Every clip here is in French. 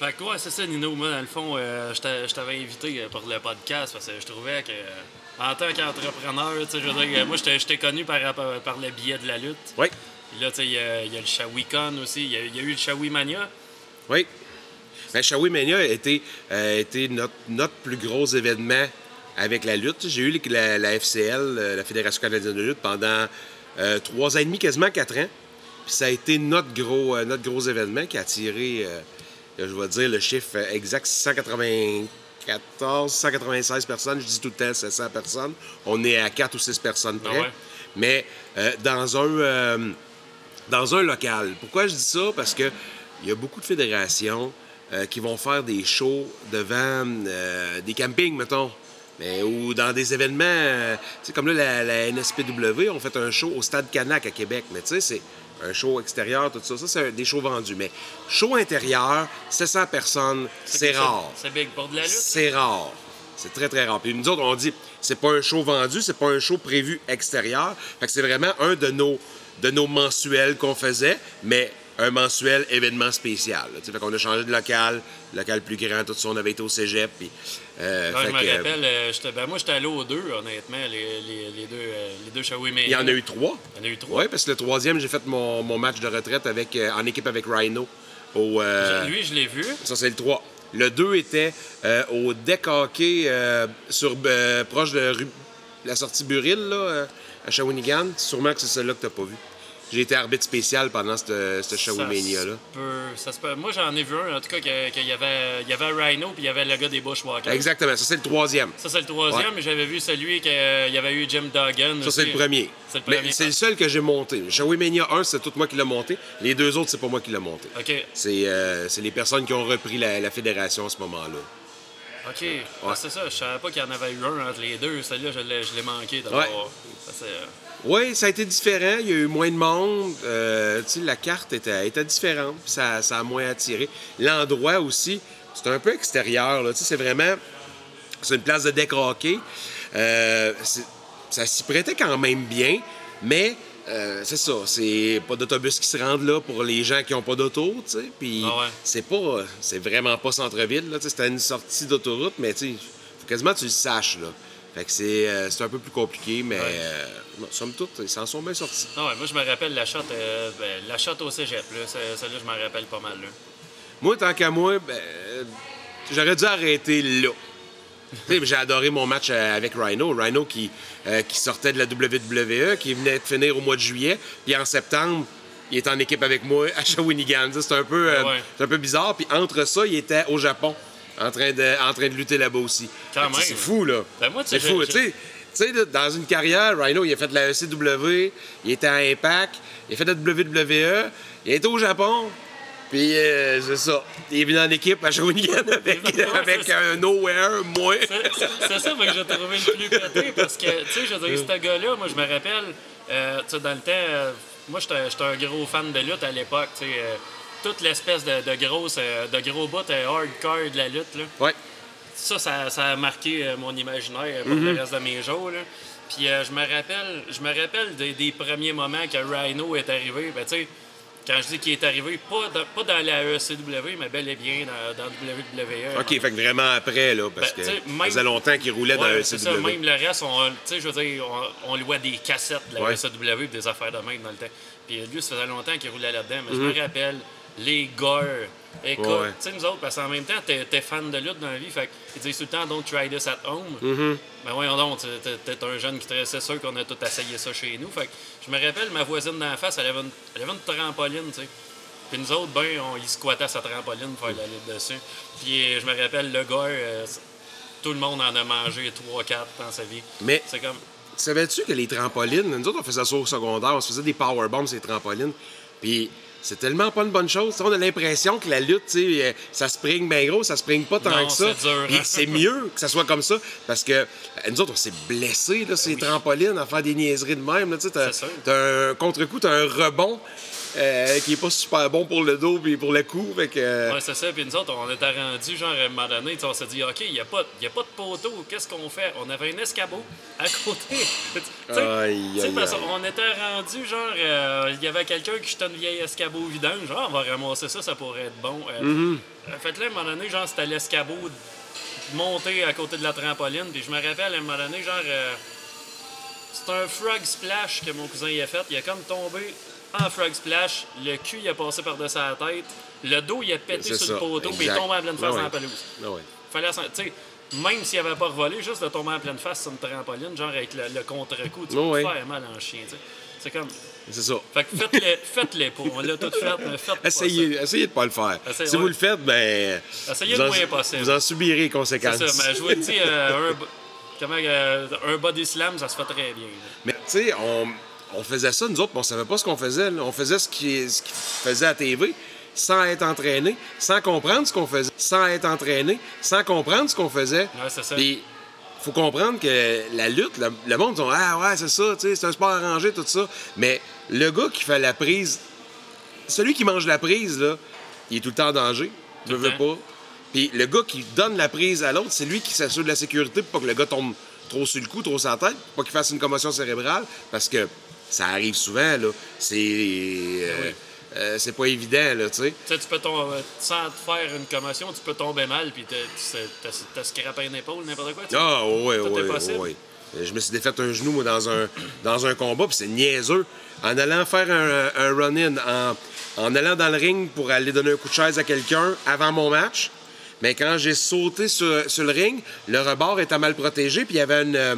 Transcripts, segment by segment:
Fait que, ouais, c'est ça, Nino. Moi, dans le fond, euh, je t'a- je t'avais invité euh, pour le podcast parce que je trouvais que, euh, en tant qu'entrepreneur, tu sais, je veux dire, moi, j'étais j'étais connu par, par le biais de la lutte. Oui, Puis là, tu sais, il y, a- il y a le Shawicon aussi. Il y, a- il y a eu le Shawimania. oui. Ben, Shawi Mania a été, euh, été notre, notre plus gros événement avec la lutte. J'ai eu la, la FCL, la Fédération canadienne de lutte, pendant euh, trois ans et demi, quasiment quatre ans. Puis ça a été notre gros, euh, notre gros événement qui a attiré, euh, je vais dire le chiffre exact, 194, 196 personnes. Je dis tout le temps 700 personnes. On est à 4 ou 6 personnes près. Ah ouais. Mais euh, dans un... euh, dans un local. Pourquoi je dis ça? Parce que il y a beaucoup de fédérations euh, qui vont faire des shows devant euh, des campings, mettons. Mais, ou dans des événements, euh, comme là, la, la NSPW, on fait un show au Stade Canac à Québec. Mais tu sais, c'est un show extérieur, tout ça. Ça, c'est des shows vendus. Mais show intérieur, 700 personnes, c'est rare. C'est big pour de la lutte. C'est rare. C'est très, très rare. Puis nous autres, on dit, c'est pas un show vendu, c'est pas un show prévu extérieur. Fait que c'est vraiment un de nos, de nos mensuels qu'on faisait, mais un mensuel événement spécial. Fait qu'on a changé de local, local plus grand, tout ça. On avait été au cégep. Puis, euh, je me euh, rappelle, euh, j'étais- ben, moi, j'étais allé aux deux, honnêtement, les, les, les deux, euh, les deux il y en a eu trois. Il y en a eu trois. Oui, parce que le troisième, j'ai fait mon, mon match de retraite avec, euh, en équipe avec Rhino. Au, euh, Lui, je l'ai vu. Ça, c'est le 3. Le 2 était euh, au deck hockey euh, sur, euh, proche de la sortie Buril, là, euh, à Shawinigan. Sûrement que c'est celle-là que tu pas vu. J'ai été arbitre spécial pendant cette Shawimania-là. Ça se peut-. Moi, j'en ai vu un, en tout cas, qu'il y avait, il y avait Rhino puis il y avait le gars des Bushwhackers. Exactement. Ça, c'est le troisième. Ça, c'est le troisième, Ouais. mais j'avais vu celui qu'il y avait eu Jim Duggan. Ça, c'est le premier. C'est le premier. c'est le seul que j'ai monté. Shawimania 1, c'est tout moi qui l'ai monté. Les deux autres, c'est pas moi qui l'ai monté. OK. C'est euh, les personnes qui ont repris la, la fédération à ce moment-là. OK. Ah, c'est ça. Je savais pas qu'il y en avait eu un entre les deux. Celui-là, je l'ai je l'ai manqué d'avoir. Ouais. Ça, c'est, euh, Oui, ça a été différent. Il y a eu moins de monde. Euh, la carte était, était différente. Ça, ça a moins attiré. L'endroit aussi, c'est un peu extérieur. c'est vraiment... C'est une place de deck hockey. Euh, ça s'y prêtait quand même bien, mais... euh, c'est ça, c'est pas d'autobus qui se rendent là pour les gens qui n'ont pas d'auto, tu sais. Puis Ah ouais. c'est pas, c'est vraiment pas centre-ville, C'était une sortie d'autoroute, mais tu sais, faut quasiment que tu le saches, là. Fait que c'est, euh, c'est un peu plus compliqué, mais euh, non, somme toute, ils s'en sont bien sortis. Ah ouais, moi, je me rappelle la shot, euh, ben, la shot au cégep. Là. Celle-là, je m'en rappelle pas mal. Là. Moi, tant qu'à moi, ben, euh, j'aurais dû arrêter là. J'ai adoré mon match euh, avec Rhino. Rhino qui, euh, qui sortait de la WWE, qui venait de finir au mois de juillet. Puis en septembre, il est en équipe avec moi à Shawinigan. C'est un, peu, euh, Ouais. c'est un peu bizarre. Puis entre ça, il était au Japon, en train de, en train de lutter là-bas aussi. Quand même. C'est fou, là. Ben, moi, tu sais, c'est fou. Tu sais, tu sais, dans une carrière, Rhino, il a fait de la ECW, il était à Impact, il a fait de la WWE, il a été au Japon, puis euh, c'est ça. Il est venu en équipe à Shawinigan avec, avec un nowhere, moi. C'est- ça que j'ai trouvé le plus pété parce que, tu sais, je veux dire, ce gars-là, moi, je me rappelle, euh, tu sais, dans le temps, euh, moi, j'étais j'étais un gros fan de lutte à l'époque, tu sais. Toute l'espèce de, de, grosse, euh, de gros bouts euh, hardcore de la lutte, là. Ouais. Ça, ça, ça a marqué euh, mon imaginaire pour le reste de mes jours. Là. Puis euh, je me rappelle, je me rappelle des, des premiers moments que Rhino est arrivé. Ben, tu sais, quand je dis qu'il est arrivé, pas dans, pas dans la ECW, mais bel et bien dans, dans WWE. OK, fait que vraiment après, là, parce Ben, que ça faisait longtemps qu'il roulait dans le c'est ça, même le reste, on, je veux dire, on, on louait des cassettes de la Ouais. ECW et des affaires de même dans le temps. Puis lui, ça faisait longtemps qu'il roulait là-dedans, mais je me rappelle, les gars, écoute, Ouais. tu sais, nous autres, parce qu'en même temps, t'es, t'es fan de lutte dans la vie, fait qu'ils disent tout le temps, don't try this at home. Mhm. Ben voyons donc, t'es, un jeune qui te c'est sûr qu'on a tout essayé ça chez nous. Fait que je me rappelle, ma voisine d'en face, elle avait une, elle avait une trampoline, tu sais. Puis nous autres, ben, on y squattait sa trampoline pour faire la lutte dessus. Puis euh, je me rappelle, le gars, euh, tout le monde en a mangé 3-4 dans sa vie. Mais C'est comme. savais-tu que les trampolines, nous autres, on faisait ça au secondaire, on se faisait des powerbombs, ces trampolines. Puis c'est tellement pas une bonne chose. Tu On a l'impression que la lutte, tu euh, ça spring bien gros, ça spring pas tant Non, que ça. c'est dur, Puis hein? c'est mieux que ça soit comme ça parce que euh, nous autres, on s'est blessés, là, ces Ben oui. trampolines, à faire des niaiseries de même. tu un contre-coup, t'as un rebond. Euh, qui est pas super bon pour le dos puis pour le cou. Fait que, euh, Ouais, c'est ça. Puis nous autres, on était rendus, genre, à un moment donné, on s'est dit, OK, il n'y a, pas- y a pas de poteau, qu'est-ce qu'on fait? On avait un escabeau à côté. Aïe, aïe, parce aïe. qu'on était rendu, genre, euh, il y avait quelqu'un qui jetait une vieille escabeau vidange. Genre, on va ramasser ça, ça pourrait être bon. Euh, Mm-hmm. euh, Fait là, à un moment donné, genre, c'était l'escabeau monté à côté de la trampoline. Puis je me rappelle, à un moment donné, genre, c'est un frog splash que mon cousin y a fait. Il a comme tombé en frog splash. Le cul, il a passé par-dessus la tête. Le dos, il a pété sur ça, le poteau. Puis il est tombé en pleine face dans ouais. la pelouse. ouais. Fallait sais, même s'il avait pas revolé, juste de tomber en pleine face sur une trampoline, genre avec le, le contre-coup, tu Ah peux faire mal en chien. C'est comme. C'est ça. Fait que faites-les, faites-les pas. On l'a tout fait, mais faites pas Essayez, essayez de pas le faire. Essayez- si ouais. vous le faites, ben. Essayez vous le en- moins possible. Vous en subirez les conséquences. C'est ça, mais je vous le dis, euh, un, bo- comment, euh, un body slam, ça se fait très bien. là. Mais tu sais, on, on faisait ça, nous autres, mais on savait pas ce qu'on faisait. là. On faisait ce qui ce qu'ils faisaient à TV sans être entraîné, sans comprendre ce qu'on faisait, sans être entraîné, sans comprendre ce qu'on faisait. Ouais, c'est ça. Puis, faut comprendre que la lutte, le, le monde dit Ah ouais, c'est ça, tu sais, c'est un sport arrangé, tout ça. Mais le gars qui fait la prise, celui qui mange la prise, là, il est tout le temps en danger. Veut temps. pas. Puis le gars qui donne la prise à l'autre, c'est lui qui s'assure de la sécurité pour pas que le gars tombe trop sur le cou, trop sur la tête, pour pas qu'il fasse une commotion cérébrale, parce que ça arrive souvent, là. C'est. euh, oui. euh, c'est pas évident, là, tu sais. Tu peux tomber, sans te faire une commotion, tu peux tomber mal, puis t'as- scrapé une épaule, n'importe quoi. Ah, ouais, Tout est ouais, possible. ouais. Je me suis défait un genou, moi, dans un, dans un combat, puis c'est niaiseux. En allant faire un, un run-in, en, en allant dans le ring pour aller donner un coup de chaise à quelqu'un avant mon match, mais quand j'ai sauté sur, sur le ring, le rebord était mal protégé, puis il y avait une, euh,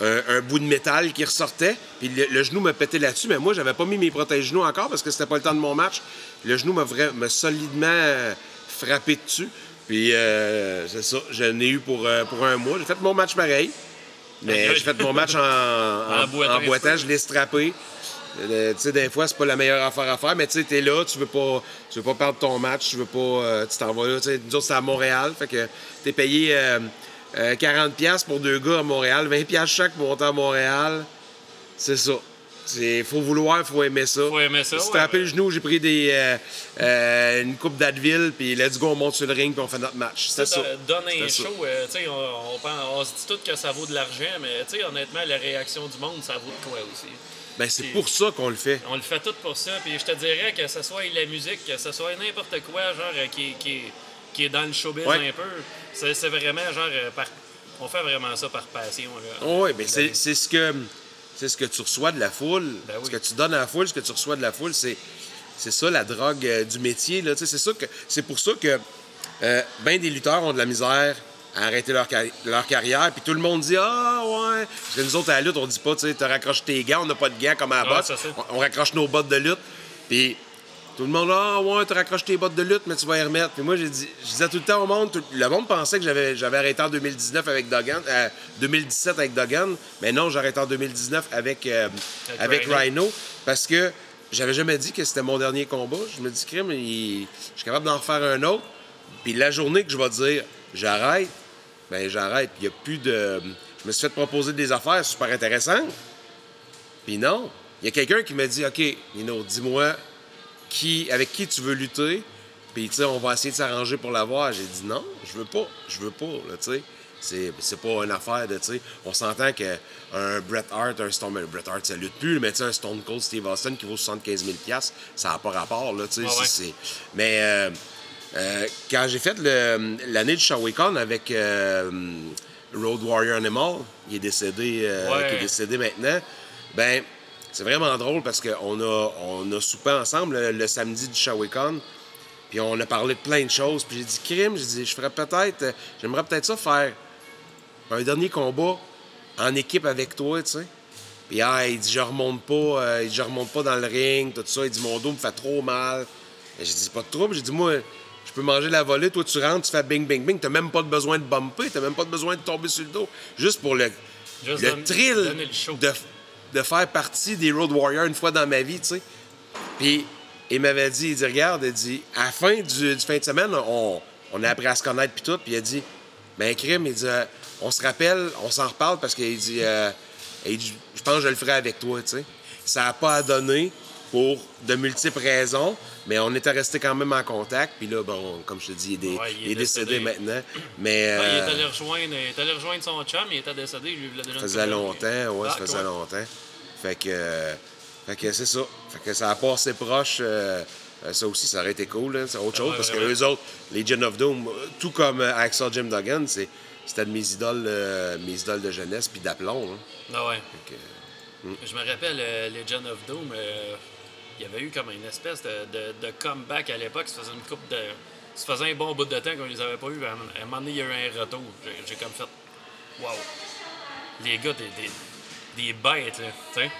un, un bout de métal qui ressortait, puis le, le genou me pétait là-dessus, mais moi, j'avais pas mis mes protège-genoux encore parce que c'était pas le temps de mon match. Le genou m'a solidement euh, frappé dessus, puis euh, c'est ça, j'en ai eu pour, euh, pour un mois. J'ai fait mon match pareil, mais j'ai fait mon match en, en, En boitant en je l'ai strappé. Euh, tu sais, des fois, c'est pas la meilleure affaire à faire, mais tu sais, t'es là, tu veux pas, tu veux pas perdre ton match, tu veux pas, euh, tu t'en vas là. Tu sais, nous autres, c'est à Montréal, fait que t'es payé euh, euh, 40$ piastres pour deux gars à Montréal, 20$ piastres chaque pour monter à Montréal. C'est ça. Il faut vouloir, faut aimer ça. Faut aimer ça, J'ai ouais, ouais. le genou, j'ai pris des, euh, euh, une coupe d'Advil, puis let's go, on monte sur le ring, puis on fait notre match. C'était ça. Donne un show, euh, on, on, pense- on se dit tout que ça vaut de l'argent, mais honnêtement, la réaction du monde, ça vaut de quoi aussi. Ben, c'est pour ça qu'on le fait. On le fait tout pour ça, puis je te dirais que ce soit la musique, que ce soit n'importe quoi, genre, euh, qui, qui, est- qui est dans le showbiz Ouais. un peu, c'est c'est vraiment, genre, euh, par- on fait vraiment ça par passion. Là. Oui, mais c'est c'est ce que c'est ce que tu reçois de la foule. Ben oui. Ce que tu donnes à la foule, ce que tu reçois de la foule, c'est c'est ça la drogue euh, du métier. là. C'est ça que c'est pour ça que euh, ben des lutteurs ont de la misère à arrêter leur, carri- leur carrière. Puis tout le monde dit Ah ouais. Parce que nous autres à la lutte, on dit pas, tu sais, raccroches tes gants, on n'a pas de gants comme à la c'est ça. On, on raccroche nos bottes de lutte. Puis tout le monde, ah ouais, tu raccroches tes bottes de lutte, mais tu vas y remettre. Puis moi, j'ai dit, je disais tout le temps au monde, tout- le monde pensait que j'avais, j'avais arrêté en 2019 avec Duggan, euh, 2017 avec Duggan, mais non, j'ai arrêté en 2019 avec, euh, Avec avec Rhino. Rhino, parce que j'avais jamais dit que c'était mon dernier combat. Je me dis, crime, il- je suis capable d'en refaire un autre. Puis la journée que je vais dire, j'arrête, ben j'arrête. Puis il n'y a plus de. Je me suis fait proposer des affaires super intéressantes. Puis non. Il y a quelqu'un qui m'a dit, OK, Nino, dis-moi qui, avec qui tu veux lutter. Puis, tu sais, on va essayer de s'arranger pour l'avoir. J'ai dit non, je veux pas. Je veux pas, là, tu sais. C'est, c'est pas une affaire de, tu sais. On s'entend qu'un Bret Hart, un Stone... Bret Hart, ça lutte plus, mais tu sais, un Stone Cold Steve Austin qui vaut 75 000 ça n'a pas rapport, là, tu sais. Ouais. c'est- Mais euh, euh, quand j'ai fait le- l'année du Shawicon avec euh, Road Warrior Animal, il est décédé, euh, Ouais. qui est décédé maintenant, ben c'est vraiment drôle parce qu'on a, on a soupé ensemble le, le samedi du Shawicon. Puis on a parlé de plein de choses. Puis j'ai dit, crime, j'ai dit, je ferais peut-être, euh, j'aimerais peut-être ça faire un dernier combat en équipe avec toi, tu sais. Puis ah, il dit, je remonte pas, euh, il dit, je remonte pas dans le ring, tout ça. Il dit, mon dos me fait trop mal. J'ai dit, pas de trouble. J'ai dit, moi, je peux manger la volée, toi tu rentres, tu fais bing, bing, bing. T'as même pas de besoin de bumper, t'as même pas de besoin de tomber sur le dos. Juste pour le, Juste le donne- thrill le de, de faire partie des Road Warriors une fois dans ma vie, tu sais. Puis il m'avait dit, il dit, regarde, il dit, à la fin du, fin de semaine, on, on a appris à se connaître puis tout, puis il a dit, ben crime, il dit, euh, on se rappelle, on s'en reparle parce qu'il dit, euh, dit, je pense que je le ferai avec toi, tu sais. Ça n'a pas à donner, pour de multiples raisons, mais on était resté quand même en contact. Puis là, bon, comme je te dis, il est, dé- Ouais, il est décédé. maintenant. Mais Ah, il, est euh, allé rejoindre, il est allé rejoindre son chum, il était décédé, lui, déjà ça une faisait longtemps, ouais, Ah, ça faisait longtemps. Fait que, euh, fait que c'est ça. Fait que ça a passé proche. euh, euh, ça aussi, ça aurait été cool. hein, C'est autre chose ouais, parce que eux autres, les Gen of Doom, tout comme Axel Jim Duggan, c'est- c'était de mes idoles, mes idoles de jeunesse puis d'aplomb. hein. Ah ouais. Fait que, Je me rappelle, euh, Legend of Doom, il y avait eu comme une espèce de, de- de comeback à l'époque. Ça faisait une coupe de. Ça faisait un bon bout de temps qu'on les avait pas eu. À un, moment donné, il y a eu un retour. J'ai, comme fait. Waouh! Les gars, des, des, des bêtes, là. Tu sais?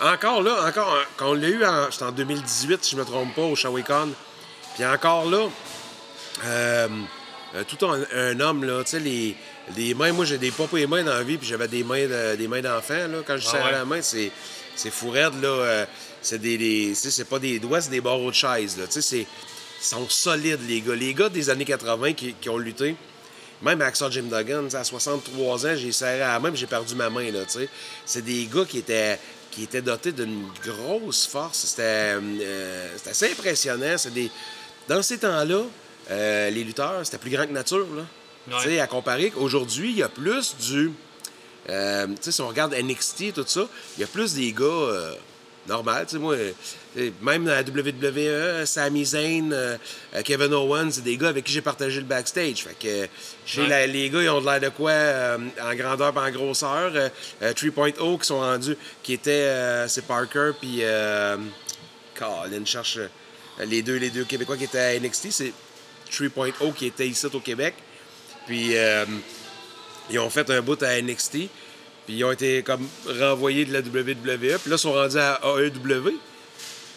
Encore là, encore, hein, quand on l'a eu, en, c'était en 2018, si je me trompe pas, au Shawicon. Puis encore là, euh, euh, tout un, un homme, là, tu sais, les, les mains, moi j'ai des papas et mains dans la vie, puis j'avais des mains de- des mains d'enfant, là. Quand je Ah serrais ouais. la main, c'est, c'est fou raide, là. euh, c'est des, c'est pas des doigts, c'est des barreaux de chaise, là. Ils sont solides, les gars. Les gars des années 80 qui, qui ont lutté, même Axel Jim Duggan, à 63 ans, j'ai serré à la main, j'ai perdu ma main, là, tu sais. C'est des gars qui étaient, qui étaient dotés d'une grosse force. C'était, euh, c'était assez impressionnant. C'est des... Dans ces temps-là, euh, les lutteurs, c'était plus grand que nature, là. Ouais. À comparer qu'aujourd'hui, il y a plus du... euh, tu sais, si on regarde NXT et tout ça, il y a plus des gars normaux. Tu sais, moi, euh, même à la WWE, Sami Zayn, euh, euh, Kevin Owens, c'est des gars avec qui j'ai partagé le backstage. Fait que Ouais. les gars, ils ont de l'air de quoi euh, en grandeur et en grosseur? Euh, euh, 3.0 qui sont rendus, qui étaient, c'est Parker puis Colin cherche les deux, les deux Québécois qui étaient à NXT, c'est 3.0 qui était ici au Québec. Puis euh, ils ont fait un bout à NXT. Puis ils ont été comme renvoyés de la WWE. Puis là, ils sont rendus à AEW.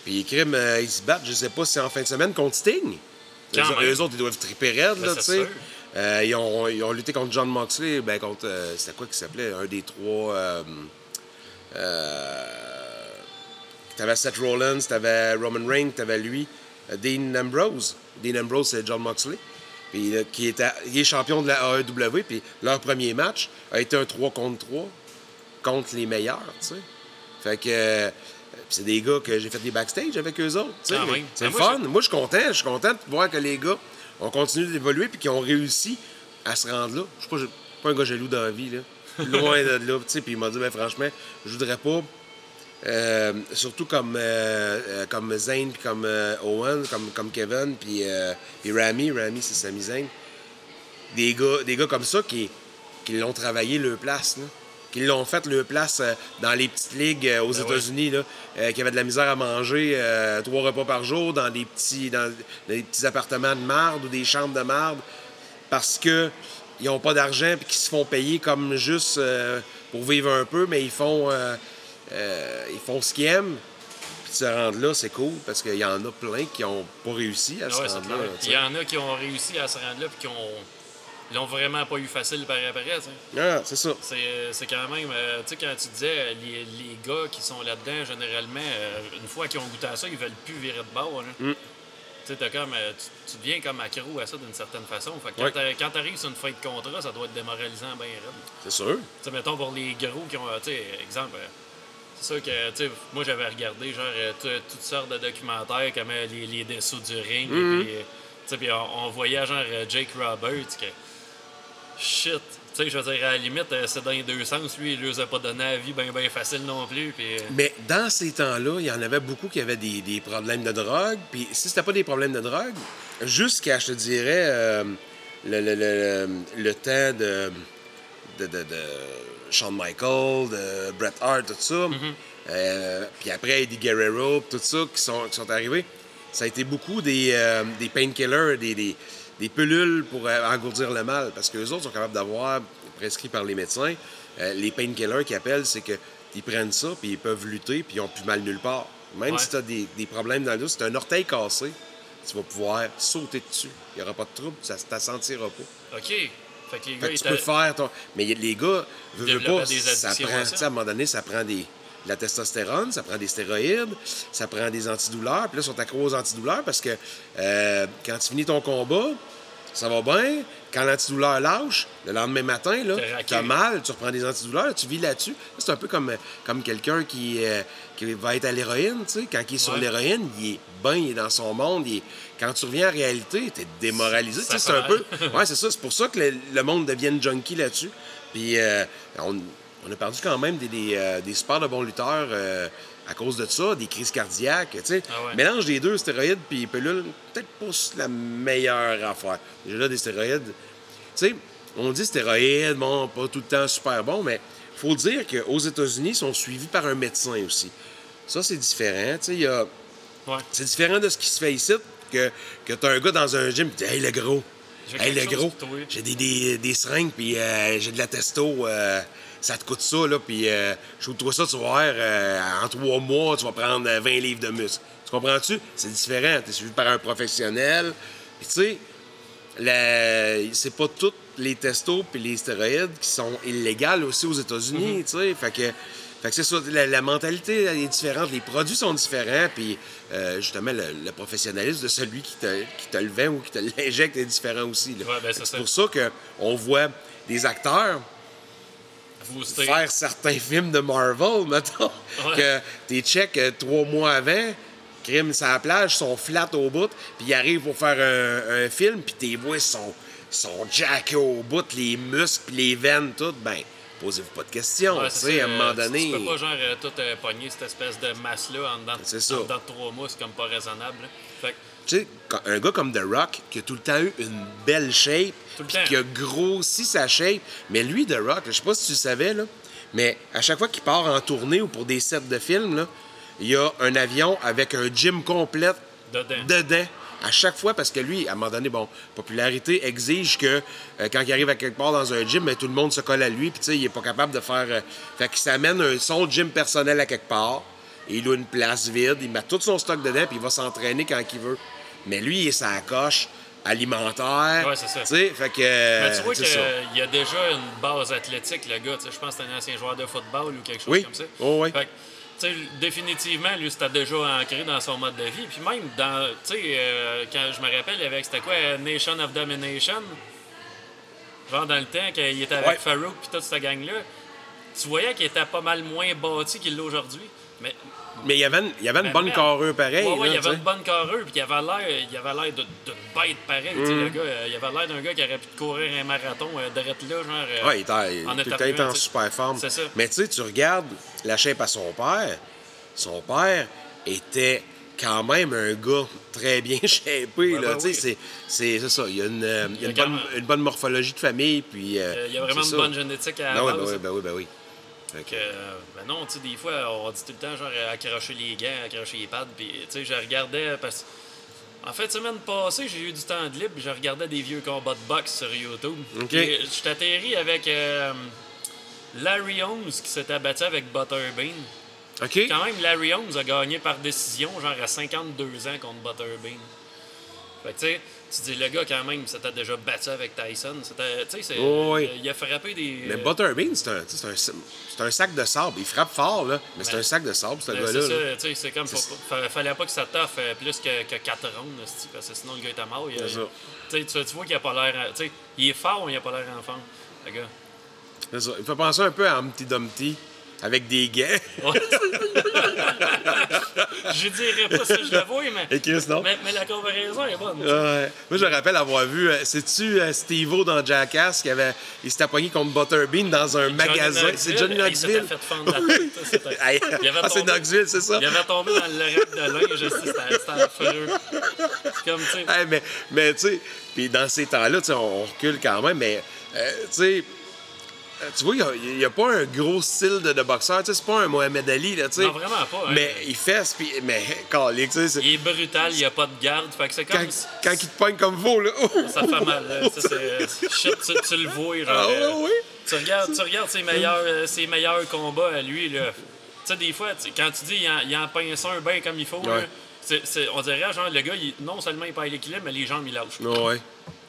Puis crime, euh, ils se battent, je sais pas si c'est en fin de semaine contre Sting. Eux, autres, ils doivent triper raide, Ben, là, tu sais. Euh, ils, ont, ils ont lutté contre John Moxley, ben contre. euh, c'était quoi qui s'appelait? Un des trois. T'avais Seth Rollins, t'avais Roman Reigns, t'avais lui, Dean Ambrose. Dean Ambrose, c'est John Moxley. Puis, qui était, il est champion de la AEW. Puis leur premier match a été un 3 contre 3 contre les meilleurs, tu sais. Fait que. euh, c'est des gars que j'ai fait des backstage avec eux autres. tu sais, même. C'est le fun. Moi, je suis content. Je suis content de voir que les gars ont continué d'évoluer puis qu'ils ont réussi à se rendre là. Je suis pas, pas un gars jaloux dans la vie, là. Loin de là, tu sais. Puis il m'a dit, ben, franchement, je voudrais pas. euh, surtout comme, euh, euh, comme Zayn puis comme euh, Owen, comme, comme Kevin puis, euh, puis Rami. Rami, c'est Sami Zayn. Des gars, des gars comme ça qui, qui l'ont travaillé leur place, là. Qui l'ont fait leur place euh, dans les petites ligues euh, aux Ben États-Unis, euh, qui avaient de la misère à manger trois repas par jour dans des petits, dans, dans des petits appartements de marde ou des chambres de marde parce que ils n'ont pas d'argent et qu'ils se font payer comme juste euh, pour vivre un peu, mais ils font, euh, euh, ils font ce qu'ils aiment. Puis de se rendre là, c'est cool parce qu'il y en a plein qui n'ont pas réussi à Ah se ouais, rendre là. Il y en a qui ont réussi à se rendre là puis qui ont. Ils l'ont vraiment pas eu facile par après. Ah, c'est ça. C'est, c'est quand même, euh, tu sais, quand tu disais, euh, les, les gars qui sont là-dedans, généralement, euh, une fois qu'ils ont goûté à ça, ils veulent plus virer de bord. là. Mm. Comme, euh, tu, tu deviens comme accro à ça d'une certaine façon. Fait que quand, quand t'arrives sur une fin de contrat, ça doit être démoralisant bien raide. C'est sûr. Tu sais, mettons pour les gros qui ont, euh, tu sais, exemple, euh, c'est sûr que, tu sais, moi j'avais regardé, genre, euh, tout- toutes sortes de documentaires comme euh, les, les dessous du ring, Mm-hmm. et puis, euh, tu sais, puis on, on voyait, genre, euh, Jake Roberts, que, shit, tu sais, je veux dire, à la limite, euh, c'est dans les deux sens, lui, il lui a pas donné la vie bien, bien facile non plus, euh, Mais dans ces temps-là, il y en avait beaucoup qui avaient des, des problèmes de drogue. Puis si c'était pas des problèmes de drogue, jusqu'à, je te dirais, euh, le, le- le- le temps de, de, de, de Shawn Michaels, de Bret Hart, tout ça. Euh, puis après, Eddie Guerrero, tout ça, qui sont, qui sont arrivés. Ça a été beaucoup des, euh, des painkillers, des, des, des pilules pour engourdir le mal. Parce que les autres sont capables d'avoir, prescrit par les médecins, euh, les painkillers qu'ils appellent, c'est que ils prennent ça, puis ils peuvent lutter, puis ils ont plus mal nulle part. Même Ouais. si tu as des, des problèmes dans le dos, si tu un orteil cassé, tu vas pouvoir sauter dessus. Il n'y aura pas de trouble, ça ne sentira pas. OK. Fait que les gars, Fait que ils tu peux faire ton. Mais les gars, Développaient pas, des ça prend, à un moment donné, ça prend des, de la testostérone, ça prend des stéroïdes, ça prend des antidouleurs. Puis là, ils sont accros aux antidouleurs parce que euh, quand tu finis ton combat, ça va bien. Quand l'antidouleur lâche, le lendemain matin, là, T'es raqué. t'as mal, tu reprends des antidouleurs, tu vis là-dessus. C'est un peu comme, comme quelqu'un qui, euh, qui va être à l'héroïne, tu sais. Quand il est sur Ouais. l'héroïne, il est bien, il est dans son monde. il est- Quand tu reviens en réalité, démoralisé. Tu sais, c'est un peu... Ouais, c'est ça. C'est pour ça que le, le monde devient junkie là-dessus. Puis euh, on, on a perdu quand même des, des, euh, des super de bons lutteurs euh, à cause de ça, des crises cardiaques, tu sais. Ah ouais. Mélange des deux, stéroïdes puis peut-être pas la meilleure affaire. Déjà là, des stéroïdes, tu sais, on dit stéroïdes, bon, pas tout le temps super bon, mais faut dire qu'aux États-Unis, ils sont suivis par un médecin aussi. Ça, c'est différent. Tu sais, a... Ouais. C'est différent de ce qui se fait ici, que, que t'as un gars dans un gym qui dit Hey, le gros, hey, le gros, j'ai des, des, des seringues, puis euh, j'ai de la testo, ça te coûte ça, là, puis euh, je trouve ça, tu vas voir, euh, en trois mois, tu vas prendre euh, 20 livres de muscle. Tu comprends-tu? C'est différent. T'es suivi par un professionnel. Puis, tu sais, c'est pas toutes les testos puis les stéroïdes qui sont illégales aussi aux États-Unis, Mhm. tu sais. Fait que, fait que c'est ça, la, la mentalité est différente, les produits sont différents, puis euh, justement, le, le professionnalisme de celui qui te, qui te le vend ou qui te l'injecte est différent aussi. Ouais, ben, c'est pour ça qu'on voit des acteurs Faire certains films de Marvel, mettons, Ouais. que t'es check euh, trois mois avant, crime sur la plage, sont flat au bout, puis ils arrivent pour faire un, un film, puis tes voix sont, sont jackés au bout, les muscles, puis les veines, tout, ben, posez-vous pas de questions, Ouais, tu c'est sais, à un moment euh, donné. Tu peux pas, genre, euh, tout euh, pogner cette espèce de masse-là en dedans, en dedans de trois mois, c'est comme pas raisonnable. là. Fait que, Tu sais, un gars comme The Rock, qui a tout le temps eu une belle shape, puis qui a grossi sa shape, mais lui, The Rock, je sais pas si tu le savais, là, mais à chaque fois qu'il part en tournée ou pour des sets de films, là, il y a un avion avec un gym complet dedans. dedans. À chaque fois, parce que lui, à un moment donné, bon, popularité exige que euh, quand il arrive à quelque part dans un gym, ben, tout le monde se colle à lui, puis tu sais, il est pas capable de faire. euh, fait qu'il s'amène son gym personnel à quelque part, et il a une place vide, il met tout son stock dedans, puis il va s'entraîner quand il veut. Mais lui, il est sa coche alimentaire. Ouais, c'est ça. Fait que. Mais tu vois qu'il y a déjà une base athlétique, le gars. Je pense que c'est un ancien joueur de football ou quelque chose Oui. comme ça. Oh, oui. Sais, définitivement, lui, c'était déjà ancré dans son mode de vie. Puis même, dans, tu sais, euh, quand je me rappelle, avec, c'était quoi, Nation of Domination? Genre dans le temps, qu'il était avec Ouais. Farouk puis toute cette gang-là, tu voyais qu'il était pas mal moins bâti qu'il l'est aujourd'hui. Mais Mais il y avait une, il y avait une Ben, bonne carrure pareil. Ouais, ouais, il là, avait une bonne carrure, puis il avait l'air, il avait l'air de- d'une bête pareille. sais, le gars, euh, il avait l'air d'un gars qui aurait pu courir un marathon euh, direct là, genre. euh, Ouais, il était, en en super forme. Ça. Mais tu sais, tu regardes la shape à son père. Son père était quand même un gars très bien shapé. ben oui. c'est- ça. Il y a une, euh, il y a une y bonne, une bonne morphologie de famille. Puis, euh, Il y a vraiment une ça. bonne génétique à la Ben oui, base. ben oui, ben oui, ben oui. Euh, ben non, tu sais, des fois, on dit tout le temps, genre, accrocher les gants, accrocher les pads, puis, tu sais, je regardais, parce en fait, semaine passée, j'ai eu du temps de libre, puis je regardais des vieux combats de boxe sur YouTube. OK. Puis, Je suis atterri avec euh, Larry Holmes qui s'était battu avec Butterbean. OK. Quand même, Larry Holmes a gagné par décision, genre à 52 ans contre Butterbean. Fait que, tu sais, tu dis, le gars, quand même, s'était déjà battu avec Tyson. C'était, Oh, oui. il a frappé des. Mais euh, Butterbean, c'est un, un, c'est un sac de sable. Il frappe fort, là. Mais c'est Ben, un sac de sable, ce Ben, gars-là. c'est là. ça, tu sais, c'est comme, faut- fallait pas que ça toffe euh, plus que, que 4 rounds, esti, parce que sinon le gars était mort. Il, ça. tu tu, vois qu'il a pas l'air, sais, il est fort, mais il a pas l'air enfant, le gars. Ça. Il fait penser un peu à Humpty Dumpty avec des gants. Ouais. je dirais pas ça, je l'avoue, mais, Et Chris, non? mais, mais la comparaison est bonne. Ouais. Moi, je me rappelle avoir vu, euh, c'est-tu euh, Steve-O dans Jackass qui avait, il s'était pogné contre Butterbean dans un magasin. C'est Johnny Knoxville. ah, c'est Knoxville, c'est ça? Il avait tombé dans le rack de linge, c'était affreux. C'est comme, tu sais, Hey, mais, mais tu sais, puis dans ces temps-là, tu sais, on on recule quand même, mais euh, tu sais, tu vois, il n'y a, pas un gros style de, de boxeur. Tu sais, c'est pas un Mohamed Ali, là, tu sais. Non, vraiment pas, hein. Mais il fesse, puis, mais, calique, tu sais, il est brutal, il n'y a pas de garde, fait que c'est comme... quand, quand il te pogne comme faux, là. Ça fait mal. là. Ça, c'est- shit, tu, tu le vois. Genre, Ah, euh, ouais, ouais. Tu regardes, tu regardes ses, meilleurs, euh, ses meilleurs combats à lui. Là. Tu sais, des fois, quand tu dis il en, il en pince un bien comme il faut, là, on dirait, genre, le gars, il- non seulement il perd l'équilibre, mais les jambes, il lâche. Ouais.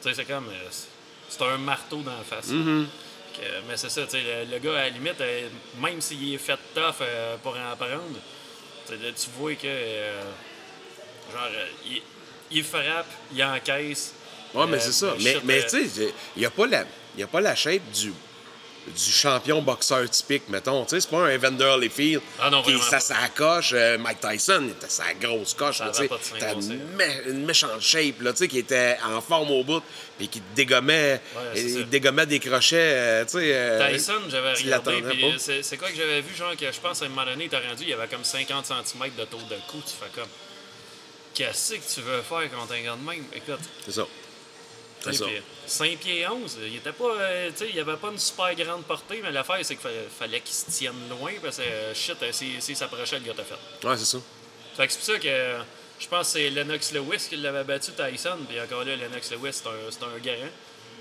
Tu sais, c'est comme. euh, c'est- c'est un marteau dans la face. Mm-hmm. Que- mais c'est ça, le, le gars, à la limite, euh, même s'il est fait tough euh, pour en prendre, tu vois que. euh, genre, il, il frappe, il encaisse, Ouais, mais c'est ça. mais tu sais, il n'y a, pas la- y a pas la shape du, du champion boxeur typique, mettons. Tu sais, c'est pas un Evander Holyfield Ah non, qui ça pas. sa coche. euh, Mike Tyson, il était sa grosse coche. Ça là, pas de fin une, mé- une méchante shape, là, tu sais, qui était en forme au bout, puis qui dégommait, il dégommait des crochets, euh, tu sais. euh, Tyson, j'avais regardé, pas. c'est quoi que j'avais vu, genre, que je pense à un moment donné, il t'a rendu, il y avait comme 50 cm de tour de cou, tu fais comme. Qu'est-ce que tu veux faire contre un gars de même? Écoute, C'est ça. 5 pieds 11, il était pas, euh, tu sais, il avait pas une super grande portée, mais l'affaire, c'est qu'il fallait, fallait qu'il se tienne loin, parce que euh, shit, euh, s'il s'approchait, le gars t'a fait. Ouais, c'est ça. Fait que c'est pour ça que je pense que c'est Lennox Lewis qui l'avait battu Tyson, puis encore là, Lennox Lewis, c'est un, c'est un garant.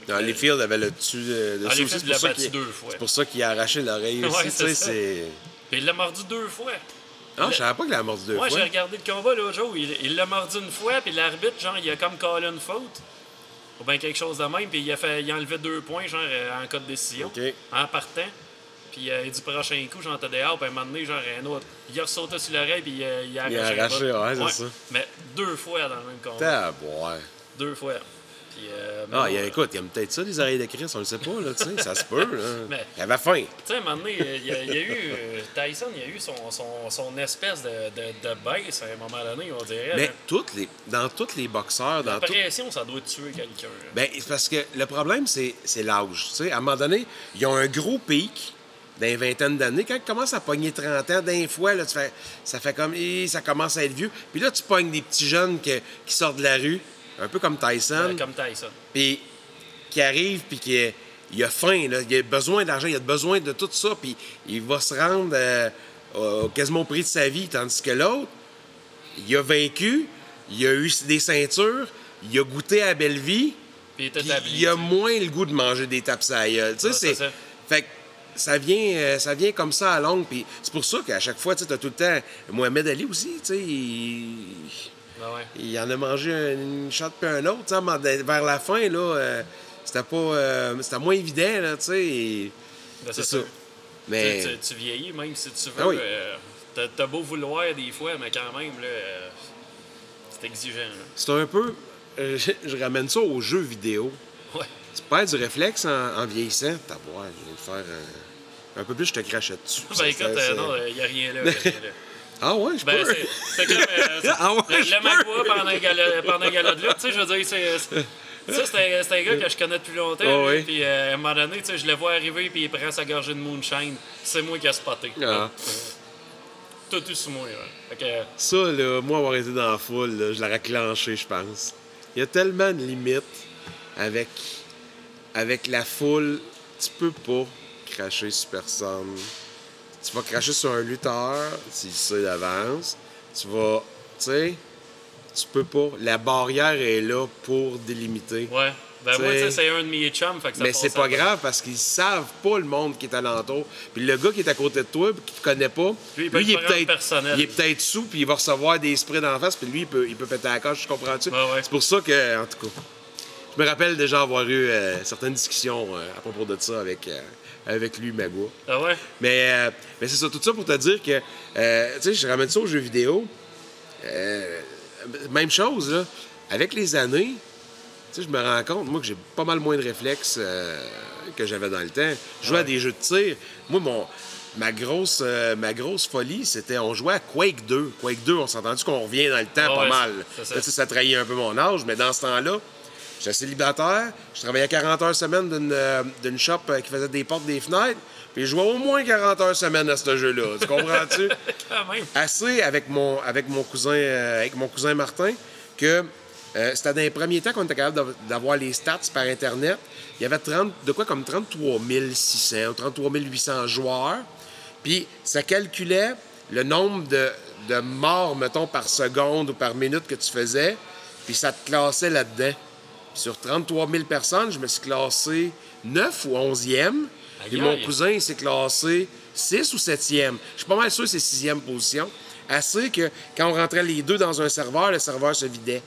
Non, Holyfield avait le dessus euh, dessus Holyfield aussi. C'est l'a pour ça battu qu'il- deux fois. C'est pour ça qu'il a arraché l'oreille aussi. c'est. Puis il l'a mordu deux fois. Ah, je savais pas qu'il a mordu deux Moi, fois. j'ai regardé le combat l'autre jour. Il l'a mordu une fois, puis l'arbitre, genre, il a comme callé une faute. Ou bien quelque chose de même, puis il a, fait, il a enlevé deux points, genre, euh, en cas de décision. En partant. Puis euh, dit prochain coup, j'en t'ai dehors, puis à un moment donné, genre, un autre. Il a ressauté sur l'oreille, puis euh, il a Il a arraché. arraché, ouais, c'est ça. Mais deux fois dans le même combat. Deux fois. Puis, euh, Ah, il, écoute, il aime peut-être ça, les oreilles de Chris, on le sait pas, là, tu sais, ça se peut, là. Mais- Il avait faim. Tu sais, à un moment donné, il y a, il y a eu. euh, Tyson, il y a eu son, son, son espèce de, de, de baisse à un moment donné, on dirait. Mais là. toutes les, dans tous les boxeurs, dans La tout- pression, ça doit tuer quelqu'un. Ben, parce que le problème, c'est, l'âge. Tu sais, à un moment donné, ils ont un gros pic d'une vingtaine d'années. Quand ils commencent à pogner 30 ans, d'un fois, là, tu fais, ça fait comme, ça commence à être vieux. Puis là, tu pognes des petits jeunes que- qui sortent de la rue, un peu comme Tyson, Euh, Comme Tyson. puis qui arrive, puis qui est- il a faim, là, il a besoin d'argent, il a besoin de tout ça, puis il va se rendre euh, au- quasiment au prix de sa vie, tandis que l'autre, il a vaincu, il a eu des ceintures, il a goûté à la belle vie, Puis il établi. il a moins le goût de manger des tapes à. Tu sais, Ouais, c'est... Fait que ça vient, euh, ça vient comme ça à longue. Puis c'est pour ça qu'à chaque fois, tu as tout le temps... Mohamed Ali aussi, tu sais, il... Ah ouais. il en a mangé une shot puis un autre. Vers la fin, là, euh, c'était pas... euh, c'était moins évident, là, tu sais. et Ben, C'est ça. Mais... Tu, tu- tu vieillis, même si tu veux. Ah oui. euh, t'as- T'as beau vouloir des fois, mais quand même, là, c'est exigeant. là. C'est un peu... je, je ramène ça aux jeux vidéo. Ouais. Tu perds du réflexe en, en vieillissant. T'as je de faire un, un peu plus, je te crachais dessus. Ben écoute, non, il n'y a rien là. y a rien là. Ah ouais, je Ben, peux. c'est- comme euh, Ah ouais, le, le. Magua pendant un gala, pendant un gala de lutte. Tu sais, je veux dire, c'est. Ça, c'est un, un gars que je connais depuis longtemps. Ah là, oui. Puis euh, à un moment donné, tu sais, je le vois arriver puis il prend sa gorgée de moonshine. C'est moi qui ai spoté. Ah. Tout tout sur moi. Là. Que, Ça, là, moi, avoir été dans la foule, là, je l'aurais clenché, je pense. Il y a tellement de limites avec, avec la foule. Tu peux pas cracher sur personne. Tu vas cracher sur un lutteur, s'il sait d'avance. Tu vas, tu sais, tu peux pas. La barrière est là pour délimiter. ouais. Ben moi, tu c'est un de mes chums. Fait que ça Mais c'est pas grave parce qu'ils savent pas le monde qui est alentour. Puis le gars qui est à côté de toi, puis qui te connaît pas, Lui, il est peut-être personnel. il est peut-être sous, puis il va recevoir des sprays d'en face, puis lui, il peut, il peut péter la coche, je comprends-tu? Ouais, ouais. C'est pour ça que, en tout cas, je me rappelle déjà avoir eu euh, certaines discussions euh, à propos de ça avec, euh, avec lui, Magua. Ah ouais? Mais, euh, mais c'est ça, tout ça pour te dire que, euh, tu sais, je ramène ça aux jeux vidéo. Euh, même chose, là. Avec les années, tu sais, je me rends compte, moi, que j'ai pas mal moins de réflexes que j'avais dans le temps. Je jouais à des jeux de tir. Moi, mon, ma, grosse, euh, ma grosse folie, c'était on jouait à Quake 2. Quake 2, on s'est entendu qu'on revient dans le temps Ah pas ouais, mal. sais, ça trahit un peu mon âge, mais dans ce temps-là, j'étais célibataire. Je travaillais 40 heures semaine d'une euh, d'une shop euh, qui faisait des portes, des fenêtres. Puis je jouais au moins 40 heures semaine à ce jeu-là. Tu comprends-tu? Quand même. assez avec mon, avec mon cousin euh, avec mon cousin Martin que euh, c'était dans les premiers temps qu'on était capable d'av- d'avoir les stats par Internet. Il y avait 30, de quoi comme 33 600 ou 33 800 joueurs. Puis ça calculait le nombre de, de morts, mettons, par seconde ou par minute que tu faisais. Puis ça te classait là-dedans. Sur 33 000 personnes, je me suis classé 9 ou 11e. Puis Aïe, mon cousin, il s'est classé 6 ou 7e. Je suis pas mal sûr que c'est 6e position. Assez que quand on rentrait les deux dans un serveur, le serveur se vidait.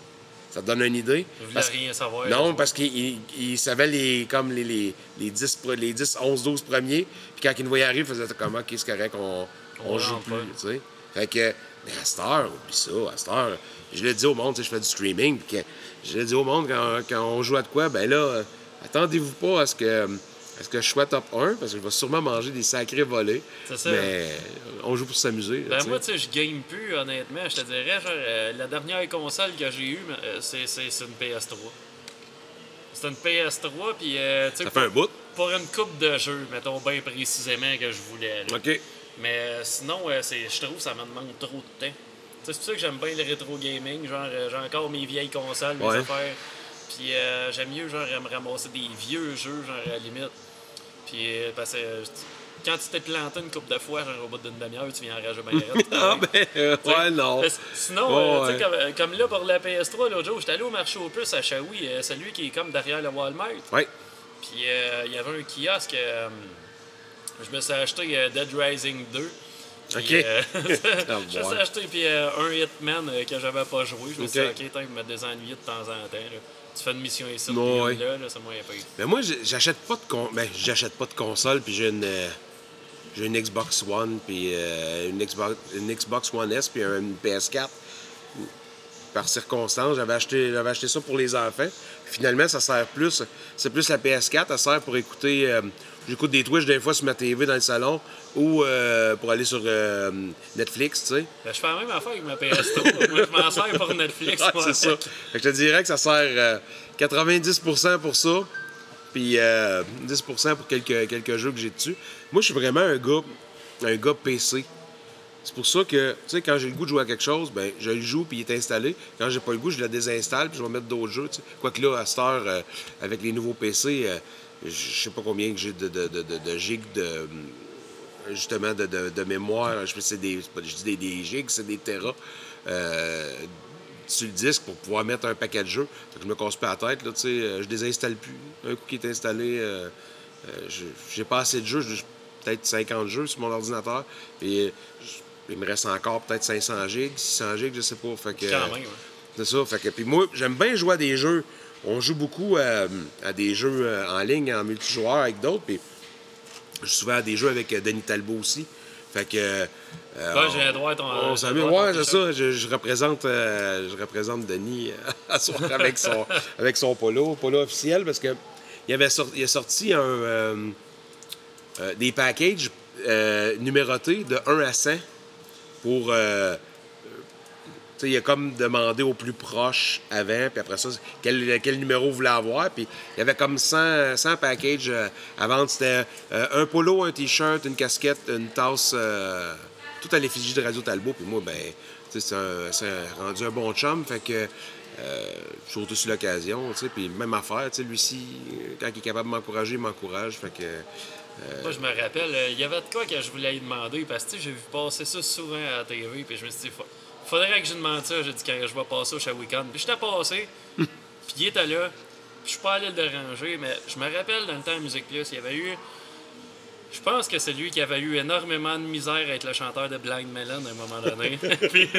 Ça te donne une idée? Vous voulez Parce- rien savoir. non, parce qu'il il- il savait les, comme les, les, les 10, pre- les 10, 11, 12 premiers. Puis quand il nous voyait arriver, il faisait comme, OK, c'est correct, on, on, On joue plus. pas. Tu sais. Fait que, mais à cette heure, oublie ça, à cette heure, je le dis au monde, je fais du streaming, puis j'ai dit au monde quand, quand on joue à de quoi, ben là, euh, attendez-vous pas à ce que. à ce que je sois top 1, parce que je vais sûrement manger des sacrés volets. C'est ça. Mais on joue pour s'amuser. Ben moi, tu sais, je game plus, honnêtement. Je te dirais, genre, euh, la dernière console que j'ai eue, euh, c'est une PS3. C'est une PS3, puis, euh, tu sais, Ça fait un bout. pour une coupe de jeux, mettons bien précisément que je voulais. là. OK. Mais euh, sinon, euh, je trouve que ça me demande trop de temps. C'est pour ça que j'aime bien le rétro gaming. Genre, euh, j'ai encore mes vieilles consoles, mes Ouais. affaires. Puis euh, j'aime mieux, genre, me ramasser des vieux jeux, genre, à la limite. Puis, euh, parce que quand tu t'es planté une coupe de fois, genre, au bout d'une demi-heure, tu viens enrager bien raide. Ah, ben, euh, ouais, non. Sinon, euh, ouais. comme, comme là pour la PS3, l'autre jour, j'étais allé au marché aux puces à Shawi, euh, celui qui est comme derrière le Walmart. Ouais. Puis euh, il y avait un kiosque. je me suis acheté Dead Rising 2. Ok. euh, Ah, je me suis ouais. acheté puis, euh, un Hitman euh, que j'avais pas joué. Je me suis dit, Ok. tant que me de temps en temps. là. Tu fais une mission ici, ouais. une là, là c'est moins. Mais moi, j'achète pas de con... ben, j'achète pas de console, puis j'ai une euh, j'ai une Xbox One, puis euh, une Xbox une Xbox One S, puis une PS4. Par circonstance, j'avais acheté j'avais acheté ça pour les enfants. Finalement, ça sert plus c'est plus la PS4, ça sert pour écouter euh, j'écoute des Twitch des fois sur ma TV dans le salon ou euh, pour aller sur euh, Netflix, tu sais. Ben, je fais la même affaire avec ma PS3. Moi, je m'en sers pour Netflix. Ouais, c'est ça. avec. Fait que je te dirais que ça sert euh, 90% pour ça, puis euh, 10% pour quelques, quelques jeux que j'ai dessus. Moi, je suis vraiment un gars, un gars PC. C'est pour ça que, tu sais, quand j'ai le goût de jouer à quelque chose, ben, je le joue puis il est installé. Quand j'ai pas le goût, je le désinstalle puis je vais mettre d'autres jeux. tu sais. Quoique là, à cette heure, euh, avec les nouveaux PC, euh, je sais pas combien que j'ai de, de, de, de, gigs de justement de, de, de mémoire. Je sais c'est des, je dis des, des gigs, c'est des terras euh, sur le disque pour pouvoir mettre un paquet de jeux. Fait que je me casse pas la tête, là, tu sais, euh, je désinstalle plus. Un coup qui est installé, euh, euh, je- j'ai pas assez de jeux, j'ai peut-être 50 jeux sur mon ordinateur. Je- il me reste encore peut-être 500 gigs, 600 gigs, je sais pas. Fait que, Quand même. c'est ça. Fait que, puis moi, j'aime bien jouer à des jeux. On joue beaucoup à, à des jeux euh, en ligne, en multijoueur avec d'autres. Puis je joue souvent à des jeux avec euh, Denis Talbot aussi. Fait que. euh, Ouais, j'ai droit à ton- on s'amuse. Ouais, c'est ça. Je, je représente, euh, je représente Denis euh, à soir avec son, avec son polo, polo officiel, parce que il, avait sorti, il a sorti un, euh, euh, des packages euh, numérotés de 1 à 100 pour. Euh, il a comme demandé au plus proche avant, puis après ça, quel, quel numéro vous voulez avoir. Puis il y avait comme 100, 100 packages euh, à vendre. C'était euh, un polo, un t-shirt, une casquette, une tasse, euh, tout à l'effigie de Radio Talbot. Puis moi, ben, c'est rendu un bon chum. Fait que, euh, surtout sur l'occasion. Puis même affaire, tu lui-ci, quand il est capable de m'encourager, il m'encourage. Fait que. Moi, je me rappelle, euh, il y avait de quoi que je voulais lui demander parce que j'ai vu passer ça souvent à la TV. Puis je me suis dit, faudrait que je demande ça. J'ai dit, quand je vais passer au Shawicon. Puis j'étais passé, puis il était là. Puis je suis pas allé le déranger, mais je me rappelle dans le temps à Musique Plus, il y avait eu. Je pense que c'est lui qui avait eu énormément de misère à être le chanteur de Blind Melon à un moment donné. puis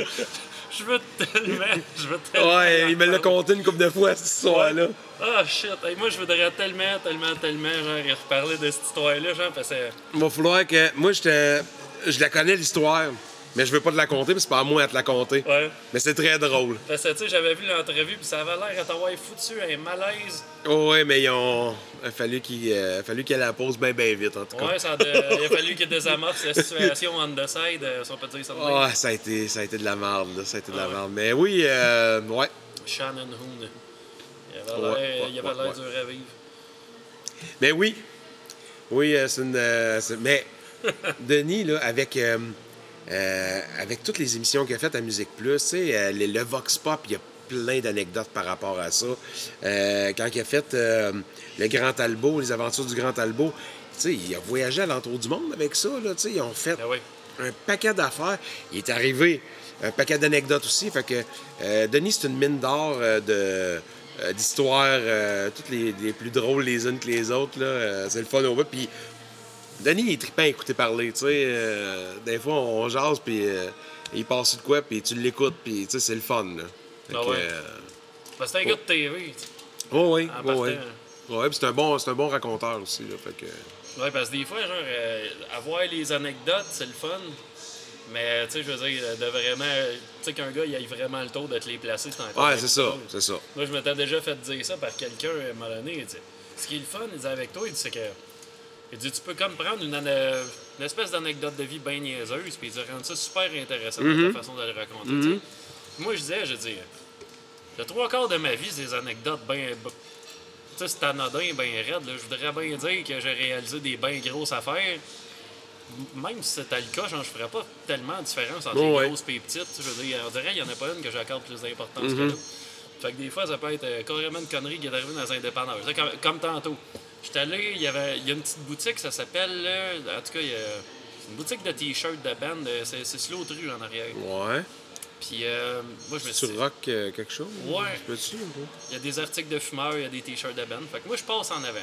je veux tellement. Je veux tellement Ouais, il me l'a compté une couple de fois, cette histoire-là. Ah shit, Hey, moi je voudrais tellement, tellement, tellement genre y reparler de cette histoire-là, genre parce que. Il va falloir que. Moi, j'étais. Je la connais, l'histoire, mais je veux pas te la compter, parce que c'est pas à moi à te la compter. Ouais. Mais c'est très drôle. Parce que tu sais, j'avais vu l'entrevue puis ça avait l'air à t'avoir foutu un malaise. Oh, ouais, mais ils ont. Il a fallu qu'il euh, qu'elle la pose bien, bien vite, en tout cas. Ouais, ça a, de- il a fallu qu'il désamorce la situation on the side, euh, si on peut dire ça. Ah, ça a été, ça a été de la merde, là. Ça a été de la Ah ouais. merde. Mais oui, euh, ouais. Shannon Hoon. Il avait l'air ouais, ouais, dur à vivre. Mais oui. Oui, euh, c'est une. euh, mais Denis, là, avec. Euh, avec toutes les émissions qu'il a faites à Musique Plus, euh, le, le Vox Pop, il y a plein d'anecdotes par rapport à ça. Euh, quand il a fait le Grand Albo, les aventures du Grand Albo, il a voyagé à l'entour du monde avec ça, là, ils ont fait Ah oui. un paquet d'affaires. Il est arrivé un paquet d'anecdotes aussi. Fait que Denis, c'est une mine d'or de d'histoires, toutes les, les plus drôles les unes que les autres. c'est le fun au bout. Puis Denis, il est trippant à écouter parler. Tu sais, euh, des fois, on jase, puis euh, il passe de quoi, puis tu l'écoutes, puis tu sais, c'est le fun. Là. Fait Ah ouais. euh, c'est un gars de TV. tu sais. partant. ouais. Ouais, puis c'est un bon, un bon raconteur aussi. Là, fait que, Ouais, parce que des fois, genre, avoir les anecdotes, c'est le fun. Mais, tu sais, je veux dire, de vraiment. Tu sais, qu'un gars, il aille vraiment le tour de te les placer, c'est encore Ouais, c'est ça, c'est ça. Moi, je m'étais déjà fait dire ça par quelqu'un à un moment donné. Il dit, ce qui est le fun, il dit, avec toi, il dit, c'est que. Il dit, tu peux comme prendre une, une espèce d'anecdote de vie bien niaiseuse, puis il dit, rendre ça super intéressant Mm-hmm. dans ta façon de le raconter. sais. Moi, je disais, je dis, le trois quarts de ma vie, c'est des anecdotes bien. Tu sais, c'est anodin, bien raide. là. Je voudrais bien dire que j'ai réalisé des bien grosses affaires. Même si c'était le cas, genre, je ferais pas tellement de différence entre Oh, les grosses et les petites. Je veux dire, on dirait qu'il n'y en a pas une que j'accorde plus d'importance Mm-hmm. que l'autre. Fait que des fois, ça peut être euh, carrément une connerie qui est arrivée dans un dépanneur. Comme tantôt. J'étais allé, il y avait il y a une petite boutique, ça s'appelle. En tout cas, il y a une boutique de t-shirts de band. euh, C'est c'est sur l'autre rue en arrière. Ouais. Puis euh, moi, je me suis dit, rock euh, quelque chose? Ouais. Ou il y a des articles de fumeurs, il y a des t-shirts de band. Fait que moi, je passe en avant.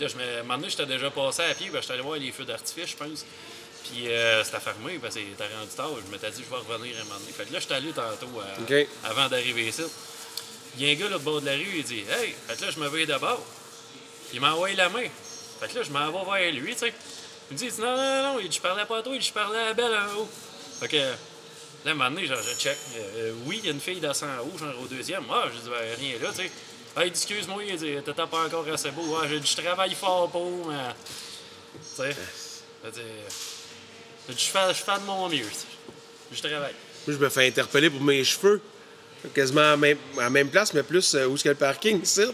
Là, je me... donné, j'étais déjà passé à pied, ben, j'étais allé voir les feux d'artifice, je pense. Puis euh, c'était fermé, parce que c'était rendu tard. Je m'étais dit, je vais revenir un moment donné. Fait que là, j'étais allé tantôt, avant d'arriver ici. Il y a un gars là, au bord de la rue, il dit Hey, fait que là, je me vais d'abord. Il m'a envoyé la main. Fait que là, je m'en vais vers lui, tu sais. Il me dit Non, non, non, il dit, je parlais pas à toi, il dit, je parlais à belle en haut. Fait que là, à un moment donné, je check. Euh, oui, il y a une fille d'assant en haut, genre au deuxième. Ah, j'ai dit Ben, rien là, tu sais. Dit Excuse-moi, il dit T'étais pas encore assez beau. Ah, j'ai dit Je travaille fort pour, mais. Tu sais. Je fais, je fais de mon mieux. Je travaille. Moi, je me fais interpeller pour mes cheveux. Quasiment à la même, même place, mais plus euh, où est-ce qu'il y a le parking, ici?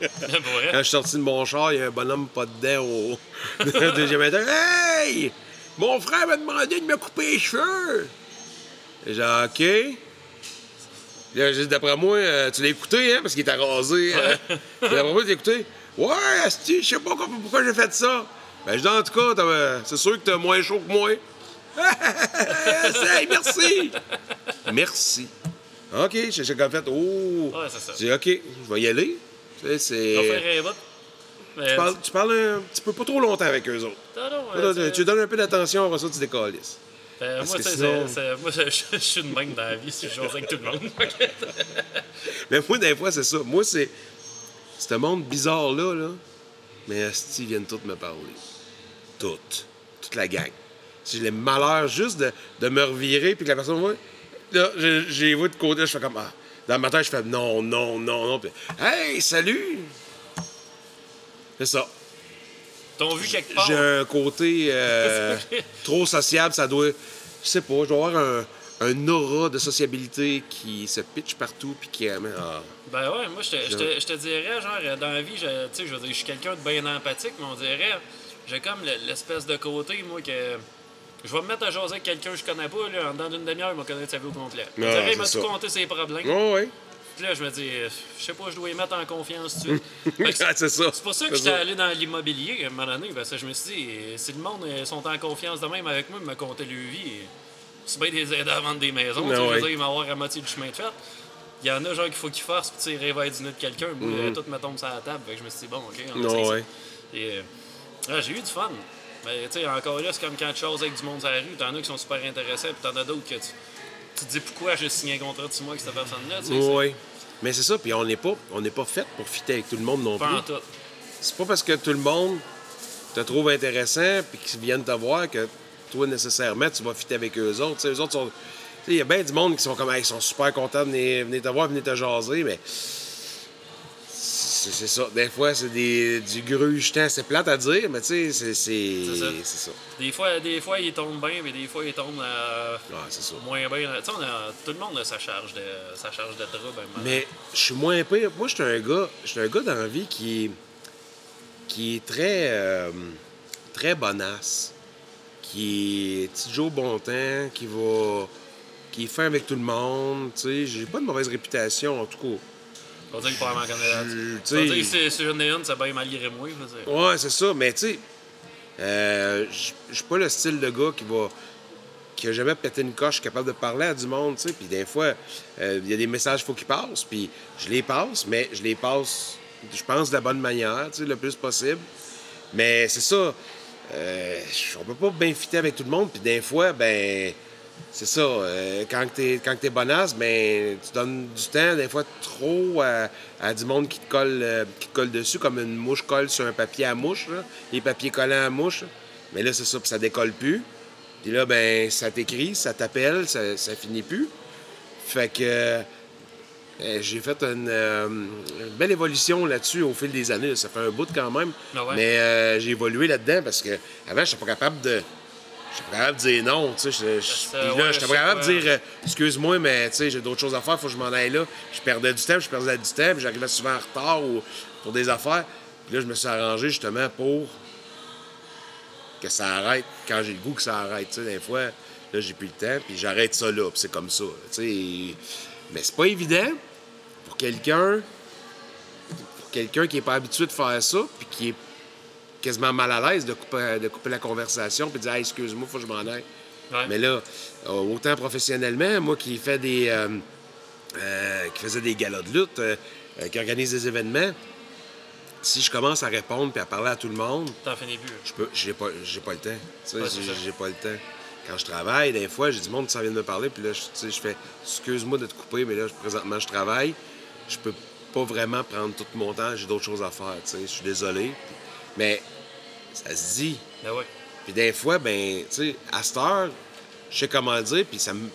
Quand je suis sorti de mon char, il y a un bonhomme pas dedans au deuxième étage. Hey! Mon frère m'a demandé de me couper les cheveux! J'ai dit, OK. Là, dit, d'après moi, euh, tu l'as écouté, hein, parce qu'il était rasé. hein. D'après moi, tu l'as écouté. Ouais, asti, je sais pas pourquoi, j'ai fait ça. Ben, je dis, en tout cas, t'as- c'est sûr que t'as moins chaud que moi. Hey, merci! Merci. OK, j'ai comme fait, oh. Ouais, c'est ça. J'ai dit, OK, je vais y aller. Tu sais, c'est. Mais, Tu parles, tu parles un petit peu pas trop longtemps avec eux autres. Non, non, Là, euh, tu, donnes un peu d'attention, après ça, tu décalisses. Euh, moi, sinon- c'est- c'est- moi, je, suis une même dans la vie, si je jase avec tout le monde. Mais moi, des fois, c'est ça. Moi, c'est. Ce monde bizarre-là, là. Mais Asti, ils viennent tous me parler. Toutes. Toute la gang. J'ai le malheur juste de, de me revirer, puis que la personne, ouais. Là, j'ai vu de côté, je fais comme. Ah. Dans ma tête, je fais non, non, non, non. Puis, hey, salut! C'est ça. T'as vu quelque part? J'ai un côté euh, trop sociable, ça doit. Je sais pas, je dois avoir un, un aura de sociabilité qui se pitch partout puis qui amène. Ah. Ben ouais, moi, je te, dirais, genre, euh, dans la vie, je, tu sais, je veux dire, je suis quelqu'un de bien empathique, mais on dirait, j'ai comme le- l'espèce de côté, moi, que. Je vais me mettre à jaser avec quelqu'un que je connais pas, là, en dedans d'une demi-heure, il va connaître sa vie au complet. Ah, il m'a tout compté ses problèmes. Oh, oui. Puis là, je me dis, je sais pas, je dois y mettre en confiance tout de suite. C'est ça. C'est pour ça que j'étais allé dans l'immobilier à un moment donné, parce que je me suis dit, si le monde euh, sont en confiance de même avec moi, ils me comptaient leur vie, c'est bien des aider à vendre des maisons, tu sais, Ah je veux ouais. dire, ils à moitié du chemin de fait. Il y en a genre qu'il faut qu'ils forcent pour tirer vers du nez de quelqu'un, euh, tout me tombe sur la table, fait que je me suis dit, bon, ok, on ça. ouais. Et, euh, ah, j'ai eu du fun. Mais tu sais, encore là, c'est comme quand tu choses avec du monde sur la rue, t'en as qui sont super intéressés, puis t'en as d'autres que tu, tu te dis pourquoi j'ai signé un contrat de six mois avec cette personne-là, Oui. Mais c'est ça, puis on n'est pas, on pas fait pour fitter avec tout le monde non pas en plus. tout. C'est pas parce que tout le monde te trouve intéressant puis qu'ils viennent te voir que toi, nécessairement, tu vas fitter avec eux autres. Tu sais, eux autres sont. Il y a bien du monde qui sont comme Hey, ils sont super contents de venir, venir te voir, venir te jaser, mais. C'est ça. Des fois, c'est des, du grugetant. C'est plate à dire, mais tu sais, c'est. C'est C'est ça. c'est ça. Des fois, des fois, ils tombent bien, mais des fois, ils tombent euh, Ouais, c'est ça. moins bien. Tu sais, tout le monde a sa charge de, sa charge de donné. Mais je suis moins pire. Moi, je suis un gars, un gars dans la vie qui est, qui est très, euh, très bonasse, qui est petit Joe bon temps, qui va, qui est fin avec tout le monde. Tu sais, j'ai pas de mauvaise réputation en tout cas. Va dire qu'il en va dire que ai une, c'est bien malgré moi. Ouais, c'est ça. Mais tu sais, euh, je je suis pas le style de gars qui va qui a jamais pété une coche capable de parler à du monde, tu sais. Puis des fois, euh, il y a des messages qu'il faut qu'ils passent, puis je les passe, mais je les passe, je pense, de la bonne manière, tu sais, le plus possible. Mais c'est ça, euh, on peut pas bien fitter avec tout le monde, puis des fois, ben, c'est ça, euh, quand t'es quand t'es bonasse, ben, tu donnes du temps, des fois trop, à, à du monde qui te, colle, euh, qui te colle dessus, comme une mouche colle sur un papier à mouche, là, les papiers collants à mouche. Mais là, c'est ça, puis ça décolle plus. Puis là, ben, ça t'écrit, ça t'appelle, ça, ça finit plus. Fait que euh, euh, j'ai fait une, euh, une belle évolution là-dessus au fil des années. Ça fait un bout quand même. Ah ouais? Mais euh, j'ai évolué là-dedans parce que avant, je n'étais pas capable de. J'étais pas capable de dire non, tu sais. Puis là, j'étais pas capable de dire euh, excuse-moi, mais tu sais, j'ai d'autres choses à faire, faut que je m'en aille là. Je perdais du temps, je perdais du temps, puis j'arrivais souvent en retard ou pour des affaires. Puis là, je me suis arrangé justement pour que ça arrête quand j'ai le goût que ça arrête. Tu sais, des fois, là, j'ai plus le temps, puis j'arrête ça là, puis c'est comme ça. Mais c'est pas évident pour quelqu'un pour quelqu'un qui est pas habitué de faire ça, puis qui est quasiment mal à l'aise de couper, de couper la conversation, puis de dire Hey, excuse-moi, faut que je m'en aille. Ouais. Mais là, euh, autant professionnellement, moi qui fais des euh, euh, qui faisais des galas de lutte, euh, qui organise des événements, si je commence à répondre puis à parler à tout le monde, T'en finis plus. je peux j'ai pas j'ai pas le temps. Tu sais, Ouais, c'est j'ai pas le temps. Quand je travaille, des fois, j'ai du monde qui s'en vient de me parler, puis là, je, tu sais, je fais excuse-moi de te couper, mais là, présentement, je travaille. Je peux pas vraiment prendre tout mon temps, j'ai d'autres choses à faire, tu sais, je suis désolé. Mais ça se dit. Ben. Puis des fois, ben, tu sais, à cette heure, je sais comment le dire, puis ça me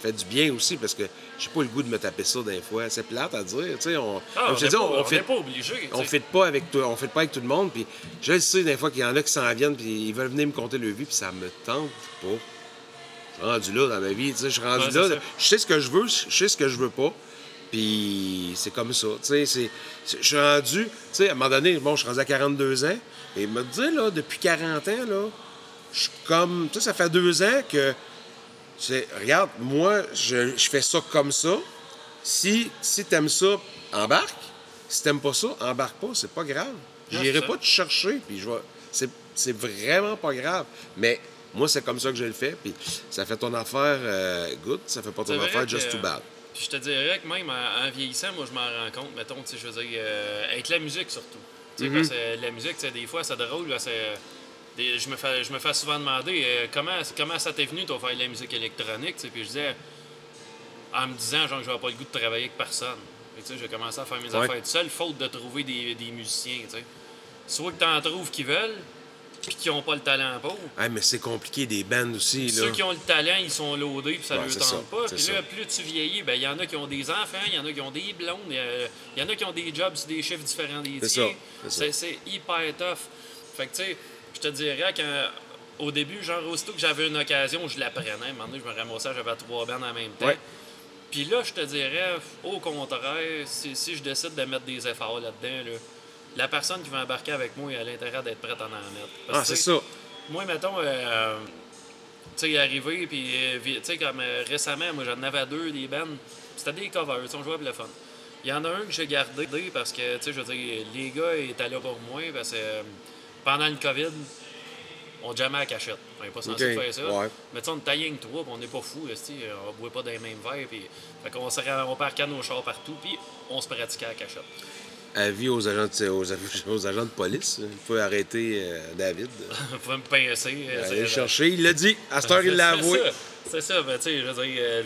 fait du bien aussi, parce que j'ai pas le goût de me taper ça des fois. C'est plate à dire, tu sais, on... Ah, on n'est pas, on, on pas obligé. on fait pas avec tout, on fait pas avec tout le monde puis je le sais des fois qu'il y en a qui s'en viennent puis ils veulent venir me conter leur vie puis ça me tente pas. Je suis rendu là dans ma vie, tu sais, je suis rendu Ouais, là, je sais ce que je veux, je sais ce que je veux pas. Puis c'est comme ça, tu sais, je suis rendu, tu sais à un moment donné, bon, je suis rendu à 42 ans et me dire là depuis 40 ans là, je suis comme tu sais ça fait deux ans que regarde, moi je, je fais ça comme ça. Si si t'aimes ça, embarque. Si t'aimes pas ça, embarque pas, c'est pas grave. Non, J'irai pas te chercher, puis je vais. C'est, c'est vraiment pas grave. Mais moi, c'est comme ça que je le fais, puis ça fait ton affaire euh, good, ça fait pas ton affaire just too bad. Puis je te dirais que même en, en vieillissant, moi, je m'en rends compte, mettons, tu sais, je veux dire, euh, avec la musique surtout. Tu sais, parce que la musique, tu sais, des fois, c'est drôle, des- je, me fais, je me fais souvent demander euh, comment, comment ça t'est venu, toi, faire de la musique électronique, tu sais, puis je disais, en me disant, genre, que je n'avais pas le goût de travailler avec personne. Tu sais, j'ai commencé à faire mes Ouais. affaires tout seul, faute de trouver des, des musiciens, tu sais. Soit que t'en trouves qui veulent, puis qui n'ont pas le talent pour. Hey, mais c'est compliqué, des bands aussi, là. Ceux qui ont le talent, ils sont loadés, puis ça Ouais, ne leur c'est tente ça, pas. Puis ça. là, plus tu vieillis, ben, il y en a qui ont des enfants, il y en a qui ont des blondes, il y a- il y en a qui ont des jobs sur des chiffres différents des tiens. c'est hyper tough. Fait que, tu sais, je te dirais qu'au début, genre, aussitôt que j'avais une occasion, je la prenais. À un moment donné, je me ramassais, j'avais trois bandes en même temps. Ouais. Puis là, je te dirais, au contraire, si, si je décide de mettre des efforts là-dedans, là, la personne qui va embarquer avec moi, elle a l'intérêt d'être prête à en mettre. Parce Ah, c'est ça. moi, mettons, euh, tu sais, arrivé, puis, euh, tu sais, comme euh, récemment, moi, j'en avais deux, des bands. C'était des covers, on jouait pour le fun. Il y en a un que j'ai gardé parce que, tu sais, je veux dire, les gars étaient là pour moi parce que euh, pendant le COVID, on jamais à la cachette. On n'est pas censé faire ça. ouais. Mais tu sais, on avec toi, puis on n'est pas fous, on boit pas dans les mêmes verres, fait qu'on on parquait nos chars partout, puis on se pratiquait à la cachette. Avis aux agents de, aux, aux agents de police. Il faut arrêter euh, David. Vous pouvez me pincer. euh, Aller le chercher. Il l'a dit. À cette heure, il l'a C'est avoué. ça, C'est ça, ben, tu sais, je veux dire. euh,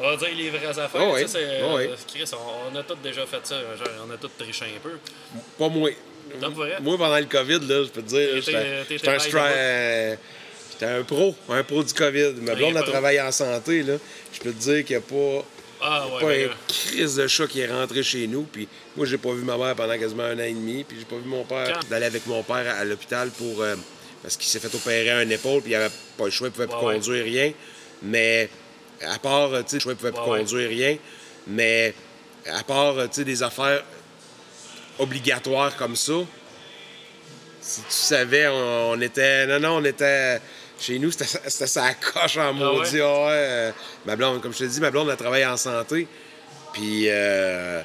on va dire les vraies affaires. Oh oui, c'est, oh oui. Chris, on, on a tous déjà fait ça. Genre, on a tous triché un peu. Pas moi. Vrai? Moi, pendant le COVID, là, je peux te dire, j'étais un, un pro, un pro du COVID. Ma blonde a travaillé en santé, là. Je peux te dire qu'il n'y a pas, Ah, ouais, pas ben, un crise de chat qui est rentré chez nous. Puis moi, j'ai pas vu ma mère pendant quasiment un an et demi. Puis j'ai pas vu mon père d'aller avec mon père à, à l'hôpital pour. euh, parce qu'il s'est fait opérer un épaule, puis il avait pas le choix, il pouvait plus Ouais, ouais. conduire rien. Mais à part, euh, tu sais, le choix, il pouvait plus conduire rien. Mais à part, euh, tu sais, des affaires obligatoires comme ça, si tu savais, on, on était. Non, non, on était. Chez nous, c'était ça coche en maudit. Ah ouais, euh, ma blonde, comme je te dis, ma blonde a travaillé en santé. Puis, euh,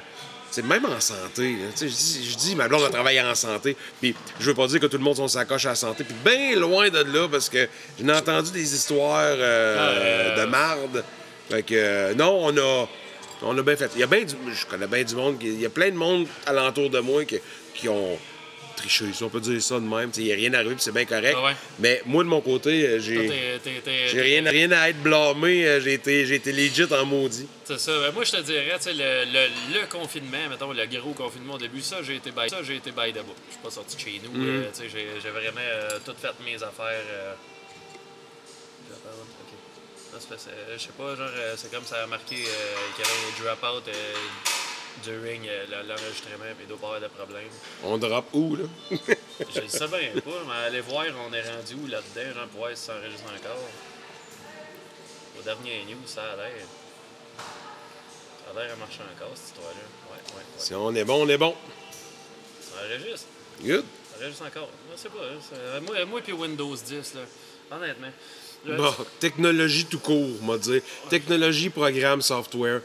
c'est même en santé. Je dis, je dis, ma blonde a travaillé en santé. Puis, je veux pas dire que tout le monde sont sacoche à la santé. Puis, bien loin de là, parce que j'en ai entendu des histoires euh, Ah, euh, de marde. Fait que, euh, non, on a. On a bien fait. Il y a bien du, je connais bien du monde. Il y a plein de monde alentour de moi qui, qui ont triché, si on peut dire ça de même. Il n'y a rien arrivé, puis c'est bien correct. Ah ouais. Mais moi, de mon côté, euh, j'ai rien, rien à être blâmé. euh, J'ai été, été legit en maudit. C'est ça. Ben, moi, je te dirais, le, le, le confinement, mettons, le gros confinement au début, ça, j'ai été by, ça, j'ai été by the book. Je suis pas sorti de chez nous. Mm. euh, j'ai, vraiment euh, tout fait mes affaires. euh. Je sais pas, genre, c'est comme ça a marqué qu'il y avait un drop-out during euh, le- l'enregistrement, puis il doit pas avoir de problème. On drop où, là? Je le sais bien pas, mais allez voir, on est rendu où là-dedans, genre, pour voir si ça enregistre encore. Au dernier news, ça a l'air. Ça a l'air à marcher encore, cette histoire-là. Ouais, ouais, ouais. Si on est bon, on est bon. Ça enregistre. Good. Ça enregistre encore. Je sais pas. hein, Moi, moi puis Windows 10, là. Honnêtement. Bon, technologie tout court, on va dire. Technologie, programme, software.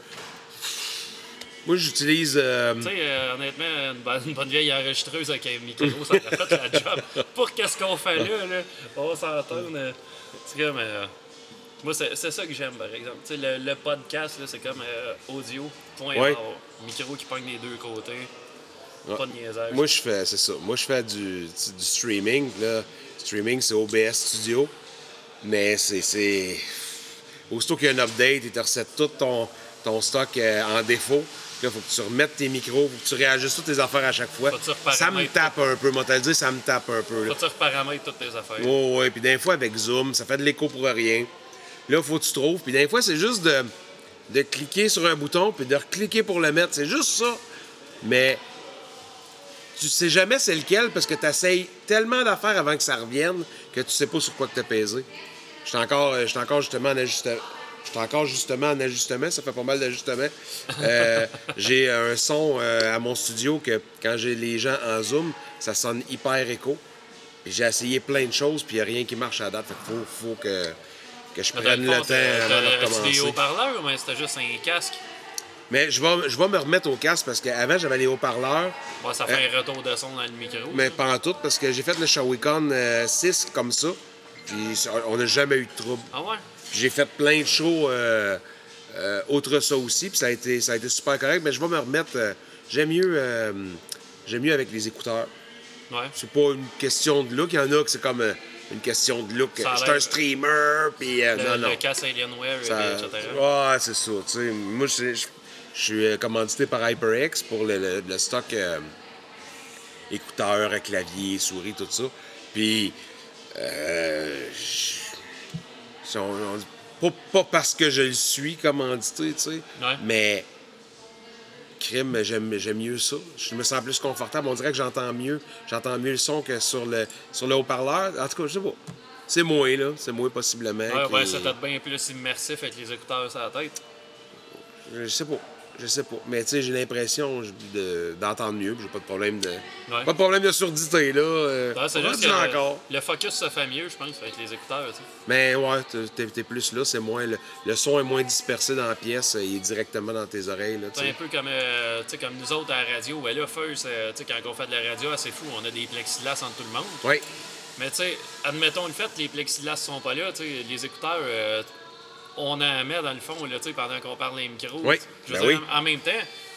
Moi, j'utilise. euh, Tu sais, euh, honnêtement, une bonne, une bonne vieille enregistreuse avec un micro, ça aurait fait la job. Pour qu'est-ce qu'on fait là, là, on va s'entendre. euh, C'est comme. euh, moi, c'est c'est ça que j'aime, par exemple. Tu sais, le, le podcast, là, c'est comme audio, point Ouais. Micro qui pogne les deux côtés. Ouais. Pas de niaisage. Moi, je fais, c'est ça. Moi, je fais du, du streaming. Là. Streaming, c'est OBS Studio. Mais c'est. c'est... Aussitôt qu'il y a un update, il te recette tout ton, ton stock en défaut. Là, faut que tu remettes tes micros, faut que tu réajustes toutes tes affaires à chaque fois. Ça me tape un peu, moi, ça me tape un peu. Là. Faut que tu reparamètres toutes tes affaires. Ouais, ouais. Puis des fois, avec Zoom, ça fait de l'écho pour rien. Là, faut que tu trouves. Puis des fois, c'est juste de, de cliquer sur un bouton puis de recliquer pour le mettre. C'est juste ça. Mais tu sais jamais c'est lequel parce que tu essayes tellement d'affaires avant que ça revienne que tu sais pas sur quoi que tu as pesé. Je suis encore, euh, j'étais encore justement en ajustement. J'étais encore justement en ajustement, ça fait pas mal d'ajustements. Euh, j'ai un son euh, à mon studio que quand j'ai les gens en Zoom, ça sonne hyper écho. J'ai essayé plein de choses, puis il n'y a rien qui marche à date. Fait qu'il faut, faut que, que je prenne le temps avant de t'as-tu des recommencer. haut-parleurs, mais c'était juste un casque? Mais je vais, je vais me remettre au casque parce qu'avant, j'avais les haut-parleurs, Ouais, ça fait un retour de son dans le micro. mais pas en tout, parce que j'ai fait le Shawicon euh, 6 comme ça, puis on n'a jamais eu de trouble. Ah ouais? J'ai fait plein de shows euh, euh, autre ça aussi, puis ça a, été, ça a été super correct, mais je vais me remettre. euh, j'aime mieux, euh, j'aime mieux avec les écouteurs. Ouais. C'est pas une question de look. Il y en a que c'est comme euh, une question de look. L'air- un streamer, puis non, non. le casque Alienware, Ça- etc. ouais, c'est ça. tu sais. Moi, je, suis commandité par HyperX pour le, le- le stock écouteurs, clavier, souris, tout ça. Puis, euh, si on- on- pas, pas parce que je le suis commandité, tu sais, Ouais. mais crime, j'aime, j'aime mieux ça. Je me sens plus confortable. On dirait que j'entends mieux. J'entends mieux le son que sur le, sur le haut-parleur. En tout cas, je sais pas. C'est moins, là. C'est moins possiblement. Ouais, qui- ouais, c'est peut-être bien plus immersif avec les écouteurs sur la tête. Je sais pas. Je sais pas. Mais tu sais, j'ai l'impression de- d'entendre mieux. J'ai pas de problème de. Ouais. Pas de problème de surdité, là. Euh, c'est juste que encore. le, le focus se fait mieux, je pense, avec les écouteurs. tu sais. Mais ouais, t'es- t'es plus là. C'est moins. Le, le son est moins dispersé dans la pièce. Il est directement dans tes oreilles, là. C'est un peu comme, euh, comme nous autres à la radio. Ouais, là, sais, quand on fait de la radio, c'est fou, on a des plexiglas entre tout le monde. Oui. Mais tu sais, admettons le fait, les plexiglas sont pas là, tu sais, les écouteurs, euh, on en met dans le fond, là, tu sais, pendant qu'on parle les micros. Oui, Je veux ben dire, oui. en, même temps,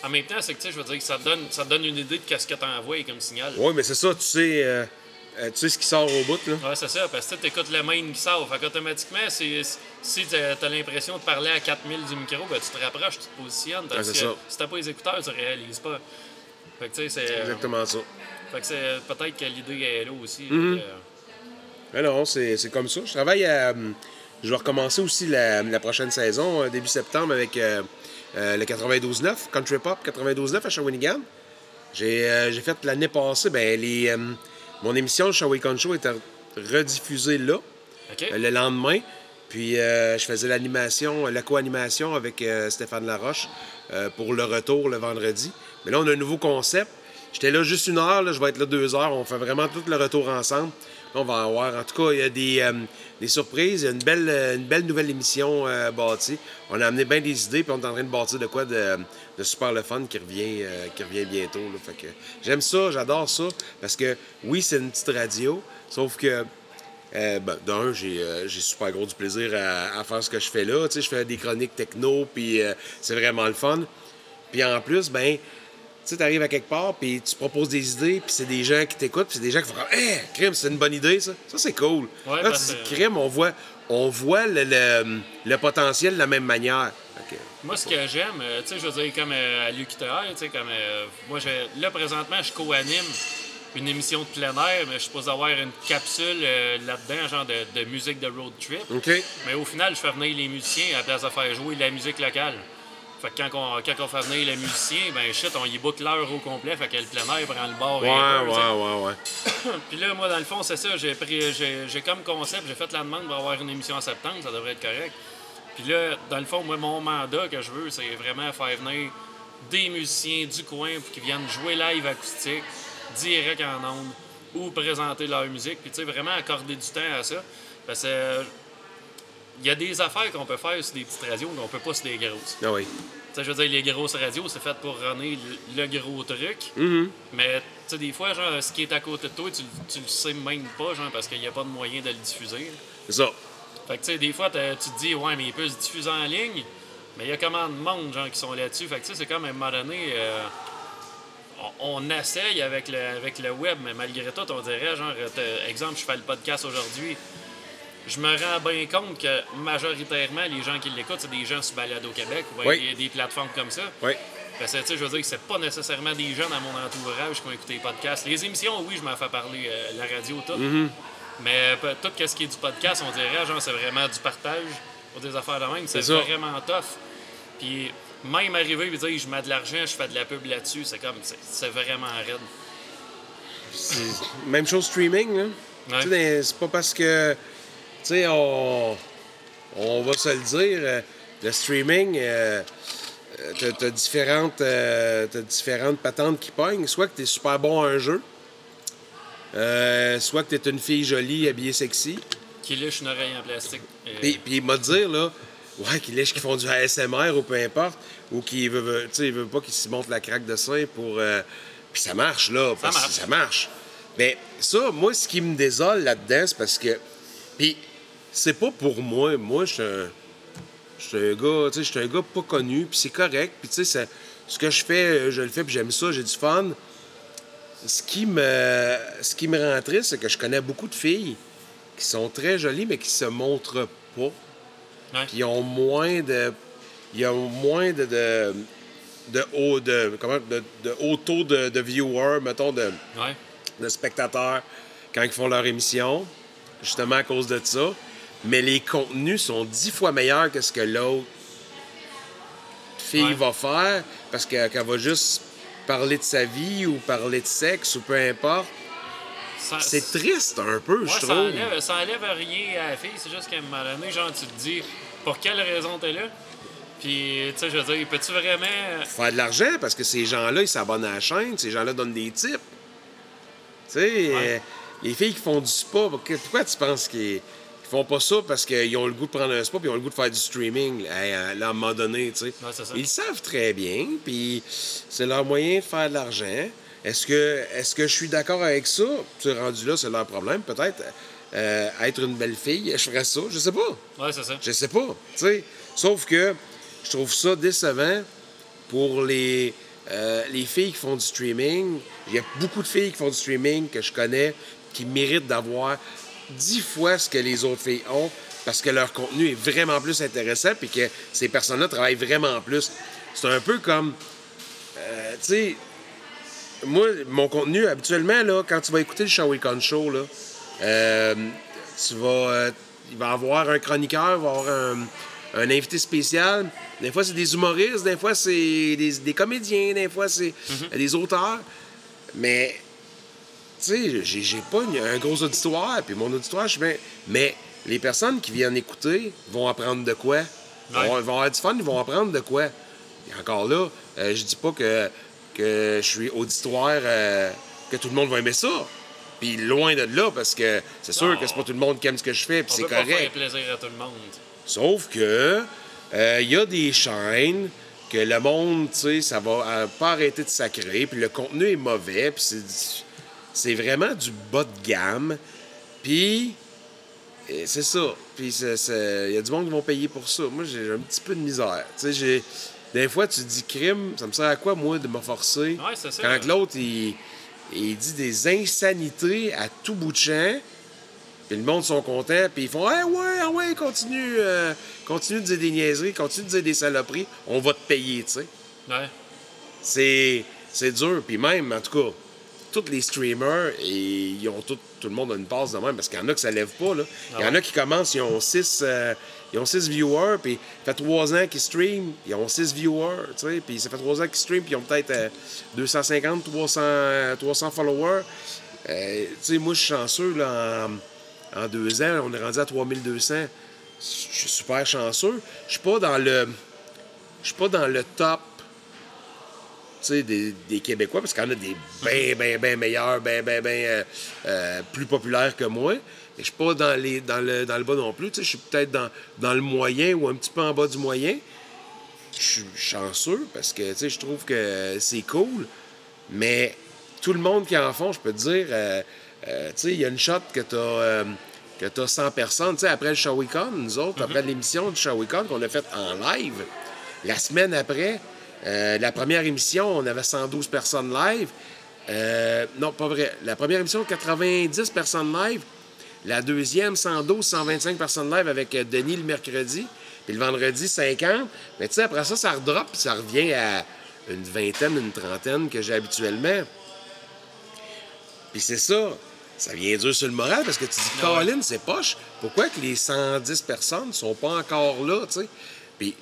en même temps, c'est que, tu sais, je veux dire que ça te donne, ça te donne une idée de qu'est-ce que t'envoies comme signal. Oui, mais c'est ça. Tu sais, euh, euh, tu sais ce qui sort au bout, là. Ouais, c'est ça, parce que tu écoutes le main qui sort. Fait qu'automatiquement, c'est- si tu as l'impression de parler à 4000 du micro, ben, tu te rapproches, tu te positionnes. C'est ça. si t'as pas les écouteurs, tu réalises pas. Fait que tu sais, c'est. Exactement ça. Fait que c'est peut-être que l'idée est là aussi. Mm-hmm. Mais non, c'est c'est comme ça. Je travaille à. Je vais recommencer aussi la, la prochaine saison, euh, début septembre, avec euh, euh, le 92.9, Country Pop 92.9 à Shawinigan. J'ai euh, fait l'année passée, ben, les, mon émission, le Shawinigan Show, était rediffusée là, le lendemain. Puis je faisais l'animation, la co-animation avec Stéphane Laroche pour le retour le vendredi. Mais là, on a un nouveau concept. J'étais là juste une heure, là, je vais être là deux heures. On fait vraiment tout le retour ensemble. On va avoir, en tout cas, il y a des, euh, des surprises. Il y a une belle, euh, une belle nouvelle émission euh, bâtie. On a amené bien des idées, puis on est en train de bâtir de quoi de, super le fun qui revient, euh, qui revient bientôt. là. Fait que j'aime ça, j'adore ça, parce que oui, c'est une petite radio, sauf que ben, d'un, j'ai j'ai super gros du plaisir à, à faire ce que je fais là. Tu sais, je fais des chroniques techno, puis c'est vraiment le fun. Puis en plus, ben, tu sais, arrives à quelque part, puis tu proposes des idées, puis c'est des gens qui t'écoutent, puis c'est des gens qui font Hé, crime, c'est une bonne idée, ça. Ça, c'est cool. Ouais, là, tu dis, crime, on voit, on voit le, le- le potentiel de la même manière. Moi, ce que j'aime, euh, tu sais, je veux dire, comme euh, à l'UQTR, tu sais, comme. euh, moi, je, là, présentement, je co-anime une émission de plein air, mais je suppose avoir une capsule euh, là-dedans, genre de, de musique de road trip. Mais au final, je fais venir les musiciens à la place de faire jouer la musique locale. Fait que quand on, quand on fait venir les musiciens, ben shit, on y boucle l'heure au complet, fait que le plein air prend le bord. Ouais, sais. ouais, ouais, ouais. Puis là, moi, dans le fond, c'est ça. J'ai pris, j'ai, j'ai comme concept, j'ai fait la demande pour avoir une émission en septembre, ça devrait être correct. Puis là, dans le fond, moi, mon mandat que je veux, c'est vraiment faire venir des musiciens du coin pour qu'ils viennent jouer live acoustique, direct en ondes, ou présenter leur musique. Puis, tu sais, vraiment accorder du temps à ça. Parce que il y a des affaires qu'on peut faire sur des petites radios, mais on peut pas sur des grosses. Ah oui. Tu sais, je veux dire, les grosses radios, c'est fait pour runner le, le gros truc. Mhm. Mais, tu sais, des fois, genre, ce qui est à côté de toi, tu, tu le sais même pas, genre, parce qu'il n'y a pas de moyen de le diffuser. C'est ça. Fait que, tu sais, des fois, tu te dis, ouais, mais il peut se diffuser en ligne, mais il y a comment de monde, genre, qui sont là-dessus. Fait que, tu sais, c'est comme à un moment donné, euh, on, on essaye avec le, avec le web, mais malgré tout, on dirait, genre, exemple, je fais le podcast aujourd'hui. Je me rends bien compte que majoritairement, les gens qui l'écoutent, c'est des gens sur Balado Québec ou Oui. des, des plateformes comme ça. Oui. Parce que, tu sais, je veux dire que c'est pas nécessairement des gens dans mon entourage qui ont écouté les podcasts. Les émissions, oui, je m'en fais parler, euh, la radio, tout. Mais euh, tout ce qui est du podcast, on dirait, genre, c'est vraiment du partage pour des affaires de même. C'est vraiment tough. Puis même arriver et dire, je mets de l'argent, je fais de la pub là-dessus, c'est comme, c'est vraiment raide. Même chose streaming, là. Ouais. Tu sais, c'est pas parce que, sais, on, on va se le dire, euh, le streaming, euh, euh, t'as, différentes, euh, t'as différentes patentes qui pognent. Soit que t'es super bon à un jeu, euh, soit que t'es une fille jolie, habillée sexy. Qui lèche une oreille en plastique. Puis, puis il m'a dire, là, ouais, qui lèche, qui font du ASMR ou peu importe, ou qui veut, veut- tu sais, il veut pas qu'ils se montrent la craque de sein pour. euh, puis ça marche, là. parce que marche. Ça marche. Mais ça, moi, ce qui me désole là-dedans, c'est parce que. Puis c'est pas pour moi. Moi, je suis un. Un gars, tu sais, je suis un gars pas connu, puis c'est correct. Puis tu sais, ce que je fais, euh, je le fais, puis j'aime ça, j'ai du fun. Ce qui me, ce qui me rend triste, c'est que je connais beaucoup de filles qui sont très jolies, mais qui se montrent pas. Ouais. Ils ont moins de. Ils ont moins de. de de haut, de, comment, de, de haut taux de, de viewers, mettons, de, Ouais. de spectateurs quand ils font leur émission, justement à cause de ça. Mais les contenus sont dix fois meilleurs que ce que l'autre fille Ouais. va faire parce que- qu'elle va juste parler de sa vie ou parler de sexe ou peu importe. Ça- C'est triste un peu, Ouais, je ça trouve. enlève, ça enlève rien à la fille, c'est juste qu'à un moment donné, genre, tu te dis, pour quelle raison t'es là? Puis, tu sais, je veux dire, peux-tu vraiment. faire de l'argent parce que ces gens-là, ils s'abonnent à la chaîne, ces gens-là donnent des tips. Tu sais, euh, les filles qui font du spa, pourquoi tu penses qu'ils ils font pas ça parce qu'ils ont le goût de prendre un spa puis ils ont le goût de faire du streaming à, un moment donné, tu sais. Ouais, c'est ça. Ils savent très bien, puis c'est leur moyen de faire de l'argent. Est-ce que, est que je suis d'accord avec ça? Tu rendu là, c'est leur problème. Peut-être euh, être une belle fille, je ferais ça. Je sais pas. Ouais, c'est ça. Je sais pas, tu sais. Sauf que je trouve ça décevant pour les, euh, les filles qui font du streaming. Il y a beaucoup de filles qui font du streaming que je connais qui méritent d'avoir dix fois ce que les autres filles ont parce que leur contenu est vraiment plus intéressant puis que ces personnes-là travaillent vraiment plus. C'est un peu comme, euh, tu sais, moi, mon contenu, habituellement, là, quand tu vas écouter le Show Con Show, là, euh, tu vas, euh, il va y avoir un chroniqueur, il va y avoir un, un invité spécial. Des fois, c'est des humoristes, des fois, c'est des, des comédiens, des fois, c'est des auteurs. Mais, tu sais, j'ai, pas une- un gros auditoire, puis mon auditoire, je suis bien... Mais les personnes qui viennent écouter vont apprendre de quoi? Ils vont, Ouais. vont avoir du fun, ils vont apprendre de quoi? Et encore là, euh, je dis pas que, que je suis auditoire, euh, que tout le monde va aimer ça. Puis loin de là, parce que c'est sûr que c'est pas tout le monde qui aime ce que je fais, puis c'est peut pas faire correct. plaisir à tout le monde. Sauf que euh, il y a des chaînes que le monde, tu sais, ça va euh, pas arrêter de sacrer, puis le contenu est mauvais, puis c'est c'est vraiment du bas de gamme. Puis c'est ça. Puis il y a du monde qui vont payer pour ça. Moi, j'ai un petit peu de misère. Tu sais, des fois tu te dis crime, ça me sert à quoi moi de me forcer? Ouais, c'est ça. quand l'autre il, il dit des insanités à tout bout de champ. Puis le monde sont contents, puis ils font Ah ouais, ah ouais, continue, euh, continue de dire des niaiseries, continue de dire des saloperies, on va te payer, tu sais. Ouais. C'est, c'est dur, puis même, en tout cas, tous les streamers, et ils ont tout, tout le monde a une passe de même, parce qu'il y en a que ça lève pas. Là. Il y en a qui commencent, ils ont 6 ils ont six viewers, puis ça fait trois ans qu'ils streament, ils ont six viewers, tu sais, puis ça fait trois ans qu'ils streament, puis ils ont peut-être 250, 300, 300 followers. Euh, tu sais, moi, je suis chanceux, là, en, en, deux ans, on est rendu à 3200. Je suis super chanceux. Je suis pas dans le... Je suis pas dans le top des, des, Québécois, parce qu'il y en a des bien, bien, bien meilleurs, bien, bien, bien euh, euh, plus populaires que moi. Mais je suis pas dans, les, dans, le, dans le bas non plus. Je suis peut-être dans, dans le moyen ou un petit peu en bas du moyen. Je suis chanceux parce que je trouve que c'est cool. Mais tout le monde qui en font, je peux te dire, euh, il y a une shot que tu as que tu as 100 personnes. sais, après le Shawicon, nous autres, mm-hmm. après l'émission du Shawicon qu'on a faite en live, la semaine après, euh, la première émission, on avait 112 personnes live. Euh, non, pas vrai. La première émission, 90 personnes live. La deuxième, 112, 125 personnes live avec euh, Denis le mercredi. Puis le vendredi, 50. Mais tu sais, après ça, ça redrop, puis ça revient à une vingtaine, une trentaine que j'ai habituellement. Puis c'est ça. Ça vient dur sur le moral parce que tu dis, Colin, c'est poche. Pourquoi que les 110 personnes ne sont pas encore là, tu sais? Puis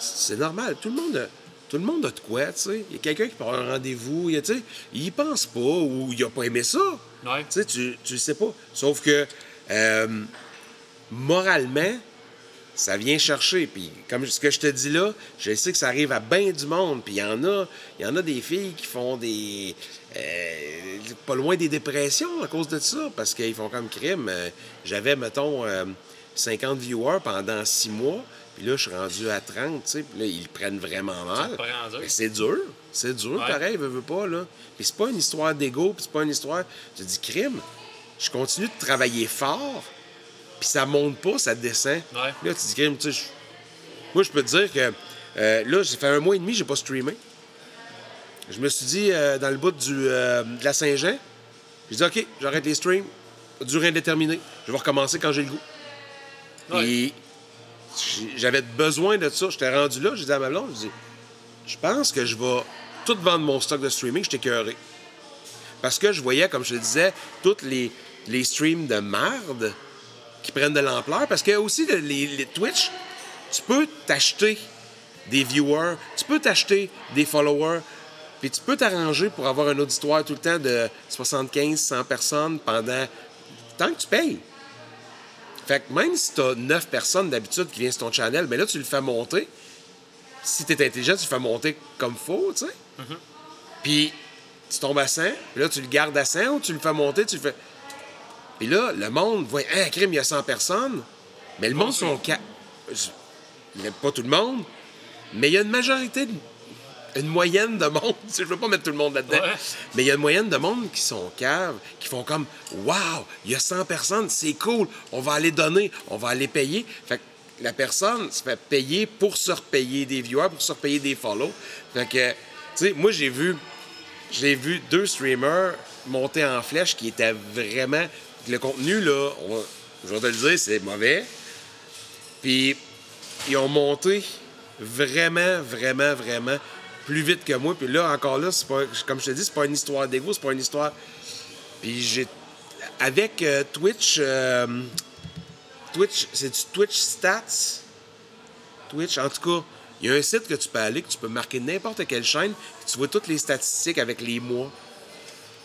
c'est normal. Tout le monde a tout le monde a de quoi, tu sais. Il y a quelqu'un qui prend un rendez-vous, il, tu sais, il pense pas ou il a pas aimé ça. Ouais. Tu sais, tu, tu sais pas. Sauf que, euh, moralement, ça vient chercher. Puis, comme ce que je te dis là, je sais que ça arrive à bien du monde. Puis, il y en a, il y en a des filles qui font des. Euh, pas loin des dépressions à cause de ça, parce qu'ils font comme crime. Euh, j'avais, mettons, 50 viewers pendant six mois. Puis là, je suis rendu à 30, tu sais. Puis là, ils le prennent vraiment mal. Mais c'est dur. C'est dur, pareil, veut, veut pas, là. Puis c'est pas une histoire d'ego, puis c'est pas une histoire... Je dis, crime, je continue de travailler fort, puis ça monte pas, ça descend. Là, tu dis, crime, tu sais... Moi, je peux te dire que... Euh, là, j'ai fait un mois et demi, j'ai pas streamé. Je me suis dit, euh, dans le bout du, euh, de la Saint-Jean, j'ai dit, OK, j'arrête les streams, durée indéterminée. Je vais recommencer quand j'ai le goût. Et j'avais besoin de ça. J'étais rendu là, j'ai dit à ma blonde, je dis, je pense que je vais tout vendre mon stock de streaming, j'étais cœuré. Parce que je voyais, comme je te disais, tous les, les streams de merde qui prennent de l'ampleur. Parce que aussi, les, les Twitch, tu peux t'acheter des viewers, tu peux t'acheter des followers, puis tu peux t'arranger pour avoir un auditoire tout le temps de 75, 100 personnes pendant tant que tu payes. Fait que même si tu as 9 personnes d'habitude qui viennent sur ton channel, mais ben là, tu le fais monter. Si tu es intelligent, tu le fais monter comme faut, tu sais. Mm-hmm. Puis tu tombes à 100, puis là, tu le gardes à 100 ou tu le fais monter, tu le fais. Puis là, le monde voit, un crime, il y a 100 personnes, mais le monde sont. Pas tout le monde, mais il y a une majorité de une moyenne de monde. Je veux pas mettre tout le monde là-dedans. Mais il y a une moyenne de monde qui sont caves, qui font comme Waouh, il y a 100 personnes, c'est cool, on va aller donner, on va aller payer. Fait que la personne se fait payer pour se repayer des viewers, pour se repayer des follow. Fait que, tu sais, moi, j'ai vu, j'ai vu deux streamers monter en flèche qui étaient vraiment. Le contenu, là, je vais te le dire, c'est mauvais. Puis, ils ont monté vraiment, vraiment, vraiment plus vite que moi. Puis là, encore là, c'est pas, comme je te dis, c'est pas une histoire d'ego, c'est pas une histoire. Puis j'ai. Avec euh, Twitch. Euh, Twitch, c'est du Twitch Stats? Twitch, en tout cas, il y a un site que tu peux aller, que tu peux marquer n'importe quelle chaîne, tu vois toutes les statistiques avec les mois.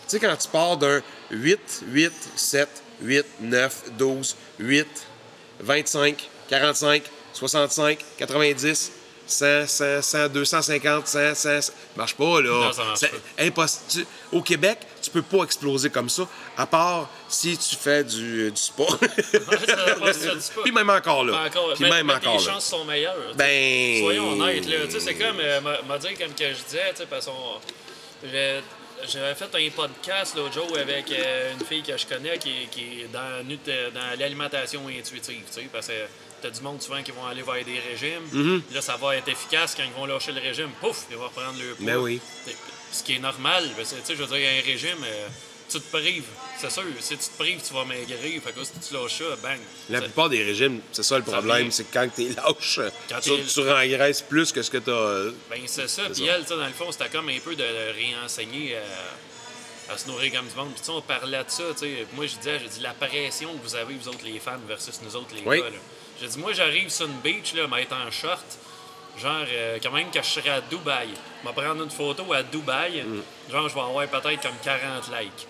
Tu sais, quand tu pars d'un 8, 8, 7, 8, 9, 12, 8, 25, 45, 65, 90, 100, 100, 100, 250, 100, 100. Ça marche pas, là. c'est impossible. Au Québec, tu peux pas exploser comme ça, à part si tu fais du, du sport. Puis même encore là. Encore, Puis même encore les chances sont meilleures. Ben... Soyons honnêtes, là. Tu sais, c'est comme, euh, m'a dit comme que je disais, tu sais, parce qu'on... J'avais fait un podcast l'autre jour avec euh, une fille que je connais qui, qui est dans, dans l'alimentation intuitive, tu sais, parce que T'as du monde souvent qui vont aller vers des régimes. Mhm. Là, ça va être efficace quand ils vont lâcher le régime. Pouf, ils vont reprendre le poids. Ben oui. Ce qui est normal. Tu sais, je veux dire, un régime, euh, tu te prives. C'est sûr, si tu te prives, tu vas maigrir. Fait que si tu lâches ça, bang. La plupart des régimes, c'est ça le problème, c'est que quand tu es lâche, tu, tu rengraisses plus que ce que tu as. Ben, c'est ça. Puis elle, dans le fond, c'était comme un peu de réenseigner. Euh, à se nourrir comme du monde. Puis, tu sais, on parlait de ça, tu sais. Moi, je disais, j'ai dit, la pression que vous avez, vous autres, les fans, versus nous autres, les Oui. gars. J'ai dit, moi, j'arrive sur une beach, là, m'être en short. Genre, euh, quand même que je serais à Dubaï. Je vais prendre une photo à Dubaï. Genre, je vais avoir peut-être comme 40 likes.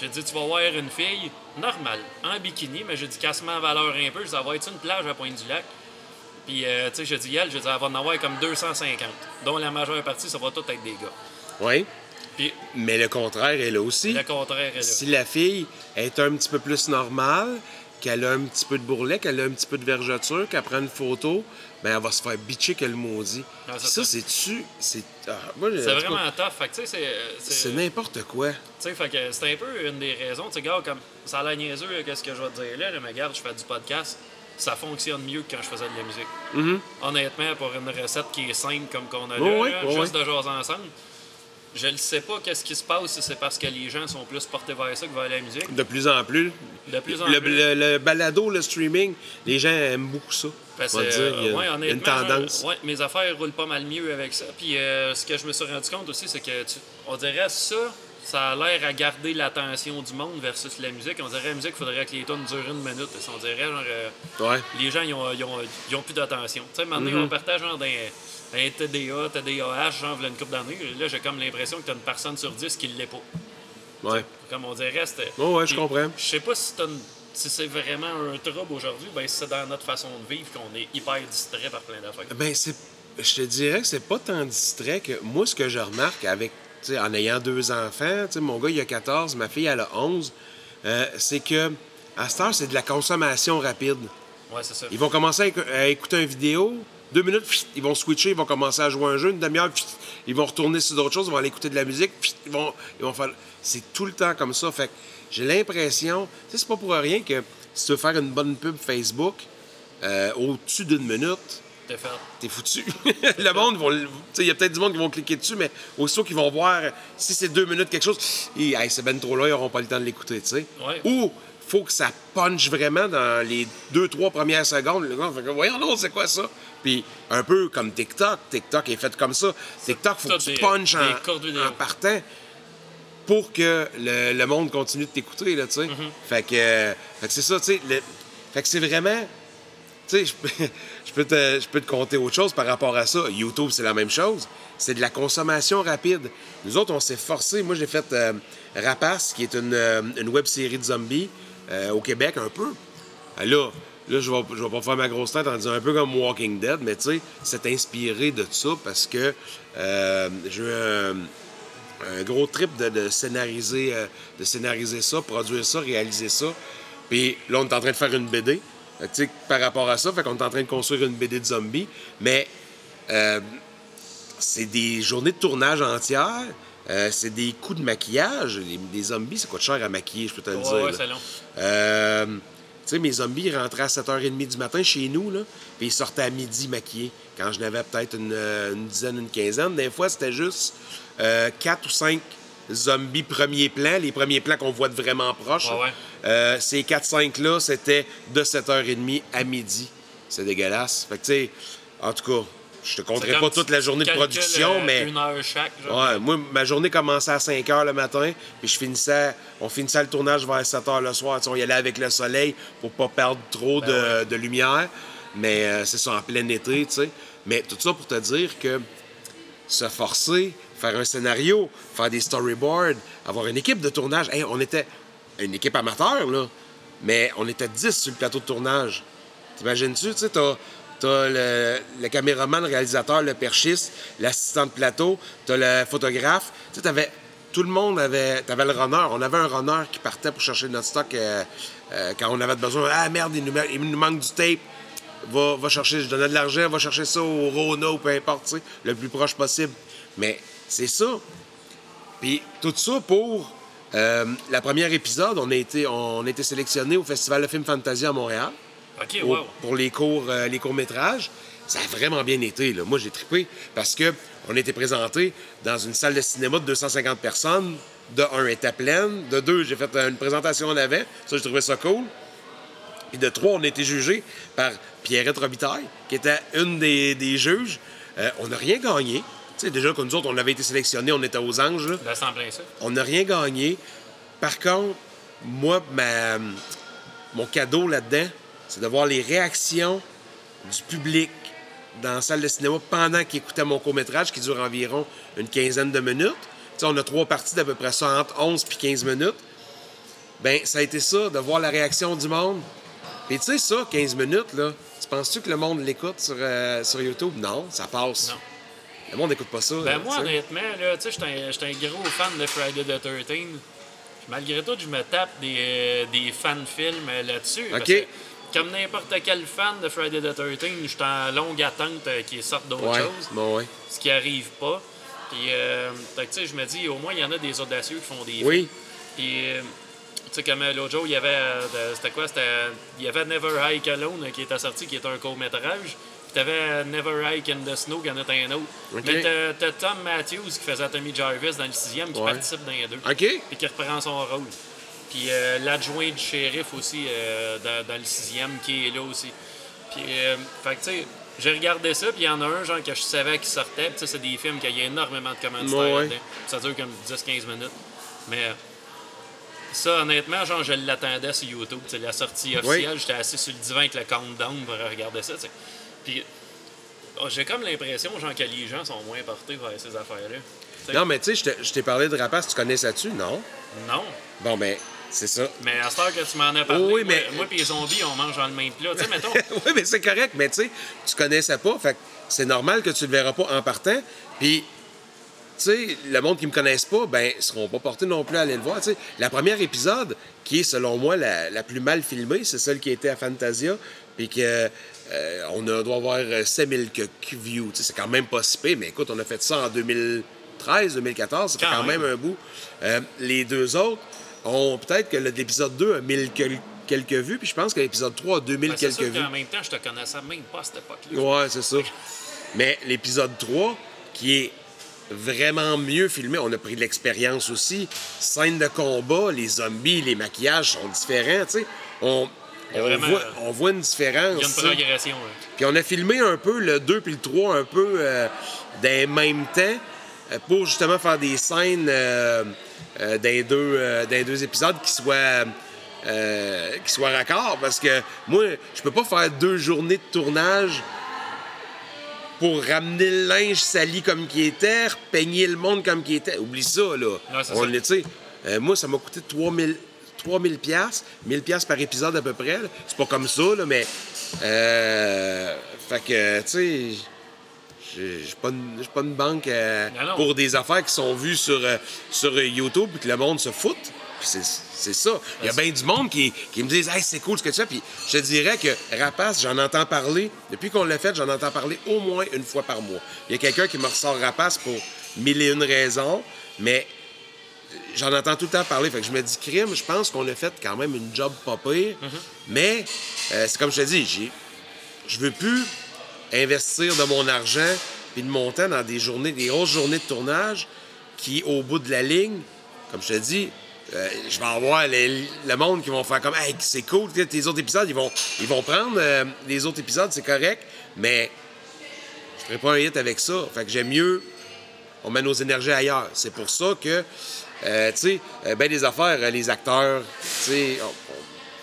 J'ai dit, tu vas voir une fille normale, en bikini, mais j'ai dit, casse-moi en valeur un peu. Je dis, ça va être une plage à Pointe-du-Lac. Puis, euh, tu sais, j'ai dit, elle, j'ai dit, elle va en avoir comme 250, dont la majeure partie, ça va tout être des gars. Oui. Puis, Mais le contraire est là aussi. le contraire est là. Si la fille est un petit peu plus normale, qu'elle a un petit peu de bourrelet, qu'elle a un petit peu de vergeture, qu'elle prend une photo, ben elle va se faire bitcher que le maudit. Ah, ça, ça. c'est-tu... C'est ah, cas, vraiment tough. Fait tu sais, c'est- n'importe quoi. Tu sais, fait que c'est un peu une des raisons. Tu sais, gars, comme ça a l'air niaiseux, qu'est-ce que je vais te dire là, là, mais regarde, je fais du podcast. Ça fonctionne mieux que quand je faisais de la musique. Mhm. Honnêtement, pour une recette qui est simple comme qu'on a là, Oh oui, là, oh juste oui. de jaser ensemble, je ne sais pas qu'est-ce qui se passe si c'est parce que les gens sont plus portés vers ça que vers la musique. De plus en plus. De plus en le, plus. le- le balado, le streaming, les gens aiment beaucoup ça. Parce que, euh, ouais, a une honnêtement, tendance. genre, ouais, mes affaires roulent pas mal mieux avec ça. Puis euh, ce que je me suis rendu compte aussi, c'est que tu- on dirait ça, ça a l'air à garder l'attention du monde versus la musique. On dirait la musique, il faudrait que les tonnes durent une minute. On dirait genre euh, Ouais. les gens ils ont, ils ont, ils ont plus d'attention. Tu sais, maintenant Mm-hmm. on partage genre d'un un TDA, TDAH, genre une couple d'années. Là, j'ai comme l'impression que t'as une personne sur 10 qui l'est pas. Ouais. Comme on dirait, c'était. Oh, ouais, je comprends. Je sais pas si, t'as une- si c'est vraiment un trouble aujourd'hui, ben c'est dans notre façon de vivre qu'on est hyper distrait par plein d'affaires. Ben, c'est. Je te dirais que c'est pas tant distrait que. Moi, ce que je remarque avec. en ayant deux enfants, mon gars, il a 14, ma fille, elle a 11, euh, c'est que. À cette heure, c'est de la consommation rapide. Ouais, c'est ça. Ils vont commencer à, éc- à écouter une vidéo, deux minutes, pfft, ils vont switcher, ils vont commencer à jouer à un jeu, une demi-heure, ils vont retourner sur d'autres choses, ils vont aller écouter de la musique, pfft, ils vont, ils vont faire. C'est tout le temps comme ça. Fait que j'ai l'impression, tu sais, c'est pas pour rien que si tu veux faire une bonne pub Facebook, euh, au-dessus d'une minute, T'es foutu. le monde, il y a peut-être du monde qui vont cliquer dessus, mais aussitôt qu'ils vont voir si c'est deux minutes quelque chose, et, hey, c'est ben trop là, ils n'auront pas le temps de l'écouter, tu sais. Ouais. Ou faut que ça punch vraiment dans les deux, trois premières secondes. Le gars fait que, voyons non, c'est quoi ça? Puis un peu comme TikTok. TikTok est fait comme ça. TikTok, faut que tu punches en partant pour que le, le monde continue de t'écouter, là, tu sais. Mm-hmm. Fait que, euh, fait que c'est ça, tu sais. le- Fait que c'est vraiment... Tu sais, je peux, je peux te, je peux te compter autre chose par rapport à ça. YouTube, c'est la même chose. C'est de la consommation rapide. Nous autres, on s'est forcé. Moi, j'ai fait euh, Rapace, qui est une, euh, une web série de zombies euh, au Québec, un peu. Là, là je vais, je vais pas faire ma grosse tête en disant un peu comme Walking Dead, mais tu sais, c'est inspiré de ça parce que euh, j'ai eu un, gros trip de, de scénariser, euh, de scénariser ça, produire ça, réaliser ça. Puis là, on est en train de faire une BD. Fait que, tu sais, par rapport à ça, fait qu'on est en train de construire une BD de zombies. Mais euh, c'est des journées de tournage entières. Euh, c'est des coups de maquillage. Les, des zombies, ça coûte cher à maquiller, je peux te le Ouais, dire. ouais, Euh, sais, mes zombies rentraient à 7h30 du matin chez nous, là, puis ils sortaient à midi maquillés. Quand je n'avais peut-être une, euh, une dizaine, une quinzaine, des fois, c'était juste euh, quatre ou cinq zombies premiers plans, les premiers plans qu'on voit de vraiment proche. Ouais, ouais. Euh, ces 4-5-là, c'était de 7h30 à midi. C'est dégueulasse. Fait que, tu sais, en tout cas, je te compterai pas toute la journée de production, euh, mais... Une heure chaque. Ouais, moi, ma journée commençait à 5 h le matin, puis je finissais, on finissait le tournage vers 7 h le soir. On y allait avec le soleil pour pas perdre trop de, Ben ouais. de lumière. Mais euh, c'est ça, en plein été, tu sais. Mais tout ça pour te dire que se forcer, faire un scénario, faire des storyboards, avoir une équipe de tournage. Hey, on était une équipe amateur, là, mais on était 10 sur le plateau de tournage. T'imagines-tu, tu sais, t'as, le, le caméraman, le réalisateur, le perchiste, l'assistant de plateau, t'as le photographe. Tout le monde avait... T'avais le runner. On avait un runner qui partait pour chercher notre stock euh, euh, quand on avait besoin. Ah, merde, il nous, manque du tape. Va, va chercher, je donnais de l'argent, va chercher ça au Rona ou peu importe, le plus proche possible. Mais c'est ça. Puis tout ça pour euh, la première épisode, on a été, on été sélectionné au Festival de film fantasy à Montréal Au- pour les courts, euh, les courts métrages. Ça a vraiment bien été. Là. Moi, j'ai trippé parce que on a été présenté dans une salle de cinéma de 250 personnes. De un, elle était pleine. De deux, j'ai fait une présentation en avant. Ça, j'ai trouvé ça cool. Puis de trois, on a été jugé par Pierrette Robitaille, qui était une des, des juges. Euh, on n'a rien gagné. sais, déjà que nous autres, on avait été sélectionnés, on était aux anges, là. Ben, ça. On n'a rien gagné. Par contre, moi, ma- mon cadeau là-dedans, c'est de voir les réactions du public dans la salle de cinéma pendant qu'ils écoutaient mon court-métrage qui dure environ une quinzaine de minutes. On a trois parties d'à peu près ça, entre 11 puis 15 minutes. Ben, ça a été ça, de voir la réaction du monde. Et tu sais, ça, 15 minutes, là, tu penses-tu que le monde l'écoute sur, euh, sur YouTube? Non, ça passe. Non. Le monde n'écoute pas ça. Ben, là, moi, honnêtement, là, tu sais, un- j'étais un, gros fan de Friday the 13 Malgré tout, je me tape des, euh, des fan-films euh, là-dessus. parce OK. que, comme n'importe quel fan de Friday the 13 je suis en longue attente euh, qu'ils sortent d'autres Ouais, choses. bon, ouais. Ce qui arrive pas. Puis, euh, tu sais, je me dis, au moins, il y en a des audacieux qui font des Oui. Puis, euh, tu sais, comme l'autre jour, il y avait. C'était quoi? C'était. Il y avait Never Hike Alone qui était sorti, qui est un court-métrage. Puis t'avais Never Hike in the Snow, qui en est un autre. OK. Mais t'as- t'as Tom Matthews qui faisait Tommy Jarvis dans le sixième, qui Ouais. participe dans les deux. OK. Puis qui reprend son rôle. Puis euh, l'adjoint du shérif aussi euh, dans, dans le sixième, qui est là aussi. Puis, euh, fait que tu sais. J'ai regardé ça, puis il y en a un, genre, que je savais qui sortait. Puis, tu sais, c'est des films qu'il y a énormément de commanditaires Ouais, ouais. là-dedans. Ça dure comme 10-15 minutes. Mais ça, honnêtement, genre, je l'attendais sur YouTube. tu sais, la sortie officielle, j'étais assis sur le divan avec le countdown pour regarder ça. tu sais. Puis oh, j'ai comme l'impression, genre, que les gens sont moins portés vers ces affaires-là. Non, mais tu sais, je t'ai- parlé de rapace, tu connais ça dessus, non? Non. Bon, ben, c'est ça. Mais à cette heure que tu m'en as parlé, oui, moi, mais- moi pis les zombies, on mange dans le même plat. Tu sais, mettons, oui, mais c'est correct, mais tu sais, tu connaissais pas, fait que c'est normal que tu le verras pas en partant. Puis, tu sais, le monde qui me connaisse pas, ben, ils seront pas portés non plus à aller le voir. Tu sais, la première épisode, qui est selon moi la, la plus mal filmée, c'est celle qui était à Fantasia, puis que euh, on a- doit avoir euh, 7000 que- que views. Tu sais, c'est quand même pas si pire, mais écoute, on a fait ça en 2013, 2014, ça fait Quand quand même, même. un bout. Euh, les deux autres ont peut-être que l'épisode 2 a 1000 quel- quelques vues, puis je pense que l'épisode 3 a 2000 ben, quelques sûr vues. qu'en même temps, je te connaissais même pas à cette époque-là. Ouais, c'est ça. Mais l'épisode 3, qui est vraiment mieux filmé, on a pris de l'expérience aussi. Scène de combat, les zombies, les maquillages sont différents, tu sais. On, on vraiment- voit, on voit une différence. Il y a une progression. là. Puis on a filmé un peu le 2 puis le 3 un peu euh, dans le même temps euh, pour justement faire des scènes euh, euh, les deux, euh, deux épisodes qui soient, euh, qui soient raccords parce que moi, je peux pas faire deux journées de tournage pour ramener le linge sali comme qui était, peigner le monde comme qui était. Oublie ça, là. On euh, moi, ça m'a coûté 3000 3000 pièces, 1000 pièces par épisode à peu près. C'est pas comme ça, là, mais... Euh, fait que, tu sais... J'ai j'ai pas, une- j'ai pas une banque euh, Non, non. pour des affaires qui sont vues sur, euh, sur YouTube et que le monde se fout. C'est ça. Il y a bien du monde qui, qui me disent Hey, c'est cool ce que tu fais. Puis je te dirais que Rapace, j'en entends parler. Depuis qu'on l'a fait, j'en entends parler au moins une fois par mois. Il y a quelqu'un qui me ressort Rapace pour mille et une raisons, mais j'en entends tout le temps parler. Fait que je me dis, crime, je pense qu'on a fait quand même une job pas pire. Mais euh, c'est comme je te dis, j'ai, je veux plus investir de mon argent puis de mon temps dans des journées, des grosses journées de tournage qui, au bout de la ligne, comme je te dis, euh, je vais avoir le monde qui vont faire comme Hey, c'est cool, tes autres épisodes, ils vont, ils vont prendre euh, les autres épisodes, c'est correct, mais je ferai pas un hit avec ça. Fait que j'aime mieux on met nos énergies ailleurs. C'est pour ça que, euh, tu sais, ben des affaires, les acteurs, tu sais,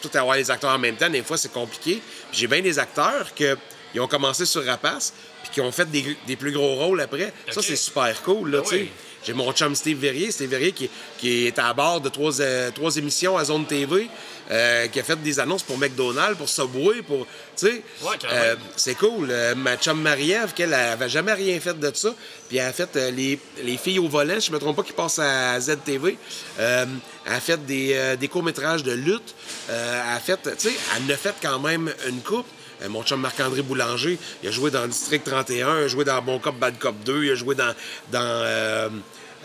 tout avoir les acteurs en même temps, des fois, c'est compliqué. J'ai bien des acteurs que, ils ont commencé sur Rapace, puis qui ont fait des, des plus gros rôles après. Ça, c'est super cool, là, Ah tu sais. oui. J'ai mon chum Steve Verrier, Steve Verrier qui, qui est à bord de trois, euh, trois émissions à Zone TV, euh, qui a fait des annonces pour McDonald's, pour Subway, pour, tu sais, Ouais, euh, c'est cool. Ma chum Marie-Ève, qu'elle avait jamais rien fait de ça, puis elle a fait les, les filles au volant, je me trompe pas, qui passent à ZTV. Elle a fait des, des courts-métrages de lutte. Elle a fait, tu sais, elle a fait quand même une coupe. Euh, mon chum Marc-André Boulanger, il a joué dans District 31, il a joué dans Bon Cop, Bad Cop 2, il a joué dans, dans euh,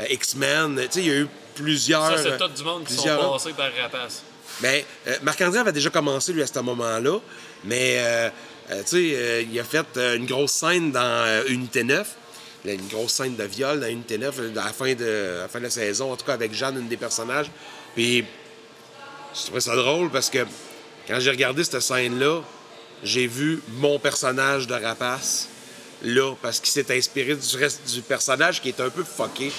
X-Men. Tu sais, il y a eu plusieurs... Ça, c'est tout du monde qui sont passés par Rapace. ben, euh, Marc-André avait déjà commencé, lui, à ce moment-là. Mais, euh, tu sais, il a fait une grosse scène dans Unité 9. Là, Une grosse scène de viol dans Unité 9, euh, à la fin de, à la, fin de la saison, en tout cas avec Jeanne, une des personnages. Puis, je trouvais ça drôle parce que quand j'ai regardé cette scène-là, j'ai vu mon personnage de rapace là, parce qu'il s'est inspiré du reste du personnage qui est un peu fucké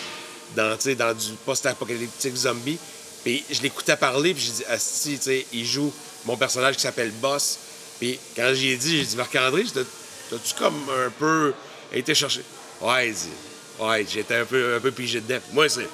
dans, dans du post-apocalyptique zombie. Puis je l'écoutais parler, puis j'ai dit, Asti, tu sais, il joue mon personnage qui s'appelle Boss. Puis quand j'y ai dit, j'ai dit, Marc-André, t'as-tu comme un peu été chercher? Ouais, il dit, ouais, j'étais un peu, un peu pigé dedans. Moi, c'est.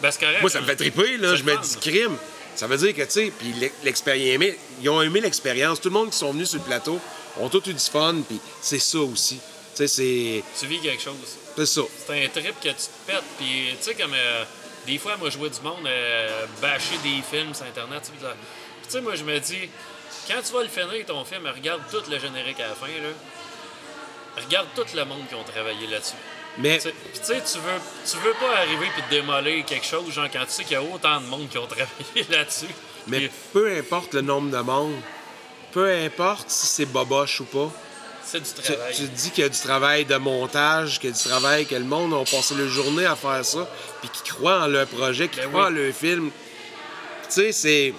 Ben. Moi, ça me fait triper, là. Je me dis crime. Ça veut dire que, tu sais, puis l'ex- l'expérience, ils ont aimé l'expérience. Tout le monde qui sont venus sur le plateau ont tout eu du fun, puis c'est ça aussi. Tu sais, c'est Tu vis quelque chose. c'est ça. C'est un trip que tu te pètes. Puis, tu sais, comme euh, des fois, moi, je vois du monde euh, bâcher des films sur Internet. tu sais, moi, je me dis, quand tu vas le finir, ton film, regarde tout le générique à la fin, là. Regarde tout le monde qui ont travaillé là-dessus. Mais tu sais, tu veux, tu veux pas arriver puis te démolir quelque chose, genre, quand tu sais qu'il y a autant de monde qui ont travaillé là-dessus. Mais peu importe le nombre de monde, peu importe si c'est boboche ou pas, c'est du tu, travail. tu te dis qu'il y a du travail de montage, qu'il y a du travail, que le monde a passé la journée à faire ça, puis qu'ils croient en leur projet, qu'ils Ben croient oui. en leur film. Tu sais, c'est.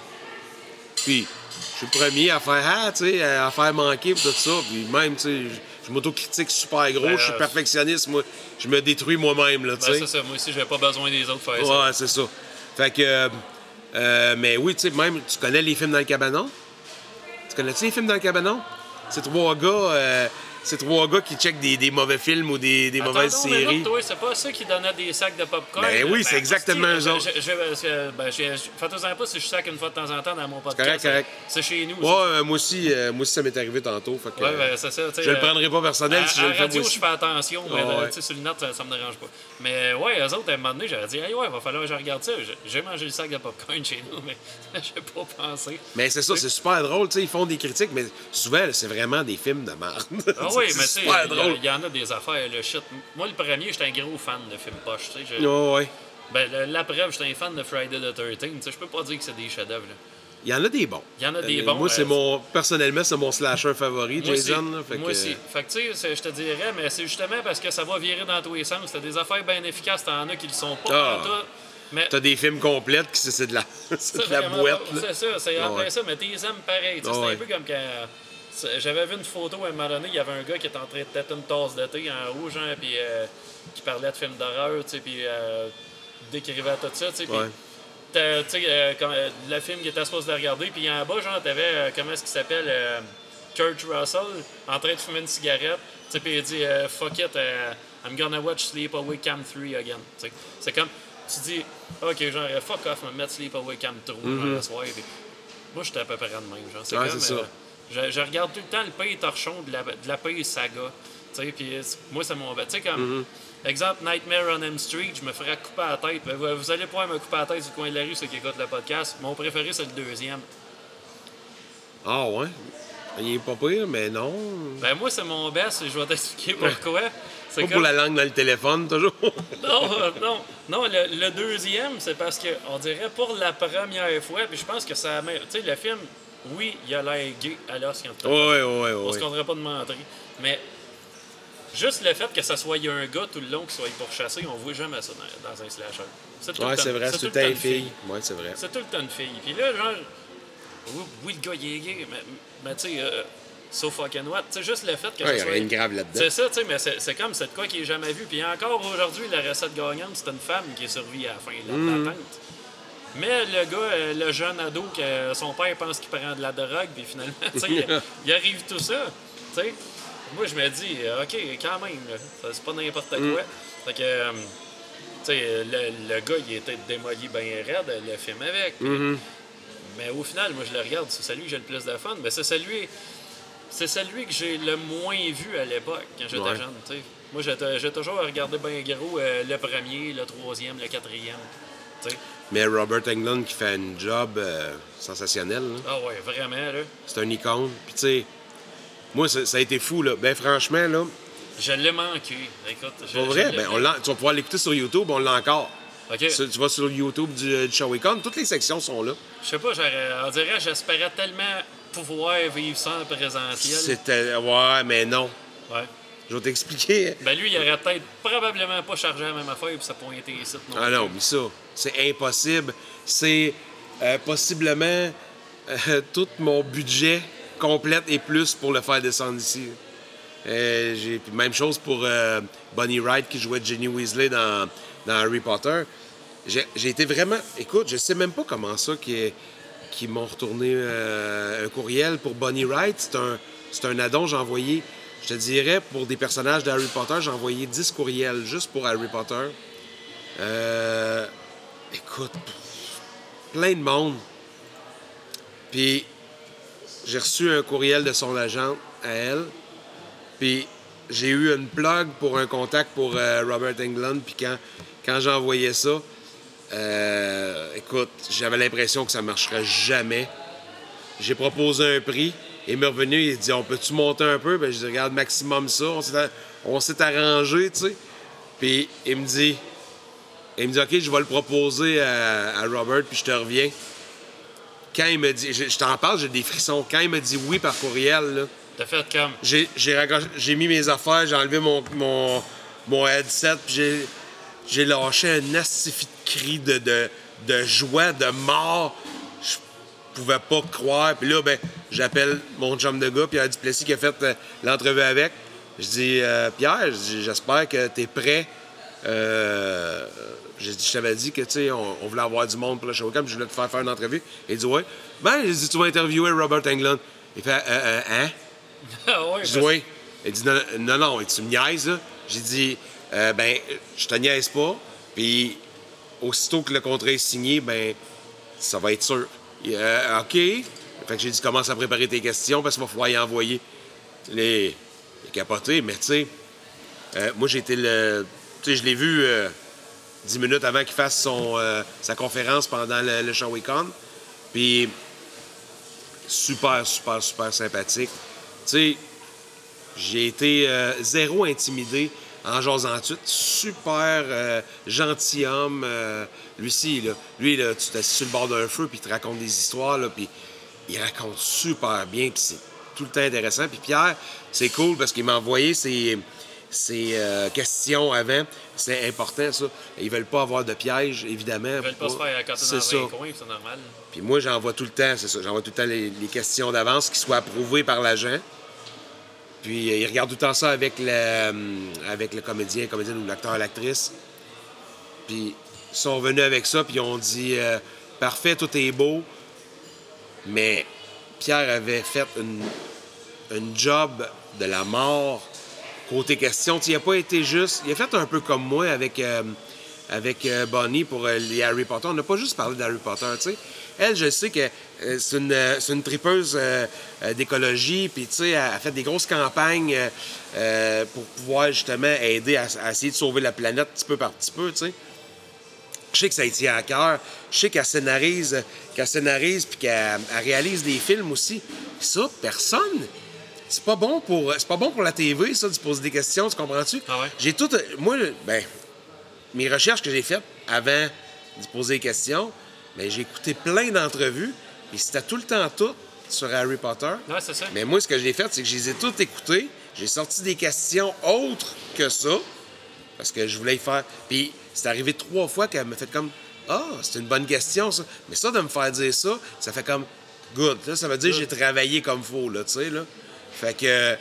Puis, je suis le premier à faire ah, tu sais, à faire manquer tout ça. Puis même, tu sais, je- m'autocritique super gros, Ben, je suis euh, perfectionniste, moi. Je me détruis moi-même, là, tu Ben, sais. c'est ça. Moi aussi, j'avais pas besoin des autres faire ça. Ouais, c'est ça. Fait que. Euh, mais oui, tu sais, même, tu connais les films dans le cabanon? Tu connais-tu les films dans le cabanon? C'est trois gars. euh, c'est trois gars qui checkent des, des mauvais films ou des, des Attends, mauvaises non, mais séries. toi, c'est pas ça qui donnait des sacs de popcorn. Ben oui, c'est exactement hostie, eux autres. je- je- je- ben, je- pas si je sac une fois de temps en temps dans mon podcast. correct, correct. C'est chez nous. Ouais, euh, moi aussi, euh, moi aussi, ça m'est arrivé tantôt. Fait que, Ouais, ben, c'est ça. je le prendrai pas personnel à, si je le fais radio, je fais attention, mais euh, ouais. sur le net, ça, ça me dérange pas. Mais ouais, eux autres, à un moment donné, j'aurais dit, hey, ouais, va falloir que je regarde ça. J'ai- mangé le sac de popcorn chez nous, mais j'ai pas pensé. Mais c'est ça, c'est super drôle, tu sais, ils font des critiques, mais souvent, c'est vraiment des films de merde. Ah oui, mais c'est tu il y a- drôle. il y, en a des affaires, le shit. Moi, le premier, j'étais un gros fan de films poche, tu sais. je- Ouais, ouais. Ben, preuve, j'étais un fan de Friday the 13 tu sais, je peux pas dire que c'est des chefs-d'œuvre, là. Il y en a des bons. Il y en a des Euh, bons, Moi, c'est euh, mon. Personnellement, c'est mon slasher favori, Moi Jason. aussi. là, fait Moi que- aussi. Fait que, tu sais, c'est- je te dirais, mais c'est justement parce que ça va virer dans tous les sens. T'as des affaires bien efficaces, t'en as qui le sont pas Ah. Mais T'as des films complètes qui c'est c'est de la, c'est c'est de la boîte. C'est ça, c'est Ah ça, mais t'es aimes pareil. tu sais, Ah c'est ouais. un peu comme quand. c'est- J'avais vu une photo à un moment donné, il y avait un gars qui était en train de têter une tasse de thé en rouge, hein, puis euh, qui parlait de films d'horreur, tu sais, puis euh, décrivait tout ça, tu sais, Ouais. Tu sais, euh, quand, euh, le film qui était supposé de regarder, puis en bas, genre, t'avais, euh, comment est-ce qu'il s'appelle, euh, Kurt Russell, en train de fumer une cigarette, tu sais, puis il dit, euh, fuck it, euh, I'm gonna watch Sleepaway Camp 3 again. C'est comme, tu dis, ok, genre, fuck off, me mettre Sleepaway Camp 3, genre, le soir, puis moi, j'étais à peu près de même, genre, c'est Mm-hmm. Ouais, comme, ça. euh, je, je regarde tout le temps le pays torchon de la, de la pays saga. Tu sais, puis moi, c'est mon. Tu sais, comme. Mm-hmm. Exemple, Nightmare on M Street, je me ferais couper la tête. Vous, allez pouvoir me couper la tête du coin de la rue, ceux qui écoutent le podcast. Mon préféré, c'est le deuxième. Ah ouais? Il est pas pire, mais non. Ben, moi, c'est mon best, et je vais t'expliquer pourquoi. C'est Pas comme- pour la langue dans le téléphone, toujours. Non, euh, non, non, le, le deuxième, c'est parce que, on dirait, pour la première fois, puis je pense que ça. Tu sais, le film, oui, il a l'air gay à l'os quand ouais, ouais, On ouais. se compterait pas de mentir. Mais juste le fait que ça soit un gars tout le long qui soit pourchassé, on voit jamais ça dans, dans un slasher. C'est tout Ouais, le temps- c'est vrai, c'est tout le temps une fille. Ouais, c'est vrai. C'est tout le temps une fille. Puis là, genre, oui, oui, le gars, il est gay, mais, mais tu sais, euh, so fucking what? Tu sais, juste le fait que Ouais, ça y a soit... rien de grave là-dedans. C'est ça, tu sais, mais c'est comme, c'est de quoi qui est jamais vu. Puis encore aujourd'hui, la recette gagnante, c'est une femme qui est survie à la fin de la Mm. patente. Mais le gars, euh, le jeune ado, que son père pense qu'il prend de la drogue, puis finalement, tu sais, il, il arrive tout ça, tu sais. Moi, je me dis, euh, OK, quand même, c'est pas n'importe Mm. quoi. Fait que, euh, tu sais, le, le gars, il était démoli bien raide, le film avec. Mm-hmm. Mais au final, moi, je le regarde, c'est celui que j'ai le plus de fun. Mais c'est celui, c'est celui que j'ai le moins vu à l'époque, quand j'étais Ouais. jeune, tu sais. Moi, j'ai toujours regardé bien gros euh, le premier, le troisième, le quatrième. tu sais. Mais Robert Englund qui fait un job euh, sensationnel. là. Ah ouais, vraiment, là. C'est un icône. Puis tu sais, moi, ça, ça a été fou, là. Ben franchement, là, Je l'ai manqué. Écoute, je, pour vrai, ben, on tu vas pouvoir l'écouter sur YouTube, on l'a encore. OK. Tu, tu vas sur YouTube du, du toutes les sections sont là. Je sais pas, on dirait j'espérais tellement pouvoir vivre ça en présentiel. C'était. Ouais, mais non. Ouais. Je vais t'expliquer. Ben lui, il aurait peut-être probablement pas chargé la même affaire puis ça pointait ici. Non Ah non, mais ça, c'est impossible. C'est euh, possiblement euh, tout mon budget complète et plus pour le faire descendre ici. Euh, puis même chose pour euh, Bonnie Wright qui jouait Jenny Weasley dans, Harry Potter. J'ai été vraiment. Écoute, je sais même pas comment ça qui qui m'ont retourné euh, un courriel pour Bonnie Wright. C'est un, c'est un addon, j'ai envoyé. Je te dirais, pour des personnages de Harry Potter, j'ai envoyé 10 courriels juste pour Harry Potter. Euh, écoute, plein de monde. Puis j'ai reçu un courriel de son agent à elle. Puis j'ai eu une plug pour un contact pour euh, Robert Englund. Puis quand, quand ça, euh, écoute, j'avais l'impression que ça marcherait jamais. J'ai proposé un prix. Il m'est revenu, il dit On peut-tu monter un peu? Ben, Je dis Regarde, maximum ça. On s'est, a- on s'est arrangé, tu sais. Puis il me dit Il me dit Ok, je vais le proposer à, à Robert, puis je te reviens. Quand il me dit Je, je t'en parle, j'ai des frissons. Quand il me dit oui par courriel, là, T'as fait comme. j'ai, j'ai, mis mes affaires, j'ai enlevé mon, mon, mon headset, puis j'ai, j'ai lâché un astifi de cri de, de, de joie, de mort. Je pouvais pas croire. Puis là, ben, j'appelle mon chum de gars, Pierre Duplessis, qui a fait euh, l'entrevue avec. Je dis, euh, Pierre, j'espère que tu es prêt. Euh, j'ai dit, je t'avais dit que, tu sais, on, on voulait avoir du monde pour le show, comme je voulais te faire faire une entrevue. Il dit, ouais. Ben, j'ai dit, tu vas interviewer Robert Englund. Il fait, euh, euh, hein? Ah ouais, Je dis oui. Il dit non, non, non, tu me niaises, là? J'ai dit, euh, ben, je te niaise pas. Puis, aussitôt que le contrat est signé, ben, ça va être sûr. Euh, OK. Fait que j'ai dit, commence à préparer tes questions parce qu'il va falloir y envoyer. Les, les capotés, mais tu sais, euh, moi, j'ai été le. Tu sais, je l'ai vu euh, dix minutes avant qu'il fasse son, euh, sa conférence pendant le, le Show Weekend. Puis, super, super, super sympathique. Tu sais, j'ai été euh, zéro intimidé en jasant tout. Super euh, gentilhomme. euh, lui, ci, là, lui, là, tu t'assis sur le bord d'un feu, puis il te raconte des histoires, là, puis il raconte super bien, puis c'est tout le temps intéressant. Puis Pierre, c'est cool parce qu'il m'a envoyé ses, ses, euh, questions avant. C'est important, ça. Ils veulent pas avoir de piège, évidemment. Ils veulent pas se faire accoter C'est dans ça. coin, c'est normal. Puis moi, j'envoie tout le temps, c'est ça, j'envoie tout le temps les, les questions d'avance qui soient approuvées par l'agent. Puis euh, il regarde tout le temps ça avec le, euh, avec le comédien, comédienne ou l'acteur, l'actrice. Puis ils sont venus avec ça, puis ils ont dit euh, Parfait, tout est beau. Mais Pierre avait fait une, une job de la mort côté question. Il n'a pas été juste. Il a fait un peu comme moi avec, euh, avec euh, Bonnie pour euh, les Harry Potter. On n'a pas juste parlé d'Harry Potter, tu sais. Elle, je sais que c'est une, une tripeuse d'écologie, puis tu sais, elle a fait des grosses campagnes pour pouvoir justement aider à, essayer de sauver la planète petit peu par petit peu, tu sais. Je sais que ça y tient à cœur. Je sais qu'elle scénarise, qu'elle scénarise puis qu'elle elle réalise des films aussi. Ça, personne. C'est pas bon pour c'est pas bon pour la TV ça de se poser des questions, tu comprends-tu? Ah ouais? J'ai tout moi ben mes recherches que j'ai faites avant de poser des questions, ben j'ai écouté plein d'entrevues et c'était tout le temps tout sur Harry Potter. Ouais, c'est ça. Mais moi, ce que j'ai fait, c'est que je les ai toutes écoutées. J'ai sorti des questions autres que ça, parce que je voulais y faire. Puis c'est arrivé trois fois qu'elle me fait comme Ah, c'est une bonne question, ça. Mais ça, de me faire dire ça, ça fait comme Good. Là, ça veut dire que j'ai travaillé comme faut, là, tu sais, là. Fait que.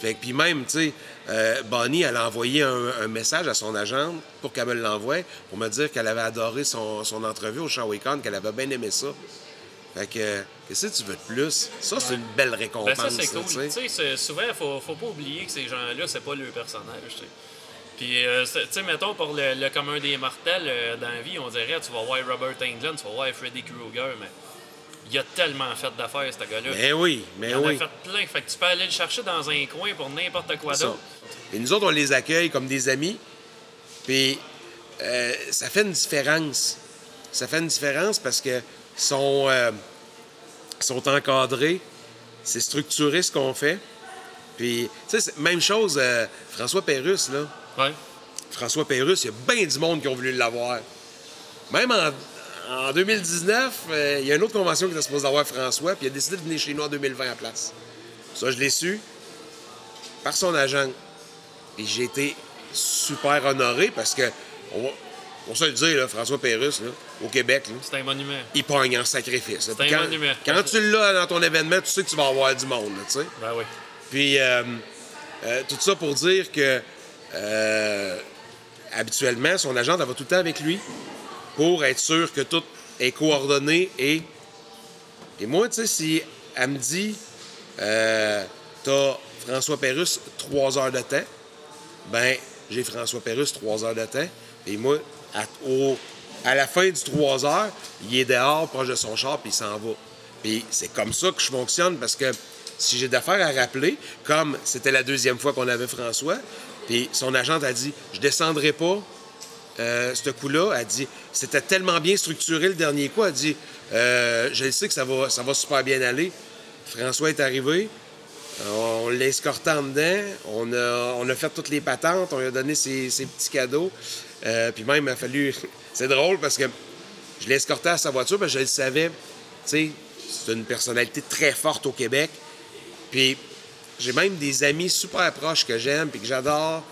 Fait que, puis même, tu sais, euh, Bonnie, elle a envoyé un, un message à son agente pour qu'elle me l'envoie, pour me dire qu'elle avait adoré son, son entrevue au Shawicon, qu'elle avait bien aimé ça. Fait que, qu'est-ce que tu veux de plus? Ça, c'est une belle Ben, récompense. ça, c'est cool. tu sais. Souvent, il faut, faut pas oublier que ces gens-là, c'est pas leur personnage. tu sais. Puis, euh, tu sais, mettons, pour le, le commun des mortels, euh, dans la vie, on dirait, tu vas voir Robert Englund, tu vas voir Freddy Krueger, mais il a tellement fait d'affaires, ce gars-là. Ben oui, il mais en oui. a fait plein. Fait que tu peux aller le chercher dans un coin pour n'importe quoi d'autre. Et nous autres, on les accueille comme des amis. Puis euh, ça fait une différence. Ça fait une différence parce que sont, euh, sont encadrés. C'est structuré ce qu'on fait. Puis, tu sais, même chose, euh, François Pérusse, là. Ouais. François Pérusse, il y a bien du monde qui ont voulu l'avoir. Même en, en 2019, euh, il y a une autre convention qui était supposée d'avoir François, puis il a décidé de venir chez nous en 2020 à place. Ça, je l'ai su par son agent. Et j'ai été super honoré parce que, on va, on se le dire, là, François Pérusse, là, au Québec, C'est un monument. il pogne en sacrifice. C'est un quand, monument. quand tu l'as dans ton événement, tu sais que tu vas avoir du monde, là, tu sais. Ben oui. Puis, euh, euh, tout ça pour dire que habituellement, son agent elle va tout le temps avec lui pour être sûr que tout est coordonné et. Et moi, tu sais, si elle me dit euh, T'as François Pérusse trois heures de temps, ben j'ai François Pérusse trois heures de temps. Et moi, à, au- à la fin du trois heures, il est dehors, proche de son char, puis il s'en va. Puis c'est comme ça que je fonctionne parce que si j'ai d'affaires à rappeler, comme c'était la deuxième fois qu'on avait François, puis son agente a dit Je descendrai pas euh, ce coup-là. Elle dit C'était tellement bien structuré le dernier coup. Elle dit Euh, Je sais que ça va, ça va super bien aller. François est arrivé. On l'a escorté en dedans. On a, on a fait toutes les patentes. On lui a donné ses, ses petits cadeaux. Euh, puis même, il a fallu. C'est drôle parce que je l'ai escorté à sa voiture parce que je le savais. Tu sais, c'est une personnalité très forte au Québec. Puis j'ai même des amis super proches que j'aime puis que j'adore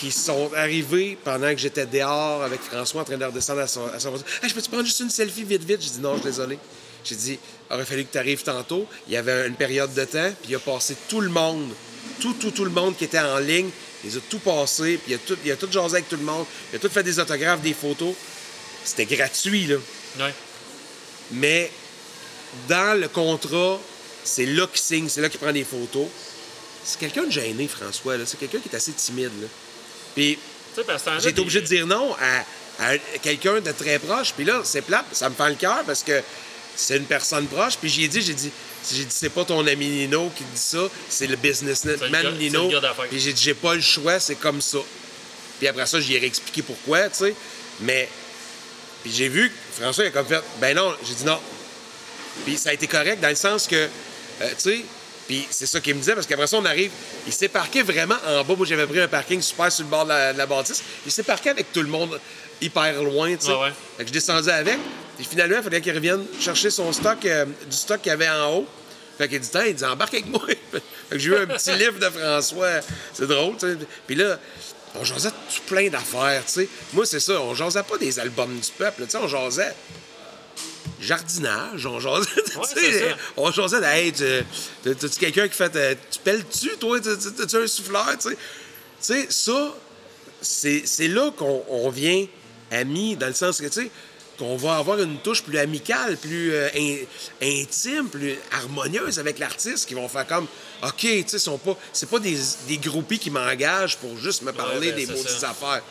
qui sont arrivés pendant que j'étais dehors avec François en train de redescendre à son, à son. Hey, je peux-tu prendre juste une selfie vite, vite? J'ai dit non, je suis désolé. J'ai dit, aurait fallu que tu arrives tantôt. Il y avait une période de temps, puis il a passé tout le monde, tout, tout, tout le monde qui était en ligne. Il a tout passé, puis il a tout, il a tout jasé avec tout le monde. Il a tout fait des autographes, des photos. C'était gratuit, là. Ouais. Mais dans le contrat, c'est là qu'il signe, c'est là qu'il prend des photos. C'est quelqu'un de gêné, François. là. C'est quelqu'un qui est assez timide. Là. Puis des- obligé de dire non à, à quelqu'un de très proche. Puis là, c'est plate, ça me fait le cœur parce que c'est une personne proche. Puis j'ai dit, j'ai dit, j'ai dit, c'est pas ton ami Nino qui dit ça, c'est le businessman Nino. Puis j'ai dit, j'ai pas le choix, c'est comme ça. Puis après ça, j'y ai réexpliqué pourquoi, tu sais. Mais, puis j'ai vu que François, il a comme fait, ben non, j'ai dit non. Puis ça a été correct dans le sens que, euh, tu sais, puis c'est ça qu'il me disait, parce qu'après ça, on arrive, il s'est parqué vraiment en bas. Moi, j'avais pris un parking super sur le bord de la, de la bâtisse. Il s'est parqué avec tout le monde hyper loin, tu sais. Ouais. Fait que je descendais avec. Et finalement, il fallait qu'il revienne chercher son stock, euh, du stock qu'il y avait en haut. Fait qu'il dit, Tiens, il dit, embarque avec moi. fait que j'ai eu un petit livre de François. C'est drôle, tu sais. Puis là, on jasait tout plein d'affaires, tu sais. Moi, c'est ça, on jasait pas des albums du peuple, tu sais, on jasait jardinage, on jasait, tu ça. on jasait hey, tu- t'as-tu quelqu'un qui fait, euh, tu pelles-tu, toi, t'as-tu un souffleur, tu sais? Tu sais, ça, c'est là qu'on on vient amis, dans le sens que, tu sais, qu'on va avoir une touche plus amicale, plus euh, in- intime, plus harmonieuse avec l'artiste, qui vont faire comme, OK, tu sais, sont pas, c'est pas des, des groupies qui m'engagent pour juste me parler ben, des maudites affaires.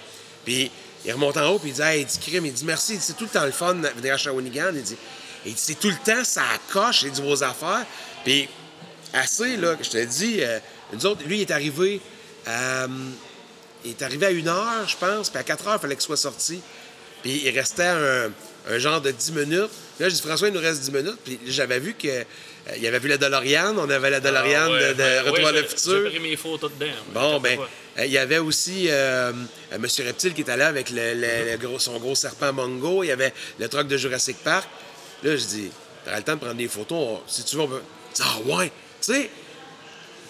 Puis il remonte en haut, puis il dit, hey, il dit, crime, il dit, merci, c'est tout le temps le fun de venir à Shawinigan. Il dit, il dit, c'est tout le temps, ça coche, il dit, vos affaires. Puis assez, là, que je te dis, euh, nous autres, lui, il est arrivé, euh, il est arrivé à une heure, je pense, puis à 4 heures, il fallait qu'il soit sorti. Puis il restait un, genre de 10 minutes. Puis là, j'ai dit, François, il nous reste 10 minutes. Puis j'avais vu que. Euh, il avait vu la DeLorean, on avait la DeLorean Ah, ouais, de, de ouais, Retour à ouais, le futur. J'ai pris mes photos dedans. Bon, ben, euh, il y avait aussi euh, euh, Monsieur Reptile qui est allé avec le, le- le gros, son gros serpent Mongo. Il y avait le truck de Jurassic Park. Là, je dis, t'auras le temps de prendre des photos. On- si tu veux, on peut. Ah ouais, tu sais.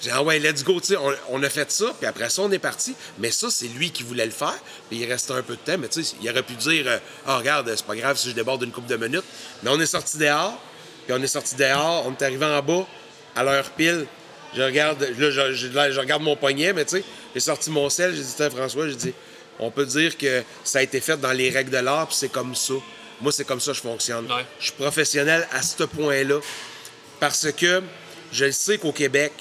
J'ai dit, ah ouais, let's go, tu sais. On, on a fait ça, puis après ça, on est parti. Mais ça, c'est lui qui voulait le faire. Puis il restait un peu de temps, mais tu sais, il aurait pu dire, ah, regarde, c'est pas grave si je déborde une couple de minutes. Mais on est sorti dehors, puis on est sorti dehors, on est arrivé en bas, à l'heure pile. Je regarde, là, je, je- là, je regarde mon poignet, mais tu sais, j'ai sorti mon sel, j'ai dit, Tiens, François, j'ai dit, on peut dire que ça a été fait dans les règles de l'art, puis c'est comme ça. Moi, c'est comme ça que je fonctionne. Ouais. Je suis professionnel à ce point-là, parce que je le sais qu'au Québec,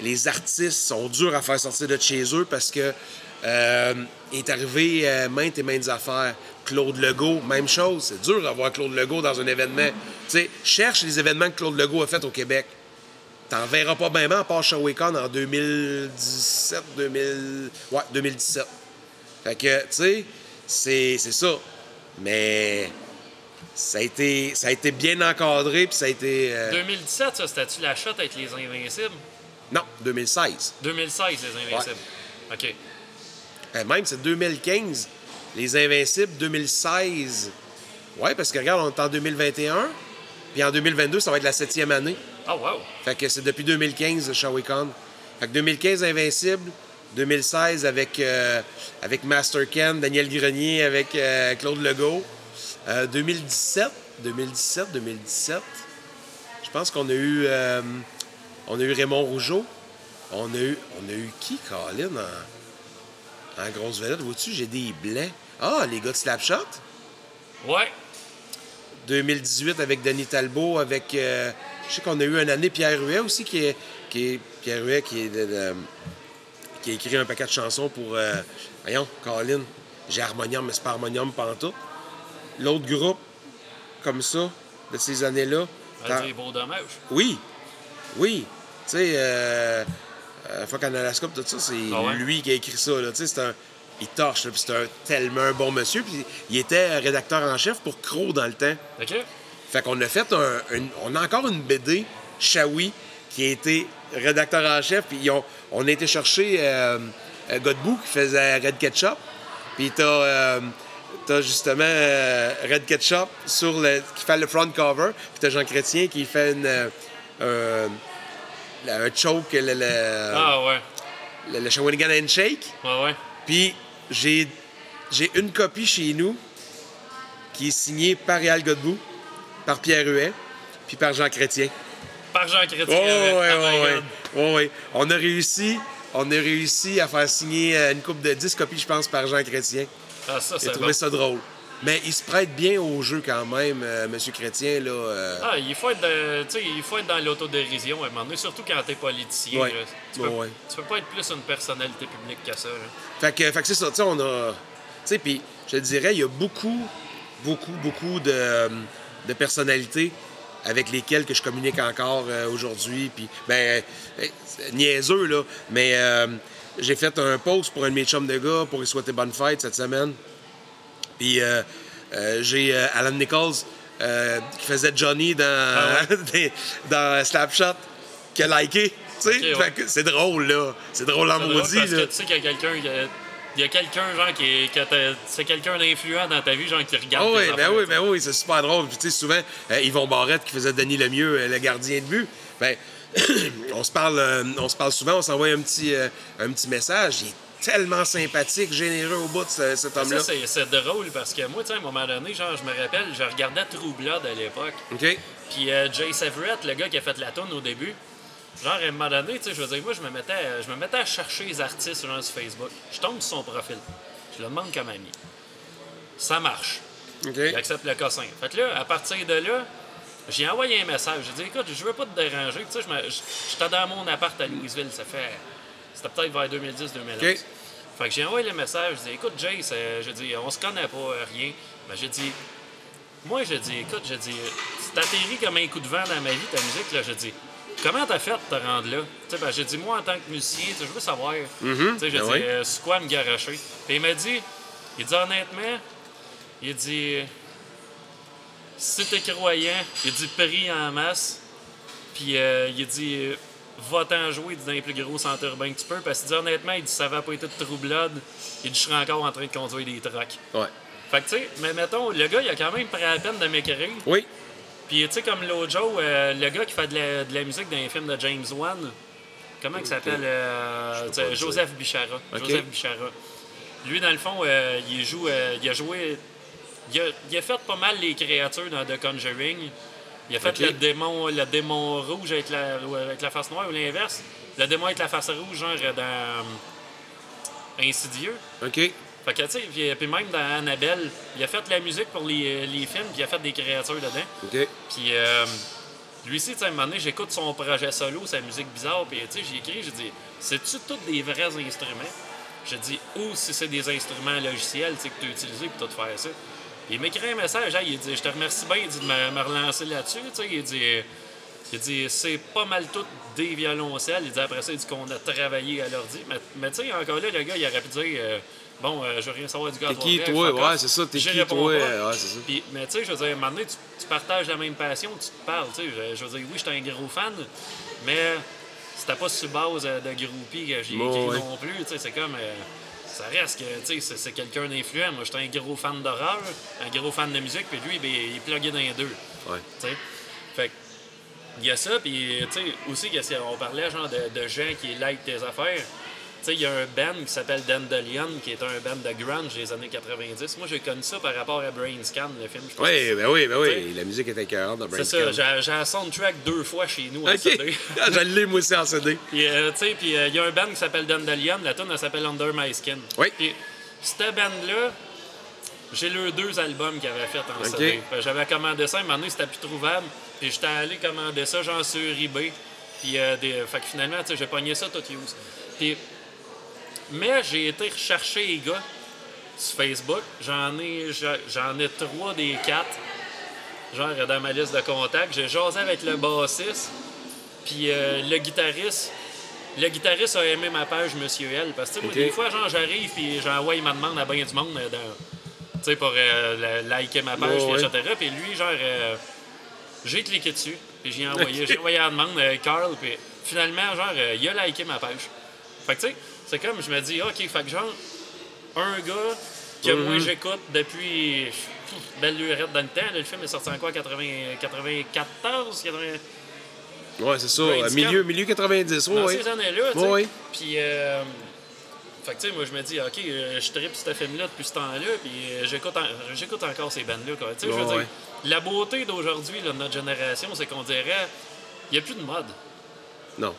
les artistes sont durs à faire sortir de chez eux parce que euh, il est arrivé euh, maintes et maintes affaires. Claude Legault, même chose. C'est dur d'avoir Claude Legault dans un événement. Tu sais, cherche les événements que Claude Legault a fait au Québec. T'en verras pas bien, à part Shawicon en 2017, 2000... Ouais, 2017. Fait que, tu sais, c'est c'est ça. Mais ça a été, ça a été bien encadré, puis ça a été... euh, 2017, ça, c'était-tu la shot avec les Invincibles? Non, 2016. 2016, les Invincibles. OK. Euh, même, c'est 2015. Les Invincibles, 2016. Ouais, parce que regarde, on est en 2021. Puis en 2022, ça va être la septième année. Oh, wow. Fait que c'est depuis 2015, Shawicon. Fait que 2015, Invincible. 2016 avec, euh, avec Master Ken, Daniel Grenier, avec euh, Claude Legault. Euh, 2017, 2017, 2017. Je pense qu'on a eu, euh, on a eu Raymond Rougeau. On a eu, on a eu qui, Colin, en, en grosse vedette? Vois-tu, j'ai des blancs. Ah, les gars de Slapshot? Ouais. 2018 avec Denis Talbot, avec. euh, je sais qu'on a eu une année Pierre Huet aussi, qui est. Qui est Pierre Huet, qui est. de- de- qui a écrit un paquet de chansons pour. euh, voyons, Colin. J'ai Harmonium, mais c'est pas Harmonium pantoute. L'autre groupe, comme ça, de ces années-là. Va dire beau dommage. oui, oui. Tu sais, euh, euh, Fuck en Alaska, tout ça, c'est Ah ouais? lui qui a écrit ça. Là. Tu sais, c'est un. Il torche, puis c'est un tellement un bon monsieur. Puis il était rédacteur en chef pour Crow dans le temps. OK? Fait qu'on a fait un, On a encore une BD, Shawi, qui a été rédacteur en chef. Puis on a été chercher euh, euh, Godbout qui faisait Red Ketchup. Puis t'as. euh, T'as justement euh, Red Ketchup sur le, qui fait le front cover. Puis t'as Jean Chrétien qui fait une, euh, un choke, le, le, Ah ouais. le, le Shawinigan Handshake. Ouais, ouais. Puis j'ai j'ai une copie chez nous qui est signée par Réal Godbout, par Pierre Huet, puis par Jean Chrétien. Par Jean Chrétien. Oh, ouais, oh ouais, ouais. On a réussi, on a réussi à faire signer euh, une coupe de 10 copies, je pense, par Jean Chrétien. Ah, ça, J'ai trouvé bon. ça drôle. Mais il se prête bien au jeu quand même, euh, Monsieur Chrétien, là. euh, Ah, il faut être, sais, il faut être dans l'autodérision à un moment donné, surtout quand t'es politicien. Ouais. là. Tu, peux, Ouais, tu peux pas être plus une personnalité publique que ça. là. Fait que, fait que c'est ça, tu on a. Tu sais, puis je te dirais, il y a beaucoup, beaucoup, beaucoup de, de personnalités avec lesquelles que je communique encore euh, aujourd'hui. Puis, ben, euh, niaiseux, là, mais j'ai fait un post pour un de mes chums de gars pour lui souhaiter bonne fête cette semaine. Puis, euh, euh, j'ai euh, Alan Nichols qui faisait Johnny dans, Ah dans Slapshot qui a liké. Ouais. C'est drôle, là. C'est drôle en maudit, parce là. que tu sais qu'il y a quelqu'un. il y a- quelqu'un, genre, qui est. C'est quelqu'un d'influent dans ta vie, genre, qui regarde. Tes oui, ben oui, ben oui, c'est super drôle. Puis, tu sais, souvent, euh, Yvon Barrette qui faisait Denis Lemieux, euh, le gardien de but, ben, on, se parle, euh, on se parle souvent, on s'envoie un petit, un petit message. Il est tellement sympathique, généreux au bout de ce- cet Ça, homme-là. c'est c'est drôle parce que moi, tu sais, à un moment donné, genre, je me rappelle, je regardais Blood à l'époque. OK? Puis euh, Jay Severett, le gars qui a fait la tune au début, genre, à un moment donné, tu sais, je veux dire, moi, je me mettais, à- je me mettais à chercher les artistes genre, sur Facebook. Je tombe sur son profil. Je le demande comme ami. Ça marche. OK. Il accepte le cossin. Fait que là, à partir de là, j'ai envoyé un message. J'ai dit, écoute, je veux pas te déranger. Tu sais, j'étais dans mon appart à Louisville. Ça fait. C'était peut-être vers 2010-2011. OK. Fait que j'ai envoyé le message. J'ai dit, écoute, Jay, j'ai dit, on se connaît pas, euh, rien. Mais j'ai dit, moi, j'ai dit, écoute, j'ai dit, c'est atterri comme un coup de vent dans ma vie, ta musique, là. J'ai dit, comment t'as fait de te rendre là? Tu sais, ben, j'ai dit, moi, en tant que musicien, je veux savoir. Tu sais, j'ai ben dit, oui. euh, c'est quoi me garocher? Puis il m'a dit, il dit, honnêtement, il dit, si t'es croyant, il dit, prie en masse. Puis euh, il dit, va-t'en jouer dans les plus gros centres urbains que tu peux. Parce dit, honnêtement, il dit, ça va pas être de True Blood. Il dit, je serais encore en train de conduire des trucks. Ouais. Fait que, tu sais, mais mettons, le gars, il a quand même pris la peine de m'écrire. Oui. Puis, tu sais, comme l'autre jour, euh, le gars qui fait de la, de la musique dans les films de James Wan, comment il s'appelle euh, Joseph Bichara. Joseph Bichara. Lui, dans le fond, euh, il joue, euh, il a joué. Il a, il a fait pas mal les créatures dans The Conjuring. Il a fait le, démon, le démon rouge avec la, ou avec la face noire ou l'inverse. Le démon avec la face rouge, genre dans euh, Insidieux. OK. Fait que, tu sais, puis, même dans Annabelle, il a fait la musique pour les, les films, puis il a fait des créatures dedans. OK. Puis euh, lui aussi, tu sais, à un moment donné, j'écoute son projet solo, sa musique bizarre, puis tu sais, j'ai écrit, j'ai dit, c'est-tu tous des vrais instruments? J'ai dit, ou si c'est des instruments logiciels, tu sais, que tu as utilisés pour tout faire ça. Il m'écrit un message, Hey, il dit, je te remercie bien, il dit de me, me relancer là-dessus, il dit, il dit, c'est pas mal tout des violoncelles. Il dit, après ça, il dit qu'on a travaillé à l'ordi. Mais, mais tu sais, encore là, le gars, il aurait pu dire, euh, bon, euh, je veux rien savoir du gars. T'es qui, toi? Ouais, c'est ça. T'es qui, toi? Ouais, c'est ça. Puis, mais tu sais, je veux dire, à un moment donné, tu, tu partages la même passion, tu te parles, tu sais. Je, veux dire, oui, j'étais un gros fan, mais c'était pas sur base euh, de groupie que j'ai Bon, écrit ouais. non plus, tu sais. C'est comme. euh, ça reste que, tu sais, c'est- quelqu'un d'influent. Moi, j'étais un gros fan d'horreur, un gros fan de musique, puis lui, ben, il est plugué dans les deux. Ouais. tu sais. Fait que, il y a ça, puis tu sais, aussi, on parlait genre de, de gens qui like tes affaires. Sais, il y a un band qui s'appelle Dandelion, qui est un band de grunge des années 90. Moi, j'ai connu ça par rapport à Brain Scan, le film. Oui, ben oui, ben oui. La musique était écœurante dans Brain C'est ça, Scan. j'ai un soundtrack deux fois chez nous en OK. CD. Ah, Je l'ai, moi aussi, en CD. Puis, euh, tu sais, puis euh, il y a un band qui s'appelle Dandelion, la tune elle s'appelle Under My Skin. Oui. Puis, cette band-là, j'ai le deux albums qu'ils avaient fait en OK. CD. J'avais commandé ça, à un moment donné, c'était plus trouvable. Puis j'étais allé commander ça, genre sur eBay. Puis, euh, des... fait que finalement, tu sais, j'ai pogné ça tout use. Puis, mais j'ai été rechercher les gars sur Facebook. J'en ai, j'en ai trois des quatre, genre dans ma liste de contacts. J'ai jasé avec le bassiste, puis euh, le guitariste. Le guitariste a aimé ma page Monsieur L. Parce que, moi, des fois, genre, j'arrive, puis j'envoie ma demande à bien du monde euh, dans- tu sais, pour euh, liker ma page, puis ouais. etc. Puis lui, genre, j'ai cliqué dessus, puis j'ai envoyé, j'ai envoyé la demande à Carl, puis finalement, genre, il a liké ma page. Fait que, tu sais, c'est comme, je me dis, OK, fait que, genre, un gars que moi, j'écoute depuis pff, belle lurette dans le temps, là, le film est sorti en quoi, 80, 94, 80... Ouais, c'est ça. Euh, milieu, milieu 90, ouais, dans ouais. ces années-là, tu sais. Ouais, ouais. Puis, euh, fait que, tu sais, moi, je me dis, OK, euh, je tripe ce film-là depuis ce temps-là, puis euh, j'écoute, en- j'écoute encore ces bandes-là, quoi. Tu sais, je veux dire, la beauté d'aujourd'hui, de notre génération, c'est qu'on dirait, il n'y a plus de mode. Non.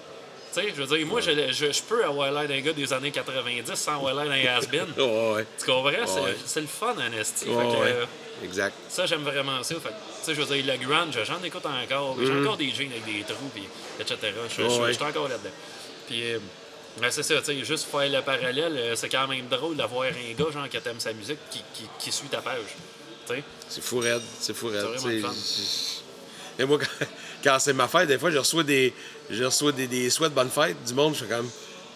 Tu sais, je veux dire, moi, je, je, je peux avoir l'air d'un gars des années 90 sans avoir l'air d'un has-been. Ouais, ouais. Tu comprends? C'est- le fun, en esti. Euh, Exact. ça, j'aime vraiment ça. Fait que, tu sais, je veux dire, le grunge, j'en écoute encore. J'ai encore des jeans avec des trous, puis etc. Je, suis encore là-dedans. Puis, euh, ben, c'est ça, tu sais, juste faire le parallèle, euh, c'est quand même drôle d'avoir un gars, genre, qui t'aime sa musique, qui, qui, qui suit ta page. C'est fou raide. C'est fou raide. Et moi, quand, quand c'est ma fête, des fois, je reçois des, je reçois des, des souhaits de bonne fête du monde. Je suis comme,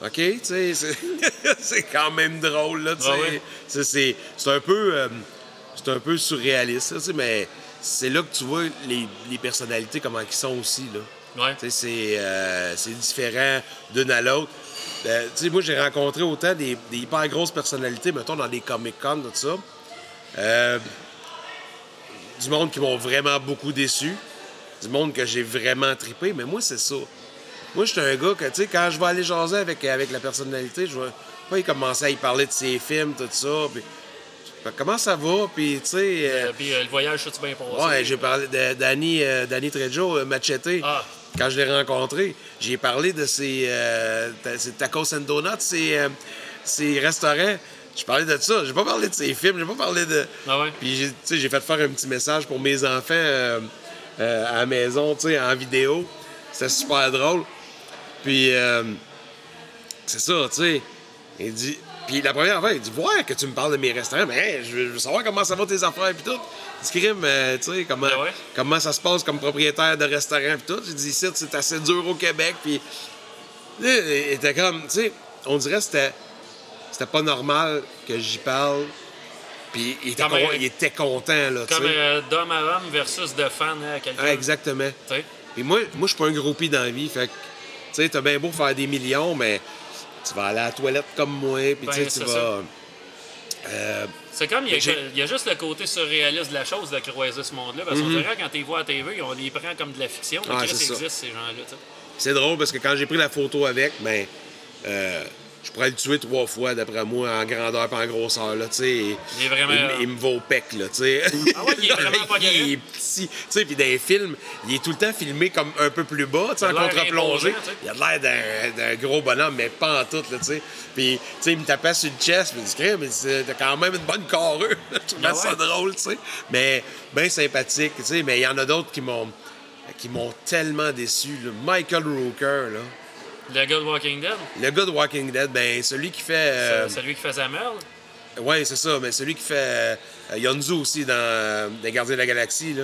OK, tu sais, c'est quand même drôle, là, tu sais. Ah ouais. C'est- un peu... euh, c'est un peu surréaliste, là, tu sais, mais c'est là que tu vois les, les personnalités, comment ils sont aussi, là. Ouais. Tu sais, c'est euh, c'est différent d'une à l'autre. Euh, tu sais, moi, j'ai rencontré autant des, des hyper grosses personnalités, mettons, dans des Comic-Con, tout ça. Du monde qui m'ont vraiment beaucoup déçu. Du monde que j'ai vraiment trippé. Mais moi, c'est ça. Moi, j'étais un gars que, tu sais, quand je vais aller jaser avec, avec la personnalité, je vais pas y commencer à y parler de ses films, tout ça. Puis, que comment ça va? Puis, tu sais... euh, Euh, puis euh, le voyage, ça, tu bien passé. Ouais, j'ai parlé de Danny, euh, Danny Trejo, Machete. Ah. Quand je l'ai rencontré, j'ai parlé de ses, ses tacos and donuts, ses, ses restaurants. J'ai parlé de ça. J'ai pas parlé de ses films, j'ai pas parlé de. Ah ouais? Puis tu sais, j'ai fait faire un petit message pour mes enfants euh, à la maison, tu sais, en vidéo. C'était super drôle. Puis euh, c'est ça, tu sais. Il dit. Puis la première fois, il dit Ouais, que tu me parles de mes restaurants, mais hey, je, veux, savoir comment ça va tes affaires, puis tout. Il dit Crime, euh, tu sais, comment, ouais? comment ça se passe comme propriétaire de restaurant, puis tout. J'ai dit Ici, c'est assez dur au Québec, puis. Il était comme, tu sais, on dirait que c'était, c'était pas normal que j'y parle. Puis il était, Comme con- un- il était content, là, Comme euh, d'homme à homme versus de fan à quelqu'un. Ah, exactement. Et moi, moi je suis pas un groupie dans la vie. Fait que, tu sais, t'as bien beau faire des millions, mais tu vas aller à la toilette comme moi, puis tu Ben, tu vas. Euh, C'est comme, il y, a, J'ai- il y a juste le côté surréaliste de la chose de croiser ce monde-là. Parce qu'on dirait quand tu vois à TV, on les prend comme de la fiction. Ah, ça. existe, ces gens-là. c'est drôle parce que quand j'ai pris la photo avec, ben, euh, je pourrais le tuer trois fois, d'après moi, en grandeur et en grosseur, là, Il est vraiment- Il, il me va au pec, là, tu sais. Ah ouais, il est vraiment pas Il est petit. Puis dans les films, il est tout le temps filmé comme un peu plus bas, tu sais, en contre-plongée. Il a l'air d'un- gros bonhomme, mais pas en tout, là, tu sais. Puis, il me tapait sur le chest, puis il me dit, t'as quand même une bonne carrure. je trouvais Ah ça drôle, tu sais. Mais, bien sympathique, tu sais. Mais il y en a d'autres qui m'ont qui m'ont tellement déçu. là. Michael Rooker, là. Le gars de Walking Dead, Le gars de Walking Dead, ben celui qui fait. euh, celui qui faisait Merle. Ouais, c'est ça, mais celui qui fait euh, Yondu aussi dans euh, Les Gardiens de la Galaxie, là.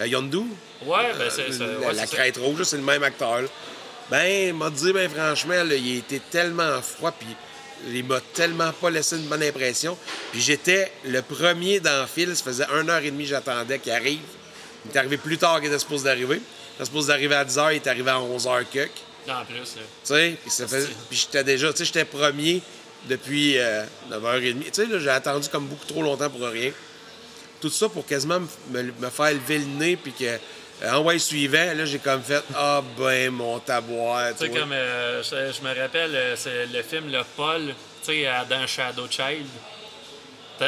Euh, Yondu? Ouais, ben c'est Euh, ça. la, ouais, la c'est ça. crête rouge, c'est le même acteur. là. Ben, m'a dit, ben franchement, là, il était tellement froid, puis il m'a tellement pas laissé une bonne impression. Puis j'étais le premier dans le fil, ça faisait une heure et demie j'attendais qu'il arrive. Il est arrivé plus tard qu'il était supposé d'arriver. Il était supposé d'arriver à 10h, il est arrivé à 11h que. En plus, là. Tu sais, puis ça fait- puis j'étais déjà, tu sais, j'étais premier depuis euh, 9h30. Tu sais, là, j'ai attendu comme beaucoup trop longtemps pour rien. Tout ça pour quasiment me, me faire lever le nez, puis que En ouais, suivant, là, j'ai comme fait Ah ben, mon tabouin. Tu sais, comme euh, je, je me rappelle, euh, c'est le film Le Paul, tu sais, dans Shadow Child. Tu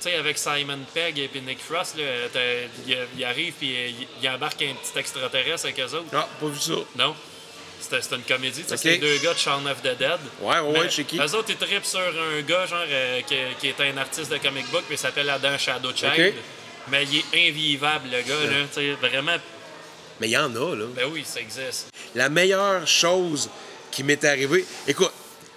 sais, avec Simon Pegg et puis Nick Frost, il, arrive puis il, il embarque un petit extraterrestre avec eux autres. Ah, pas vu ça. Non? C'était c'était une comédie. tu sais, Ok. C'est les deux gars de Shaun of the Dead. Ouais, ouais, Mais ouais, chez qui? Eux autres, ils trippent sur un gars genre, euh, qui, qui est un artiste de comic book, puis il s'appelle Adam Shadow Child. Mais il est invivable, le gars. Là, tu sais, vraiment, Mais il y en a, là. ben oui, ça existe. La meilleure chose qui m'est arrivée. Écoute,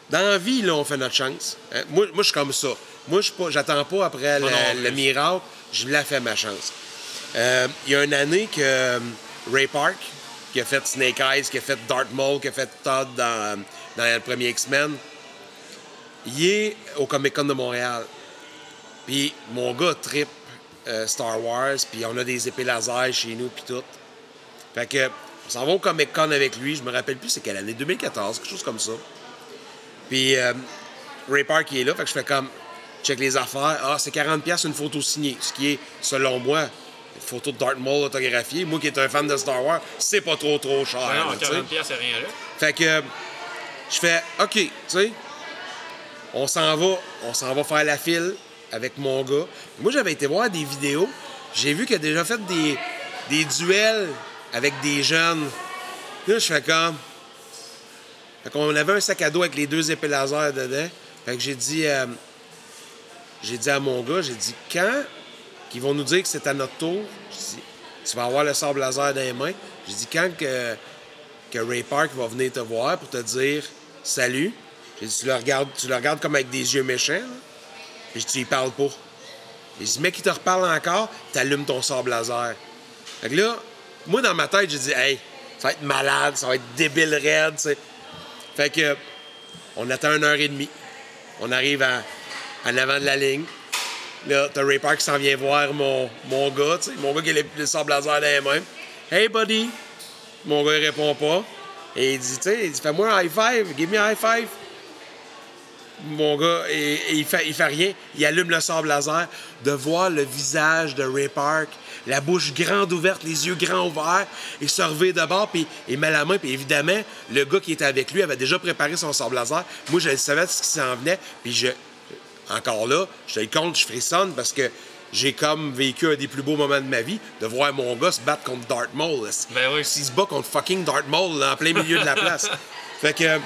dans la vie, là, on fait notre chance. Hein, Moi, moi je suis comme ça. Moi, je j'attends pas après non le miracle. Je la fais ma chance. Euh, Il y a une année que euh, Ray Park, qui a fait Snake Eyes, qui a fait Darth Maul, qui a fait Todd dans, dans le premier X-Men, il est au Comic Con de Montréal. Puis mon gars trip euh, Star Wars, puis on a des épées laser chez nous, puis tout. Fait que, on s'en va au Comic Con avec lui. Je me rappelle plus c'est quelle année, 2014, quelque chose comme ça. Puis euh, Ray Park il est là, fait que je fais comme, check les affaires. Ah, c'est 40$ une photo signée. Ce qui est, selon moi, photo de Darth Maul autographiée. Moi qui est un fan de Star Wars, c'est pas trop trop cher. Ben non, là, tu sais. 40 pièces c'est rien là. Fait que je fais OK, tu sais, on s'en va, on s'en va faire la file avec mon gars. Moi, j'avais été voir des vidéos. J'ai vu qu'il a déjà fait des, des duels avec des jeunes. Là, je fais comme. Fait qu'on avait un sac à dos avec les deux épées laser dedans. Fait que j'ai dit, euh, j'ai dit à mon gars, j'ai dit quand qu'ils vont nous dire que c'est à notre tour, j'ai dit, tu vas avoir le sable laser dans les mains. J'ai dit quand que que Ray Park va venir te voir pour te dire salut. J'ai dit, tu le regardes, tu le regardes comme avec des yeux méchants. Puis tu y parles pas. J'ai dit, mec, qui te reparle encore, t'allumes ton sable laser. Fait que là, moi, dans ma tête, j'ai dit, hey, ça va être malade, ça va être débile raide, tu sais. Fait que, on attend une heure et demie. On arrive à, en avant de la ligne. Là, t'as Ray Park qui s'en vient voir mon, mon gars, tu sais, mon gars qui a le, le sable laser dans les mains. Hey, buddy! Mon gars, il répond pas. Et il dit, tu il fais-moi un high five, give me a high five. Mon gars, et, il, fait, il fait rien. Il allume le sable laser. De voir le visage de Ray Park, la bouche grande ouverte, les yeux grands ouverts, et se relever de bord, puis il met la main, puis évidemment, le gars qui était avec lui avait déjà préparé son sable laser. Moi, je savais ce qui s'en venait, puis je. Encore là, je te le compte, je frissonne parce que j'ai comme vécu un des plus beaux moments de ma vie de voir mon gars se battre contre Darth Maul. Ben oui. S'il se bat contre fucking Darth Maul là, en plein milieu de la place. fait que.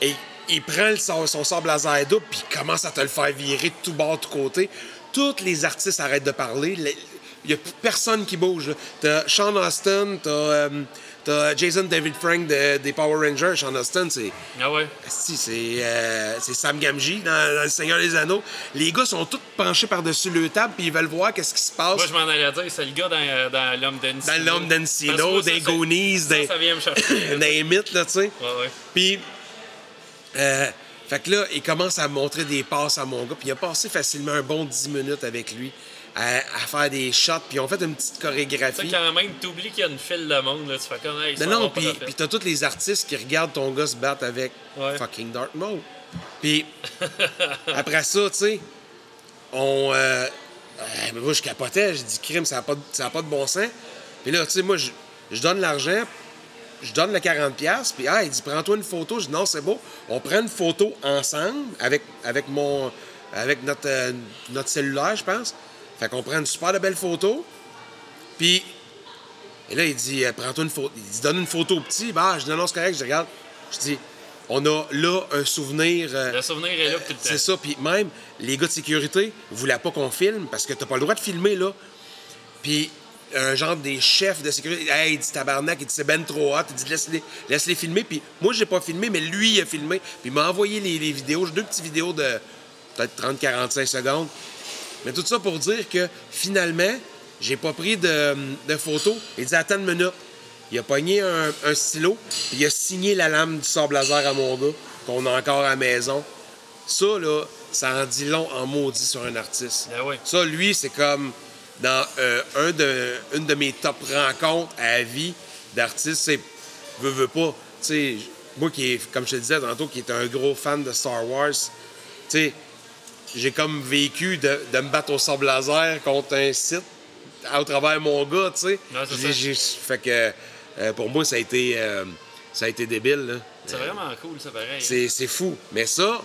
Et il prend le- son, son sable laser double, puis il commence à te le faire virer de tout bord, de tout côté. Tous les artistes arrêtent de parler. Le- Il n'y a plus personne qui bouge. T'as Sean Austin, t'as, euh, t'as Jason David Frank de- des Power Rangers. Sean Austin, c'est. Ah ouais. Si, c'est euh, c'est Sam Gamgee dans, dans Le Seigneur des Anneaux. Les gars sont tous penchés par-dessus le table puis ils veulent voir qu'est-ce qui se passe Moi, je m'en allais dire, c'est le gars dans, euh, dans L'homme d'Encino. dans l'homme d'Encino, des Goonies, des, Ça vient me chercher. des mythes, là, tu sais. Ouais, ouais. Puis, euh, fait que là, il commence à montrer des passes à mon gars. Puis il a passé facilement un bon 10 minutes avec lui à, à faire des shots. Puis ils ont fait une petite chorégraphie. quand même, t'oublies qu'il y a une file de monde, là, tu fais comme, hey, Non, ça non, puis, puis t'as tous les artistes qui regardent ton gars se battre avec Ouais. fucking Darth Maul. Puis après ça, tu sais, on. Euh, euh, mais moi, je capotais, j'ai dit, crime, ça n'a pas, de- ça a pas de bon sens. Puis là, tu sais, moi, je, je donne l'argent, je donne le 40$, puis ah, il dit, prends-toi une photo. Je dis, non, c'est beau. On prend une photo ensemble avec, avec, mon, avec notre, euh, notre cellulaire, je pense. Fait qu'on prend une super de belle photo. Puis et là, il dit, euh, prends-toi une photo. Il dit, donne une photo au petit. Bah, je dis, non, non, c'est correct. Je regarde. Je dis, on a là un souvenir. euh, Le souvenir est là tout le temps. c'est ça. Puis même, les gars de sécurité ne voulaient pas qu'on filme parce que t'as pas le droit de filmer, là. Puis un genre des chefs de sécurité, hey, il dit tabarnak, il dit c'est ben trop hot. Il dit laisse-les laisse -les filmer. Puis moi, j'ai pas filmé, mais lui, il a filmé. Puis il m'a envoyé les, les vidéos. J'ai deux petites vidéos de peut-être 30-45 secondes. Mais tout ça pour dire que finalement, j'ai pas pris de, de photos. Il dit attends une minute. Il a pogné un, un stylo, puis il a signé la lame du sable laser à mon gars, qu'on a encore à la maison. Ça, là, ça en dit long en maudit sur un artiste. Ah ouais. Ça, lui, c'est comme dans euh, un de, une de mes top rencontres à la vie d'artistes. C'est, veux, veux pas, sais, moi qui est, comme je te disais tantôt, qui est un gros fan de Star Wars, tu sais, j'ai comme vécu de, de me battre au sable laser contre un site au travers mon gars, tu sais. Ouais, J'ai- Fait que euh, pour moi, ça a été, euh, ça a été débile. là. C'est vraiment cool, ça, pareil. C'est c'est fou. Mais ça,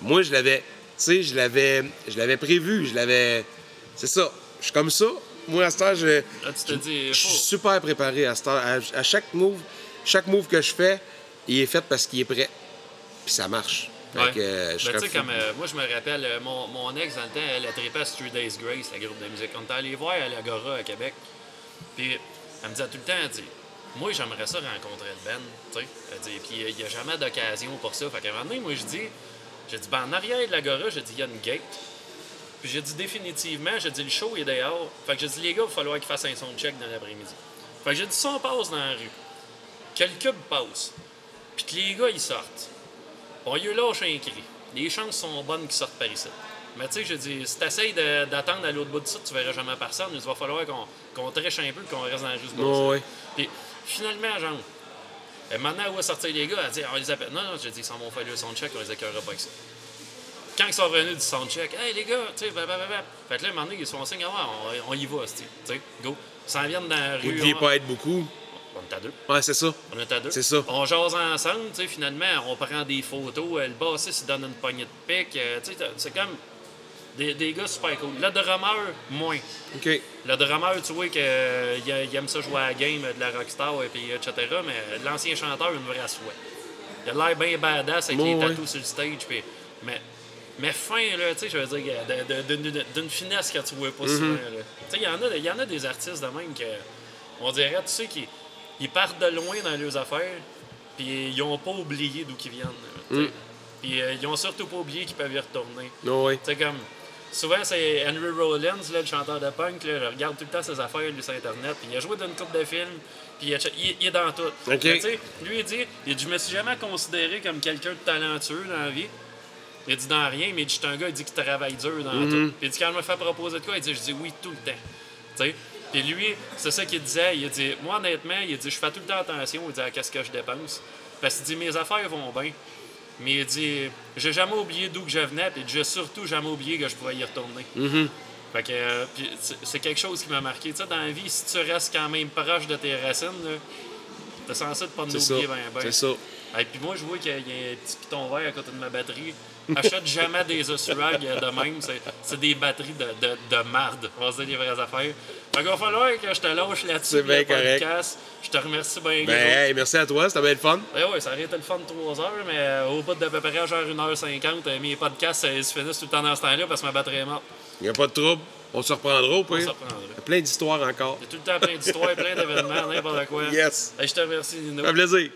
moi, je l'avais, tu sais, je l'avais, je l'avais prévu, je l'avais. C'est ça. Je suis comme ça. Moi, à cette heure, je, tu suis super préparé à cette heure. À, à chaque move, chaque move que je fais, il est fait parce qu'il est prêt. Puis ça marche. Fait Ouais. que, euh, je Ben, comme euh, moi, je me rappelle, euh, mon, mon ex, dans le temps, elle a trippé à Three Days Grace, la groupe de musique. On était allé voir à l'Agora à Québec. Puis elle me disait tout le temps, elle dit, moi, j'aimerais ça rencontrer le Ben. Tu sais, elle dit, puis il n'y a jamais d'occasion pour ça. Fait qu'à un moment donné, moi, je dis, j'ai dit, ben, en arrière de l'Agora, j'ai dit, il y a une gate. Puis j'ai dit, définitivement, j'ai dit, le show est dehors. Fait que j'ai dit, les gars, il va falloir qu'ils fassent un son check dans l'après-midi. Fait que j'ai dit, si on passe dans la rue, que le cube passe, puis que les gars, ils sortent. On y lâche un cri. Les chances sont bonnes qu'ils sortent par ici. Mais tu sais, je dis, si t'essayes d'attendre à l'autre bout de ça, tu verras jamais personne. Il va falloir qu'on qu'on triche un peu et qu'on reste dans la rue. bosser. ouais. Puis finalement, genre, euh, maintenant où va sortir les gars, elle dit, on les appelle. Non, non, j'ai dit, ils s'en vont faire le soundcheck, on les accueillera pas avec ça. Quand ils sont revenus du soundcheck, hey les gars, tu sais, blablabla. Fait que là, donné, ils se font signe, ah, on, on y va, tu sais, go. Ils s'en viennent dans la Vous rue. deviez on- pas être beaucoup. On est à deux. Ouais, c'est ça. On est à deux. C'est ça. On jase ensemble, tu sais, finalement, on prend des photos. euh, Le bassiste, il donne une poignée de pique. euh, tu sais, c'est comme des, des gars super cool. Le drummer, moins. OK. Le drummer, tu vois qu'il aime ça jouer à la game de la rockstar et puis etc. Mais l'ancien chanteur, une vraie souhait. Il a l'air bien badass avec Ouais, les ouais. tatous sur le stage. Puis, mais, mais fin, là, tu sais, je veux dire, de- d'une finesse que tu vois pas souvent. Mm-hmm. là. Tu sais, il y, en a- il y en a des artistes de même que, on dirait, tu sais, qui ils partent de loin dans leurs affaires, puis ils ont pas oublié d'où ils viennent. Mm. Puis euh, ils ont surtout pas oublié qu'ils peuvent y retourner. Sais, comme. Souvent, c'est Henry Rollins, là, le chanteur de punk. Là, je regarde tout le temps ses affaires lui, sur Internet. Puis il a joué dans une couple de films. Puis il, il- est dans tout. Mais, lui, il dit, il dit Je me suis jamais considéré comme quelqu'un de talentueux dans la vie. Il dit dans rien, mais il dit, je suis un gars, il dit qu'il travaille dur dans tout. Puis il dit quand je me fait proposer de quoi, il dit je dis oui tout le temps. Puis lui, c'est ça qu'il disait. Il dit Moi, honnêtement, il dit je fais tout le temps attention il dit, à qu'est-ce que je dépense. Parce qu'il dit mes affaires vont bien. Mais il dit J'ai jamais oublié d'où que je venais, puis j'ai surtout jamais oublié que je pourrais y retourner. Fait que, euh, c'est- quelque chose qui m'a marqué. Tu sais, dans la vie, si tu restes quand même proche de tes racines, t'es censé de pas nous oublier ben ben. C'est ça. Et puis moi, je vois qu'il y a un petit piton vert à côté de ma batterie. Achète jamais des Osurag de même. C'est, c'est des batteries de, de, de marde. On va se dire les vraies affaires. Fait qu'il va falloir que je te lâche là-dessus. C'est bien correct. podcast. Je te remercie bien, Ben, hey, merci à toi, c'était bien le fun. Ben ouais, ça aurait été le fun de 3 heures, mais euh, au bout d'à peu près genre 1h50, euh, mes podcasts euh, ils se finissent tout le temps dans ce temps-là parce que ma batterie est morte. Il n'y a pas de trouble. On se reprendra au On pire. se reprendra. Il y a plein d'histoires encore. Il y a tout le temps plein d'histoires, plein d'événements, n'importe quoi. Yes. Hey, je te remercie, Nino. Fait plaisir.